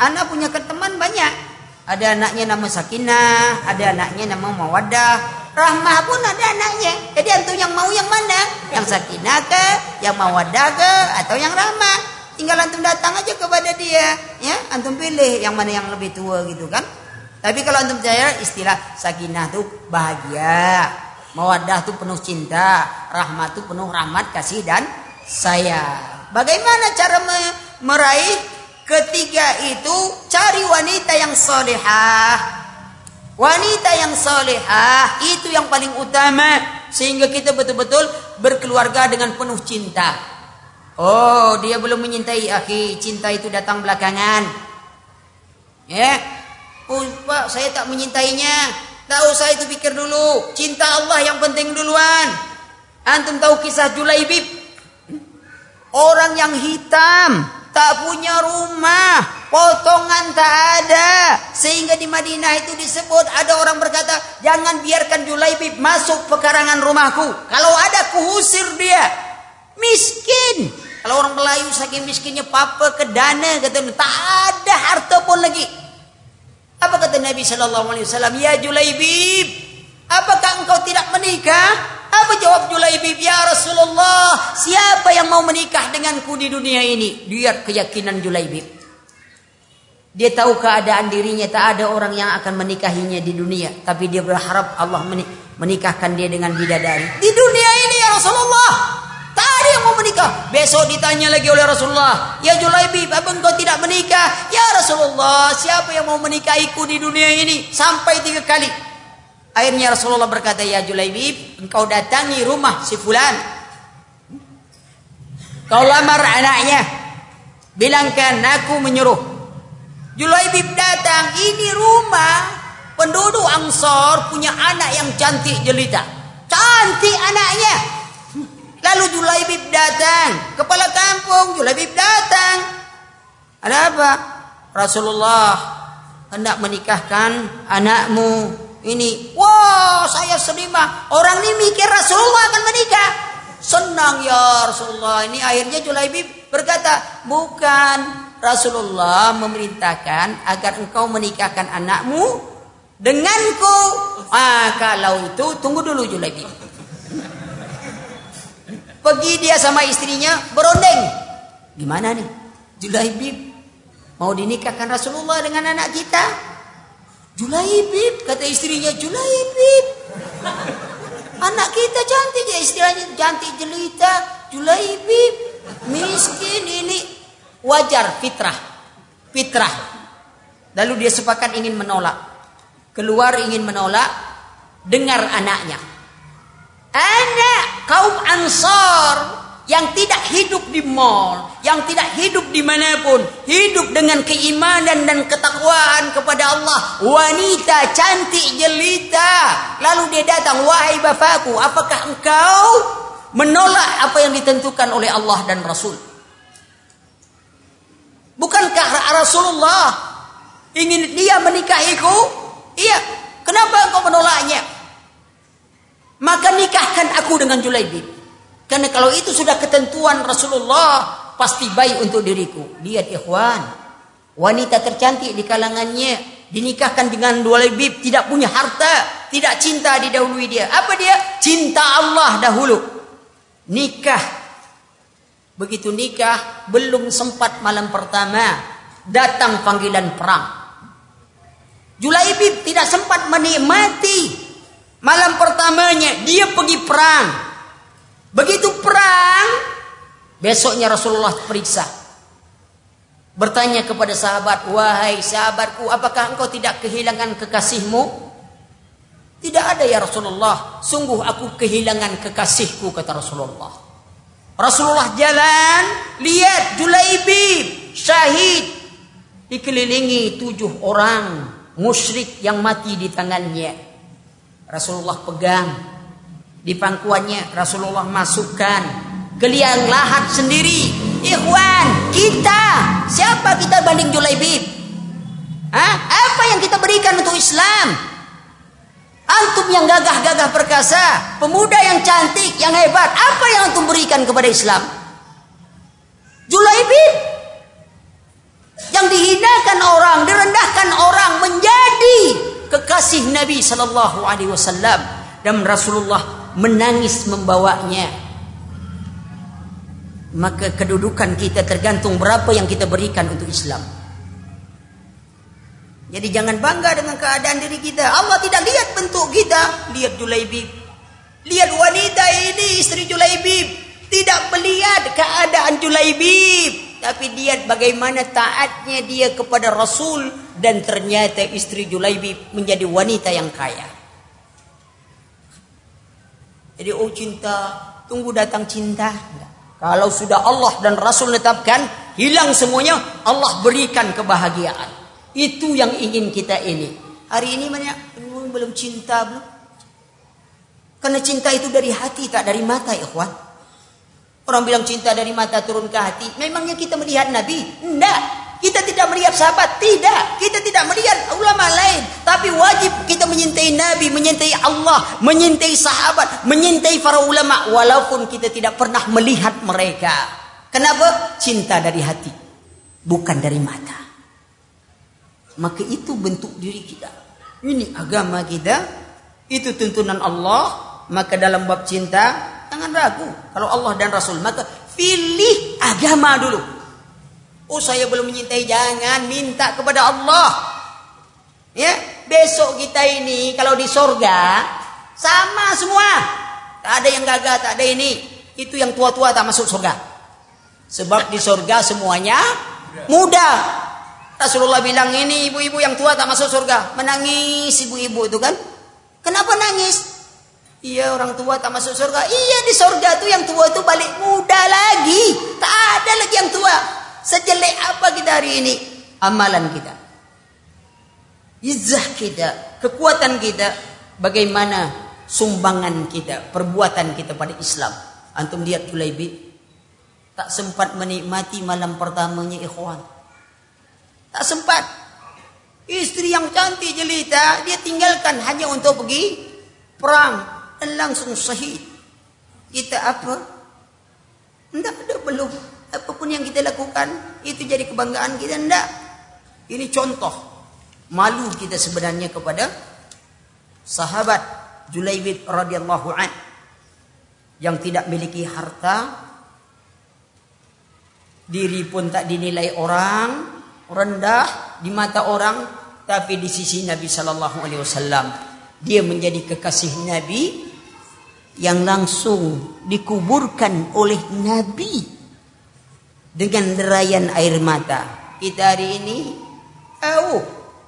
anak punya teman banyak. Ada anaknya nama Sakinah, ada anaknya nama Mawaddah, Rahmah pun ada anaknya. Jadi antum yang mau yang mana? Yang Sakinah ke, yang Mawaddah ke, atau yang Rahmah? Tinggal antum datang aja kepada dia, ya. Antum pilih yang mana yang lebih tua gitu kan? Tapi kalau antum percaya istilah sakinah itu bahagia, mawaddah itu penuh cinta, rahmat itu penuh rahmat, kasih dan sayang. Bagaimana cara meraih ketiga itu? Cari wanita yang solehah. Wanita yang solehah itu yang paling utama sehingga kita betul-betul berkeluarga dengan penuh cinta. Oh, dia belum menyintai akhi, cinta itu datang belakangan. Ya, Oh Pak, saya tak menyintainya. Tahu saya itu pikir dulu. Cinta Allah yang penting duluan. Antum tahu kisah Julaibib? Orang yang hitam. Tak punya rumah. Potongan tak ada. Sehingga di Madinah itu disebut ada orang berkata. Jangan biarkan Julaibib masuk pekarangan rumahku. Kalau ada kuhusir dia. Miskin. Kalau orang Melayu saking miskinnya papa ke dana kata tak ada harta pun lagi. Apa kata Nabi Shallallahu Alaihi Wasallam? Ya Julaibib, apakah engkau tidak menikah? Apa jawab Julaibib? Ya Rasulullah, siapa yang mau menikah denganku di dunia ini? Lihat keyakinan Julaibib. Dia tahu keadaan dirinya tak ada orang yang akan menikahinya di dunia, tapi dia berharap Allah menikahkan dia dengan bidadari. Di dunia ini ya Rasulullah, yang mau menikah. Besok ditanya lagi oleh Rasulullah. Ya Julaibib, apa engkau tidak menikah? Ya Rasulullah, siapa yang mau menikahiku di dunia ini? Sampai tiga kali. Akhirnya Rasulullah berkata, Ya Julaibib, engkau datangi rumah si fulan. Kau lamar anaknya. Bilangkan aku menyuruh. Julaibib datang, ini rumah penduduk Ansor punya anak yang cantik jelita. Cantik anaknya. Lalu Julaibib datang. Kepala kampung Julaibib datang. Ada apa? Rasulullah hendak menikahkan anakmu ini. Wah, saya sedima. Orang ini mikir Rasulullah akan menikah. Senang ya Rasulullah. Ini akhirnya Julaibib berkata, bukan Rasulullah memerintahkan agar engkau menikahkan anakmu denganku. Ah, kalau itu tunggu dulu Julaibib. Pergi dia sama istrinya berondeng. Gimana nih? Julaibib mau dinikahkan Rasulullah dengan anak kita? Julaibib kata istrinya Julaibib. Anak kita cantik ya istilahnya cantik jelita. Julaibib miskin ini wajar fitrah. Fitrah. Lalu dia sepakat ingin menolak. Keluar ingin menolak. Dengar anaknya. Anak kaum Ansar yang tidak hidup di mall, yang tidak hidup di mana pun, hidup dengan keimanan dan ketakwaan kepada Allah. Wanita cantik jelita. Lalu dia datang, wahai bapakku, apakah engkau menolak apa yang ditentukan oleh Allah dan Rasul? Bukankah Rasulullah ingin dia menikahiku? Iya. Kenapa engkau menolaknya? Maka nikahkan aku dengan Julaibib. Karena kalau itu sudah ketentuan Rasulullah, pasti baik untuk diriku. Lihat ikhwan, wanita tercantik di kalangannya dinikahkan dengan Julaibib, tidak punya harta, tidak cinta didahului dia. Apa dia? Cinta Allah dahulu. Nikah. Begitu nikah, belum sempat malam pertama, datang panggilan perang. Julaibib tidak sempat menikmati Malam pertamanya dia pergi perang. Begitu perang, besoknya Rasulullah periksa. Bertanya kepada sahabat, "Wahai sahabatku, apakah engkau tidak kehilangan kekasihmu?" Tidak ada ya Rasulullah. Sungguh aku kehilangan kekasihku kata Rasulullah. Rasulullah jalan, lihat Julaibib syahid dikelilingi tujuh orang musyrik yang mati di tangannya. Rasulullah pegang di pangkuannya Rasulullah masukkan ke liang lahat sendiri ikhwan kita. Siapa kita banding Julaibib? Hah? apa yang kita berikan untuk Islam? Antum yang gagah-gagah perkasa pemuda yang cantik yang hebat apa yang antum berikan kepada Islam? Julaibib yang dihinakan orang direndahkan orang menjadi kekasih Nabi Shallallahu Alaihi Wasallam dan Rasulullah menangis membawanya. Maka kedudukan kita tergantung berapa yang kita berikan untuk Islam. Jadi jangan bangga dengan keadaan diri kita. Allah tidak lihat bentuk kita. Lihat Julaibib. Lihat wanita ini istri Julaibib. Tidak melihat keadaan Julaibib. Tapi lihat bagaimana taatnya dia kepada Rasul dan ternyata istri Julaibi menjadi wanita yang kaya. Jadi oh cinta, tunggu datang cinta. Kalau sudah Allah dan Rasul menetapkan, hilang semuanya, Allah berikan kebahagiaan. Itu yang ingin kita ini. Hari ini banyak belum cinta belum. Karena cinta itu dari hati tak dari mata, ikhwan. Orang bilang cinta dari mata turun ke hati. Memangnya kita melihat Nabi? Tidak. Kita tidak melihat sahabat, tidak. Kita tidak melihat ulama lain, tapi wajib kita menyintai Nabi, menyintai Allah, menyintai sahabat, menyintai para ulama walaupun kita tidak pernah melihat mereka. Kenapa? Cinta dari hati, bukan dari mata. Maka itu bentuk diri kita. Ini agama kita, itu tuntunan Allah, maka dalam bab cinta jangan ragu. Kalau Allah dan Rasul, maka pilih agama dulu. Oh saya belum menyintai jangan minta kepada Allah. Ya, besok kita ini kalau di sorga sama semua. Tak ada yang gagal, tak ada ini. Itu yang tua-tua tak masuk surga. Sebab di sorga semuanya muda. Rasulullah bilang ini ibu-ibu yang tua tak masuk surga. Menangis ibu-ibu itu kan. Kenapa nangis? Iya orang tua tak masuk surga. Iya di surga tuh yang tua itu balik muda lagi. Tak ada lagi yang tua. Sejelek apa kita hari ini? Amalan kita. Izzah kita, kekuatan kita, bagaimana sumbangan kita, perbuatan kita pada Islam. Antum lihat Julaibi tak sempat menikmati malam pertamanya ikhwan. Tak sempat. Istri yang cantik jelita dia tinggalkan hanya untuk pergi perang dan langsung syahid. Kita apa? Tidak ada belum apapun yang kita lakukan itu jadi kebanggaan kita enggak? Ini contoh malu kita sebenarnya kepada sahabat Julaibid radhiyallahu an yang tidak memiliki harta. Diri pun tak dinilai orang rendah di mata orang tapi di sisi Nabi sallallahu alaihi wasallam dia menjadi kekasih Nabi yang langsung dikuburkan oleh Nabi dengan derayan air mata. Kita hari ini tahu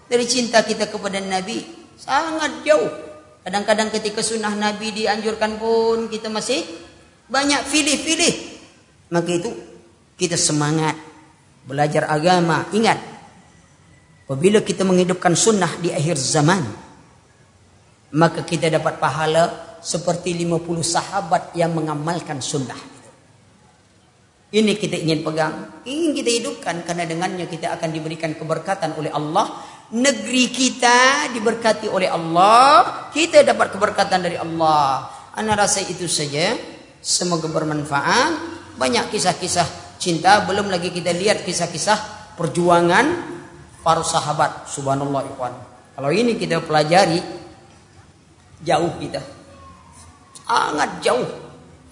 dari cinta kita kepada Nabi sangat jauh. Kadang-kadang ketika sunnah Nabi dianjurkan pun kita masih banyak pilih-pilih. Maka itu kita semangat belajar agama. Ingat, apabila kita menghidupkan sunnah di akhir zaman, maka kita dapat pahala seperti 50 sahabat yang mengamalkan sunnah. Ini kita ingin pegang, ingin kita hidupkan karena dengannya kita akan diberikan keberkatan oleh Allah. Negeri kita diberkati oleh Allah, kita dapat keberkatan dari Allah. Ana rasa itu saja. Semoga bermanfaat. Banyak kisah-kisah cinta, belum lagi kita lihat kisah-kisah perjuangan para sahabat. Subhanallah ikhwan. Kalau ini kita pelajari jauh kita. Sangat jauh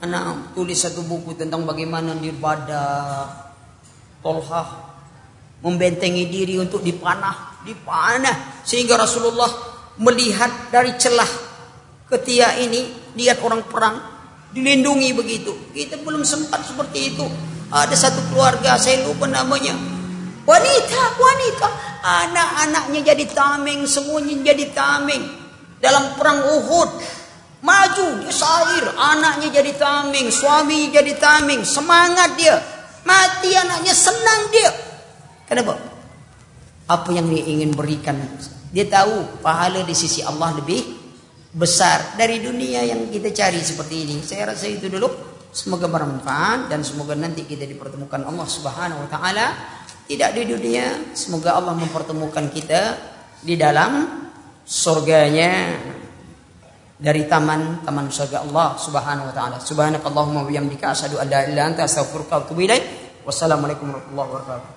Anak tulis satu buku tentang bagaimana Nirbada Tolha membentengi diri untuk dipanah, dipanah sehingga Rasulullah melihat dari celah ketia ini lihat orang perang dilindungi begitu. Kita belum sempat seperti itu. Ada satu keluarga saya lupa namanya. Wanita, wanita, anak-anaknya jadi tameng, semuanya jadi tameng dalam perang Uhud Maju, dia sair. Anaknya jadi taming, suami jadi taming. Semangat dia. Mati anaknya, senang dia. Kenapa? Apa yang dia ingin berikan. Dia tahu pahala di sisi Allah lebih besar dari dunia yang kita cari seperti ini. Saya rasa itu dulu. Semoga bermanfaat dan semoga nanti kita dipertemukan Allah Subhanahu wa taala tidak di dunia. Semoga Allah mempertemukan kita di dalam surganya dari taman-taman surga Allah Subhanahu wa taala. Subhanakallahumma wa bihamdika asyhadu an la ilaha anta astaghfiruka wa atubu ilaik. Wassalamualaikum warahmatullahi wabarakatuh.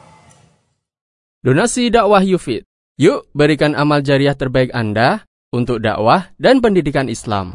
Donasi dakwah Yufid. Yuk berikan amal jariah terbaik Anda untuk dakwah dan pendidikan Islam.